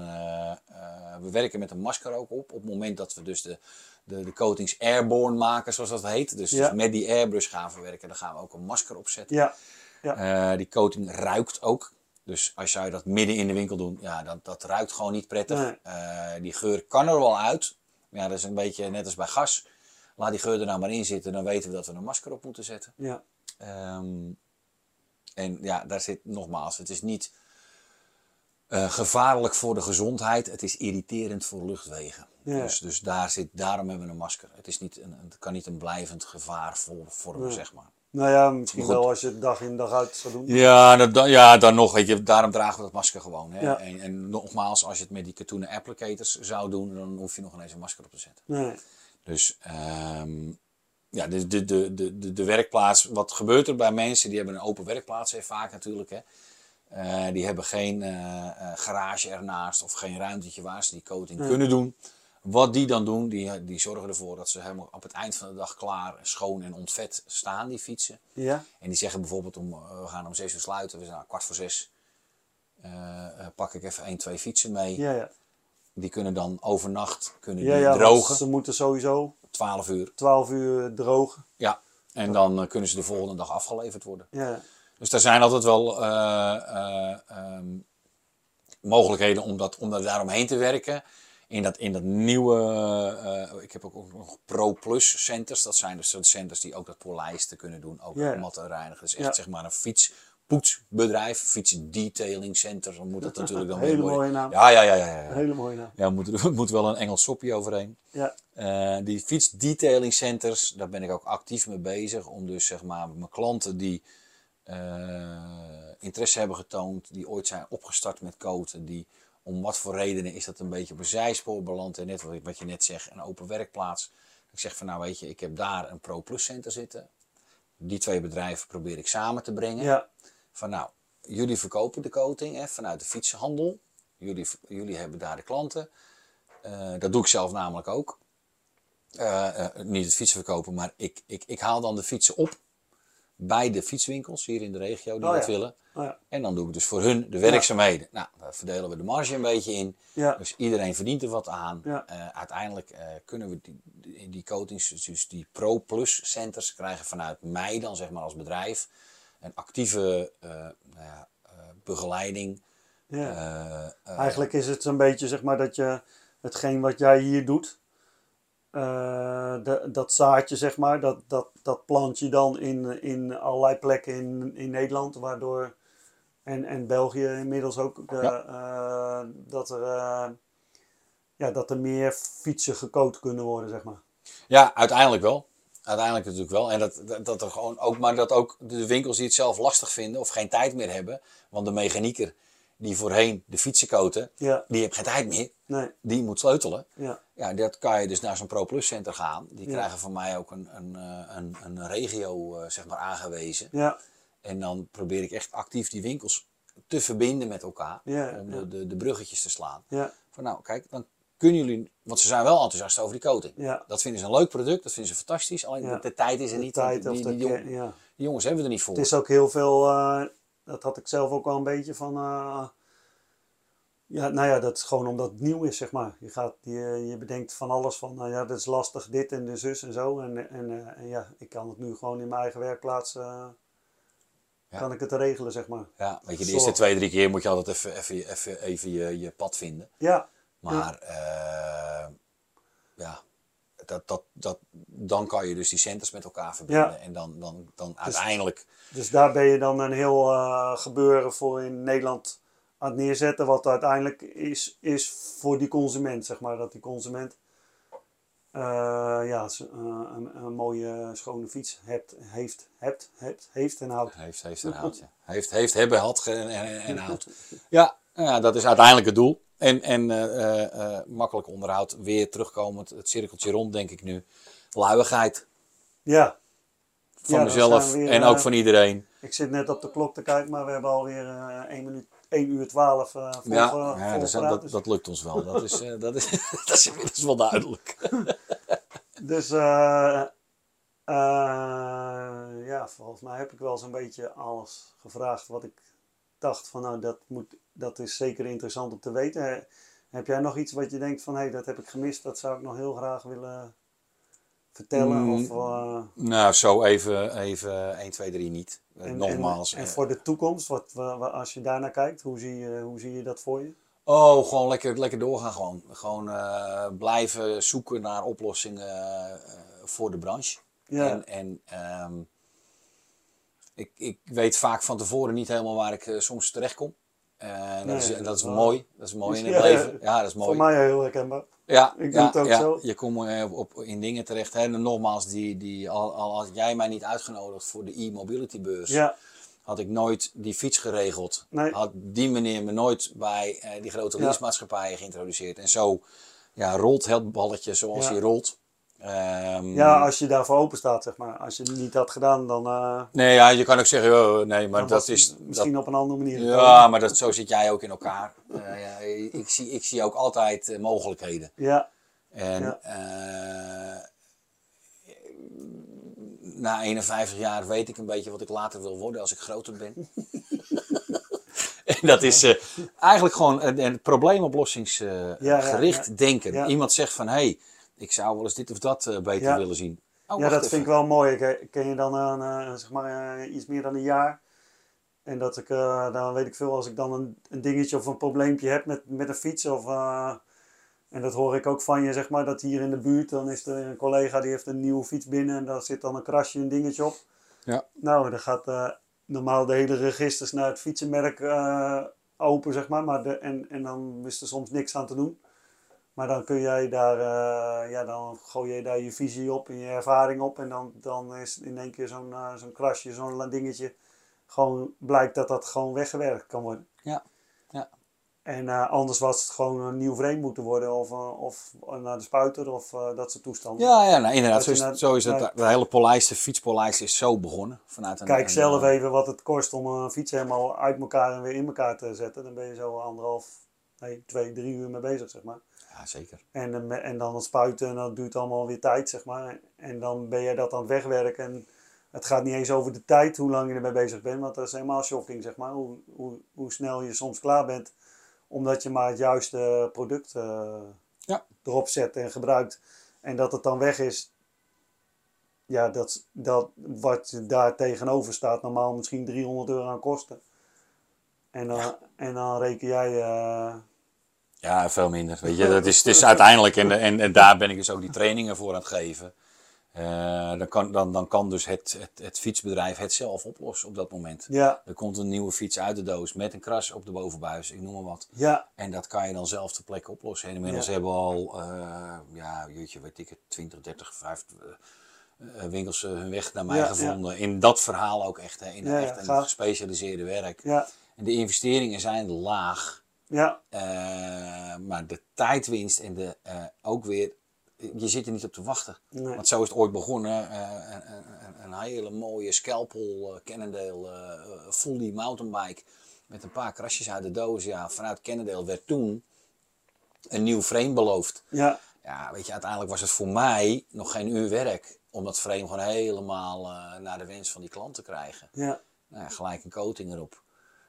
Speaker 2: we werken met een masker ook op. Op het moment dat we dus de, de, de coatings airborne maken, zoals dat heet. Dus,
Speaker 1: Ja.
Speaker 2: dus met die airbrush gaan we werken. Dan gaan we ook een masker opzetten.
Speaker 1: ja,
Speaker 2: Eh, die coating ruikt ook. Dus als jij dat midden in de winkel doet, ja, dat, dat ruikt gewoon niet prettig.
Speaker 1: Nee.
Speaker 2: Die geur kan er wel uit. Ja, dat is een beetje net als bij gas. Laat die geur er nou maar in zitten, dan weten we dat we een masker op moeten zetten.
Speaker 1: ja,
Speaker 2: Ehm, en ja, daar zit nogmaals, het is niet eh, gevaarlijk voor de gezondheid, het is irriterend voor luchtwegen.
Speaker 1: Ja.
Speaker 2: Dus, dus daar zit, daarom hebben we een masker. Het, is niet een, het kan niet een blijvend gevaar voor, vormen,
Speaker 1: Nee.
Speaker 2: zeg maar.
Speaker 1: Nou ja, misschien
Speaker 2: goed.
Speaker 1: wel als je het dag in dag uit zou doen.
Speaker 2: Ja, dat, dan- ja, dan nog, weet je, daarom dragen we dat masker gewoon. Hè?
Speaker 1: Ja.
Speaker 2: En, en nogmaals, als je het met die katoenen applicators zou doen, dan hoef je nog ineens een masker op te zetten.
Speaker 1: Nee,
Speaker 2: Dus ehm, ja, de, de, de, de, de, werkplaats, wat gebeurt er bij mensen? Die hebben een open werkplaats, hè, vaak natuurlijk. Hè. Eh, die hebben geen eh, eh, garage ernaast of geen ruimtetje waar ze die coating kunnen doen. Wat die dan doen, die, die zorgen ervoor dat ze helemaal op het eind van de dag klaar, schoon en ontvet staan, die fietsen.
Speaker 1: ja,
Speaker 2: En die zeggen bijvoorbeeld, om, eh, we gaan om zes uur sluiten, we zijn nou, kwart voor zes. eh, eh, pak ik even één, twee fietsen mee.
Speaker 1: ja, ja.
Speaker 2: Die kunnen dan overnacht kunnen
Speaker 1: ja,
Speaker 2: die
Speaker 1: ja want
Speaker 2: drogen,
Speaker 1: Ze moeten sowieso
Speaker 2: 12 uur.
Speaker 1: 12 uur drogen.
Speaker 2: Ja, en dan kunnen ze de volgende dag afgeleverd worden.
Speaker 1: Ja,
Speaker 2: Dus er zijn altijd wel eh, eh, ehm, mogelijkheden om, dat, om daar daaromheen te werken. In dat, in dat nieuwe, eh, ik heb ook nog Pro Plus centers. Dat zijn dus de centers die ook dat polijsten kunnen doen. Ook
Speaker 1: Ja.
Speaker 2: matten reinigen. Dus echt
Speaker 1: Ja.
Speaker 2: zeg maar een fietspoetsbedrijf. Fietsdetailing center. Dan moet dat natuurlijk dan
Speaker 1: Hele mooie naam.
Speaker 2: Ja, ja, ja. ja, ja.
Speaker 1: hele mooie naam.
Speaker 2: Ja, moet, er moet wel een Engels sopje overheen.
Speaker 1: Ja,
Speaker 2: Eh, die fietsdetailing centers, daar ben ik ook actief mee bezig. Om dus zeg maar mijn klanten die eh, interesse hebben getoond, die ooit zijn opgestart met coaten, die om wat voor redenen is dat een beetje op een zijspoor beland. En net wat, wat je net zegt, een open werkplaats. Ik zeg van nou weet je, ik heb daar een Pro Plus center zitten. die twee bedrijven probeer ik samen te brengen.
Speaker 1: Ja,
Speaker 2: Van nou, jullie verkopen de coating hè, vanuit de fietsenhandel. Jullie, jullie hebben daar de klanten. Eh, dat doe ik zelf namelijk ook. Eh, eh, niet het fietsen verkopen, maar ik, ik, ik haal dan de fietsen op bij de fietswinkels hier in de regio die
Speaker 1: Oh
Speaker 2: dat
Speaker 1: ja.
Speaker 2: willen.
Speaker 1: oh ja,
Speaker 2: En dan doe ik dus voor hun de werkzaamheden. Nou, daar verdelen we de marge een beetje in. Dus iedereen verdient er wat aan. Eh, uiteindelijk eh, kunnen we die, die, die coatings, dus die Pro Plus centers, krijgen vanuit mij dan zeg maar als bedrijf een actieve eh, nou begeleiding.
Speaker 1: ja. Eigenlijk is het zo'n beetje zeg maar dat je hetgeen wat jij hier doet, eh, de- dat zaadje zeg maar, dat, dat, dat plant je dan in, in allerlei plekken in, in Nederland, waardoor, en, en België inmiddels ook, de, eh, dat, er, eh, ja, dat er meer fietsen gecoat kunnen worden zeg maar.
Speaker 2: Ja, uiteindelijk wel. Uiteindelijk natuurlijk wel. En dat, dat, dat er gewoon ook, maar dat ook de winkels die het zelf lastig vinden of geen tijd meer hebben. Want de mechanieker die voorheen de fietsen coaten,
Speaker 1: Ja,
Speaker 2: die heeft geen tijd meer.
Speaker 1: nee,
Speaker 2: Die moet sleutelen.
Speaker 1: ja,
Speaker 2: Ja, dat kan je dus naar zo'n Pro Plus Center gaan. Die
Speaker 1: Ja.
Speaker 2: krijgen van mij ook een, een, eh, een, een regio eh, zeg maar aangewezen.
Speaker 1: ja,
Speaker 2: En dan probeer ik echt actief die winkels te verbinden met elkaar.
Speaker 1: Ja,
Speaker 2: om de, de, de bruggetjes te slaan.
Speaker 1: ja,
Speaker 2: Van nou, kijk, dan kunnen jullie... Want ze zijn wel enthousiast over die coating.
Speaker 1: ja.
Speaker 2: Dat vinden ze een leuk product, dat vinden ze fantastisch. Alleen de, de tijd is er
Speaker 1: De
Speaker 2: niet.
Speaker 1: tijd
Speaker 2: die,
Speaker 1: of
Speaker 2: die, jongens hebben we er niet voor.
Speaker 1: Het is ook heel veel, eh, dat had ik zelf ook wel een beetje van, eh, ja, nou ja, dat is gewoon omdat het nieuw is, zeg maar. Je, gaat, je, je bedenkt van alles van, nou ja, dat is lastig, dit en de zus en zo. En, en, eh, en ja, ik kan het nu gewoon in mijn eigen werkplaats, eh,
Speaker 2: Ja.
Speaker 1: kan ik het regelen, zeg maar.
Speaker 2: Ja, weet je, de eerste twee, drie keer moet je altijd even, even, even, even je, je pad vinden.
Speaker 1: Ja,
Speaker 2: Maar ja, dat, dat, dat, dan kan je dus die centers met elkaar verbinden.
Speaker 1: Ja.
Speaker 2: En dan, dan, dan uiteindelijk,
Speaker 1: dus daar ben je dan een heel eh, gebeuren voor in Nederland aan het neerzetten. Wat uiteindelijk is, is voor die consument, zeg maar. Dat die consument eh, ja, eh, een, een mooie schone fiets hebt, heeft, hebt, hebt, heeft en houdt.
Speaker 2: heeft, heeft een houtje. Heeft, heeft, hebben, had en, en, en houdt. Ja, ja, dat is uiteindelijk het doel. En, en eh, eh, eh, makkelijk onderhoud, weer terugkomend, het cirkeltje rond denk ik nu. Luiigheid
Speaker 1: Ja,
Speaker 2: van
Speaker 1: Ja,
Speaker 2: mezelf
Speaker 1: weer,
Speaker 2: en ook van iedereen.
Speaker 1: ik zit net op de klok te kijken, maar we hebben alweer eh 1 minuut, 1 uur 12 eh vol,
Speaker 2: Ja, ja
Speaker 1: vol
Speaker 2: dat,
Speaker 1: praat.
Speaker 2: dat, dat lukt ons wel. Dat is, dat is, dat is inmiddels wel duidelijk.
Speaker 1: Dus eh, eh, ja, volgens mij heb ik wel zo'n beetje alles gevraagd wat ik dacht van nou dat, moet, dat is zeker interessant om te weten. He- Heb jij nog iets wat je denkt van hé hey, dat heb ik gemist, dat zou ik nog heel graag willen vertellen?
Speaker 2: Mm,
Speaker 1: Of, eh,
Speaker 2: Nou, zo even, even 1, 2, 3 niet. Eh,
Speaker 1: en,
Speaker 2: Nogmaals.
Speaker 1: En, en
Speaker 2: eh,
Speaker 1: voor de toekomst, wat, wa- wa- als je daarnaar kijkt, hoe zie je, hoe zie je dat voor je?
Speaker 2: Oh, gewoon lekker, lekker doorgaan. Gewoon, gewoon blijven zoeken naar oplossingen voor de branche.
Speaker 1: Ja,
Speaker 2: En, en ehm, ik, ik weet vaak van tevoren niet helemaal waar ik soms terecht kom. Eh, dat, is,
Speaker 1: Nee,
Speaker 2: dat is
Speaker 1: waar.
Speaker 2: mooi. Dat is mooi in het leven. Ja, dat is
Speaker 1: voor
Speaker 2: mooi.
Speaker 1: mij heel herkenbaar.
Speaker 2: Ja,
Speaker 1: Ik
Speaker 2: ja,
Speaker 1: ook
Speaker 2: ja.
Speaker 1: zo.
Speaker 2: Je komt eh, op, op, in dingen terecht. Hè. En nogmaals, die, die, al, al had jij mij niet uitgenodigd voor de e-mobility beurs,
Speaker 1: Ja,
Speaker 2: had ik nooit die fiets geregeld.
Speaker 1: Nee.
Speaker 2: Had die meneer me nooit bij eh, die grote leasemaatschappijen geïntroduceerd. En zo ja, rolt het balletje zoals hij rolt. Ehm,
Speaker 1: ja, als je daarvoor open staat, zeg maar. Als je niet had gedaan, dan, eh,
Speaker 2: Nee, ja, je kan ook zeggen, oh, nee, maar dat is...
Speaker 1: misschien
Speaker 2: Dat,
Speaker 1: op een andere manier.
Speaker 2: ja, maar dat, zo zit jij ook in elkaar. Eh, ja, ik, zie, ik zie ook altijd eh, mogelijkheden.
Speaker 1: Ja,
Speaker 2: En
Speaker 1: Ja.
Speaker 2: na 51 jaar weet ik een beetje wat ik later wil worden als ik groter ben. en dat is eigenlijk gewoon een, een probleemoplossingsgericht
Speaker 1: Ja, ja, ja.
Speaker 2: denken. Iemand zegt van, hé, hey, ik zou wel eens dit of dat eh, beter
Speaker 1: Ja.
Speaker 2: willen zien. Oh,
Speaker 1: ja dat
Speaker 2: even.
Speaker 1: vind ik wel mooi. Ken, ken je dan eh, zeg maar, eh, iets meer dan een jaar? En dat ik, dan weet ik veel, als ik dan een, een dingetje of een probleempje heb met, met een fiets. Of, en dat hoor ik ook van je, zeg maar, dat hier in de buurt, dan is er een collega die heeft een nieuwe fiets binnen. En daar zit dan een krasje, een dingetje op.
Speaker 2: Ja.
Speaker 1: Nou, dan gaat normaal de hele registers naar het fietsenmerk open, zeg maar. maar de, en, en dan is er soms niks aan te doen. Maar dan kun jij daar, eh, ja, dan gooi je daar je visie op en je ervaring op. En dan, dan is in één keer zo'n eh, zo'n krasje, zo'n dingetje, gewoon blijkt dat dat gewoon weggewerkt kan worden.
Speaker 2: Ja, ja.
Speaker 1: En eh, anders was het gewoon een nieuw frame moeten worden of, of naar de spuiter of dat soort toestanden.
Speaker 2: Ja, ja nou, inderdaad. Zo is,
Speaker 1: naar-
Speaker 2: zo is het.
Speaker 1: naar-
Speaker 2: De hele polijste, fietspolijst is zo begonnen. Vanuit een,
Speaker 1: Kijk
Speaker 2: een,
Speaker 1: zelf even wat het kost om een fiets helemaal uit elkaar en weer in elkaar te zetten. Dan ben je zo anderhalf, nee, twee, drie uur mee bezig, zeg maar.
Speaker 2: Ja, zeker.
Speaker 1: En, eh, en dan het spuiten en dat duurt allemaal weer tijd, zeg maar. En dan ben je dat aan het wegwerken. En het gaat niet eens over de tijd, hoe lang je ermee bezig bent. Want dat is helemaal shocking, zeg maar. Hoe, hoe, hoe snel je soms klaar bent. Omdat je maar het juiste product eh,
Speaker 2: Ja.
Speaker 1: erop zet en gebruikt. En dat het dan weg is. Ja, dat, dat wat daar tegenover staat, normaal misschien 300 euro aan kosten. En dan, en dan reken jij... eh,
Speaker 2: Ja, veel minder. Weet je, dat is, het is uiteindelijk, en, en, en daar ben ik dus ook die trainingen voor aan het geven. Eh, dan, kan, dan, dan kan dus het, het, het fietsbedrijf het zelf oplossen op dat moment.
Speaker 1: ja,
Speaker 2: Er komt een nieuwe fiets uit de doos met een kras op de bovenbuis, ik noem maar wat.
Speaker 1: ja,
Speaker 2: En dat kan je dan zelf ter plekke oplossen. En inmiddels
Speaker 1: Ja.
Speaker 2: hebben we al, eh, ja, jeetje, weet ik het, 20, 30, 50 eh, eh, winkels eh, hun weg naar mij
Speaker 1: Ja,
Speaker 2: gevonden. In dat verhaal ook echt, hè, in echt een
Speaker 1: gaaf.
Speaker 2: gespecialiseerde werk.
Speaker 1: ja,
Speaker 2: En de investeringen zijn laag.
Speaker 1: Ja,
Speaker 2: Eh, maar de tijdwinst en de, eh, ook weer, je zit er niet op te wachten.
Speaker 1: nee.
Speaker 2: Want zo is het ooit begonnen. eh, een, een, een hele mooie Scalpel Cannondale fully mountainbike. Met een paar krasjes uit de doos. Ja, vanuit Cannondale werd toen een nieuw frame beloofd.
Speaker 1: ja,
Speaker 2: Ja, weet je, uiteindelijk was het voor mij nog geen uur werk. Om dat frame gewoon helemaal naar de wens van die klant te krijgen.
Speaker 1: ja,
Speaker 2: Nou, ja, gelijk een coating erop.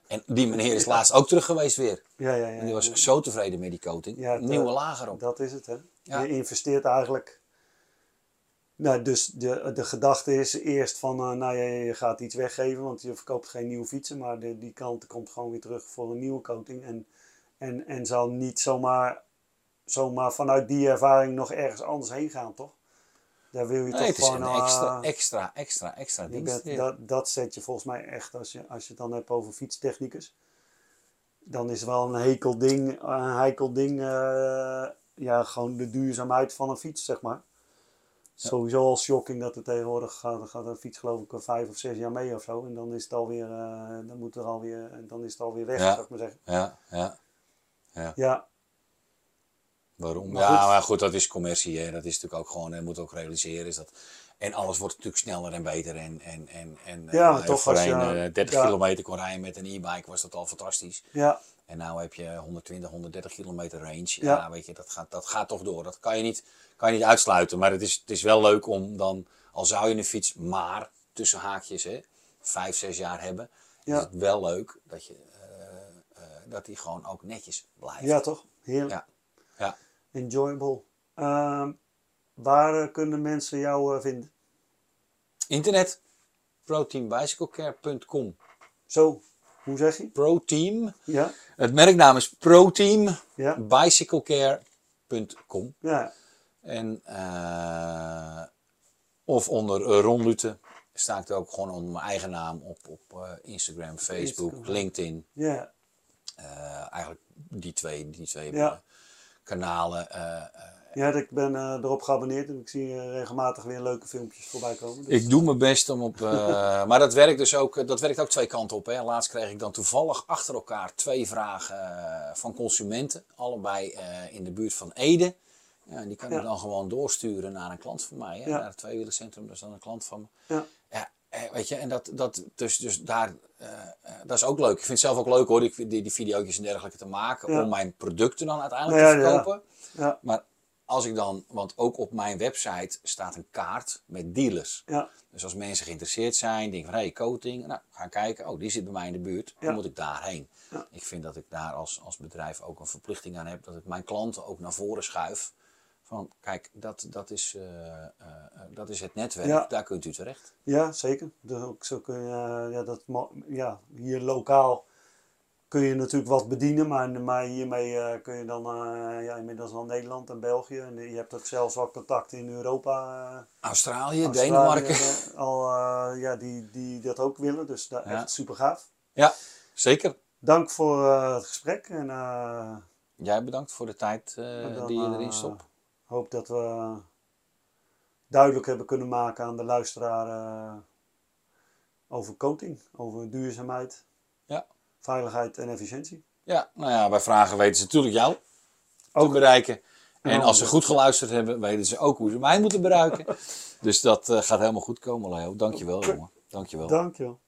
Speaker 2: En die meneer is laatst ook terug geweest weer.
Speaker 1: ja, ja, ja.
Speaker 2: En die was zo tevreden met die coating.
Speaker 1: Ja,
Speaker 2: Nieuwe laag erop.
Speaker 1: Dat is het, hè.
Speaker 2: Ja.
Speaker 1: Je investeert eigenlijk... Nou, dus de, de gedachte is eerst van, eh, nou ja, je gaat iets weggeven, want je verkoopt geen nieuwe fietsen, maar de, die klant komt gewoon weer terug voor een nieuwe coating. En, en, en zal niet zomaar, zomaar vanuit die ervaring nog ergens anders heen gaan, toch? Daar wil je
Speaker 2: Nee,
Speaker 1: toch
Speaker 2: het is
Speaker 1: gewoon...
Speaker 2: een extra,
Speaker 1: eh,
Speaker 2: extra, extra, extra
Speaker 1: je
Speaker 2: dienst.
Speaker 1: bent, dat, dat zet je volgens mij echt, als je, als je het dan hebt over fietstechnicus, dan is wel een hekel ding, een heikel ding, eh, ja, gewoon de duurzaamheid van een fiets, zeg maar. Sowieso al shocking dat er tegenwoordig gaat, gaat een fiets geloof ik vijf of zes jaar mee of zo. En dan is het alweer, eh dan moet er alweer, dan is het alweer weg,
Speaker 2: Ja.
Speaker 1: zou ik maar zeggen.
Speaker 2: Ja, ja.
Speaker 1: Ja,
Speaker 2: Waarom?
Speaker 1: Maar
Speaker 2: ja,
Speaker 1: goed.
Speaker 2: maar goed, dat is commercie. Hè. Dat is natuurlijk ook gewoon, je moet ook realiseren. Is dat, en alles wordt natuurlijk sneller en beter. En, en, en, en
Speaker 1: Ja,
Speaker 2: eh,
Speaker 1: maar toch als je-
Speaker 2: eh, 30
Speaker 1: ja.
Speaker 2: kilometer kon rijden met een e-bike was dat al fantastisch.
Speaker 1: ja,
Speaker 2: En nu heb je 120, 130 kilometer range. Ja,
Speaker 1: Ja.
Speaker 2: weet je, dat gaat, dat gaat toch door. Dat kan je niet, kan je niet uitsluiten. Maar het is, het is wel leuk om dan, al zou je een fiets maar tussen haakjes, hè, vijf, zes jaar hebben,
Speaker 1: Ja.
Speaker 2: is het wel leuk dat, je, eh, eh, dat die gewoon ook netjes blijft.
Speaker 1: ja toch? Heerlijk.
Speaker 2: Ja. ja.
Speaker 1: Enjoyable. Ehm, waar eh, kunnen mensen jou eh, vinden?
Speaker 2: Internet, proteambicyclecare.com.
Speaker 1: Zo, hoe zeg je?
Speaker 2: Proteam,
Speaker 1: Ja,
Speaker 2: het merknaam is Proteam,
Speaker 1: ja,
Speaker 2: bicyclecare.com.
Speaker 1: ja.
Speaker 2: En, eh, of onder uh, Ron Lute sta ik er ook gewoon onder mijn eigen naam op, op Instagram, Facebook,
Speaker 1: Instagram.
Speaker 2: LinkedIn.
Speaker 1: ja.
Speaker 2: Eigenlijk die twee, die twee
Speaker 1: Ja.
Speaker 2: Kanalen. eh, eh,
Speaker 1: Ja, ik ben eh, erop geabonneerd en ik zie regelmatig weer leuke filmpjes voorbij komen. Dus,
Speaker 2: Ik doe mijn best om op. maar dat werkt dus ook, dat werkt ook twee kanten op. Hè. Laatst kreeg ik dan toevallig achter elkaar twee vragen van consumenten. Allebei in de buurt van Ede. Ja, en die kan ik dan gewoon doorsturen naar een klant van mij. Hè,
Speaker 1: Ja.
Speaker 2: Naar het tweewielercentrum, dat is dan een klant van me.
Speaker 1: Ja.
Speaker 2: Eh, weet je, en dat, dat, dus, dus daar, eh, eh, dat is ook leuk. Ik vind het zelf ook leuk hoor, die, die, die video's en dergelijke te maken.
Speaker 1: Ja.
Speaker 2: Om mijn producten dan uiteindelijk
Speaker 1: Ja,
Speaker 2: te verkopen.
Speaker 1: ja,
Speaker 2: Maar als ik dan, want ook op mijn website staat een kaart met dealers.
Speaker 1: ja,
Speaker 2: Dus als mensen geïnteresseerd zijn, denken van hé, hey, coating, nou, gaan kijken, oh, die zit bij mij in de buurt, dan moet ik daarheen. Ik vind dat ik daar als, als bedrijf ook een verplichting aan heb, dat ik mijn klanten ook naar voren schuif. Van kijk, dat, dat, is, eh, eh, eh, dat is het netwerk,
Speaker 1: Ja.
Speaker 2: daar kunt u terecht.
Speaker 1: ja, zeker. Dus ook zo kun je, ja, dat, ja, hier lokaal kun je natuurlijk wat bedienen, maar, maar hiermee kun je dan ja, inmiddels al Nederland en België. En je hebt ook zelfs wel contacten in Europa.
Speaker 2: Australië,
Speaker 1: Australië,
Speaker 2: Denemarken.
Speaker 1: al, ja, die, die dat ook willen, dus dat
Speaker 2: Ja.
Speaker 1: echt super gaaf.
Speaker 2: Ja, zeker.
Speaker 1: Dank voor het gesprek en
Speaker 2: Jij bedankt voor de tijd
Speaker 1: dan,
Speaker 2: die je erin stopt.
Speaker 1: Hoop dat we duidelijk hebben kunnen maken aan de luisteraar eh, over coating, over duurzaamheid,
Speaker 2: Ja.
Speaker 1: veiligheid en efficiëntie.
Speaker 2: Ja, nou ja, bij vragen weten ze natuurlijk jou te
Speaker 1: Ook.
Speaker 2: bereiken. En
Speaker 1: Oh,
Speaker 2: als ze
Speaker 1: ja.
Speaker 2: goed geluisterd hebben, weten ze ook hoe ze mij moeten bereiken. dus dat eh, gaat helemaal goed komen, Leo. Dankjewel, jongen. Dankjewel.
Speaker 1: Dankjewel.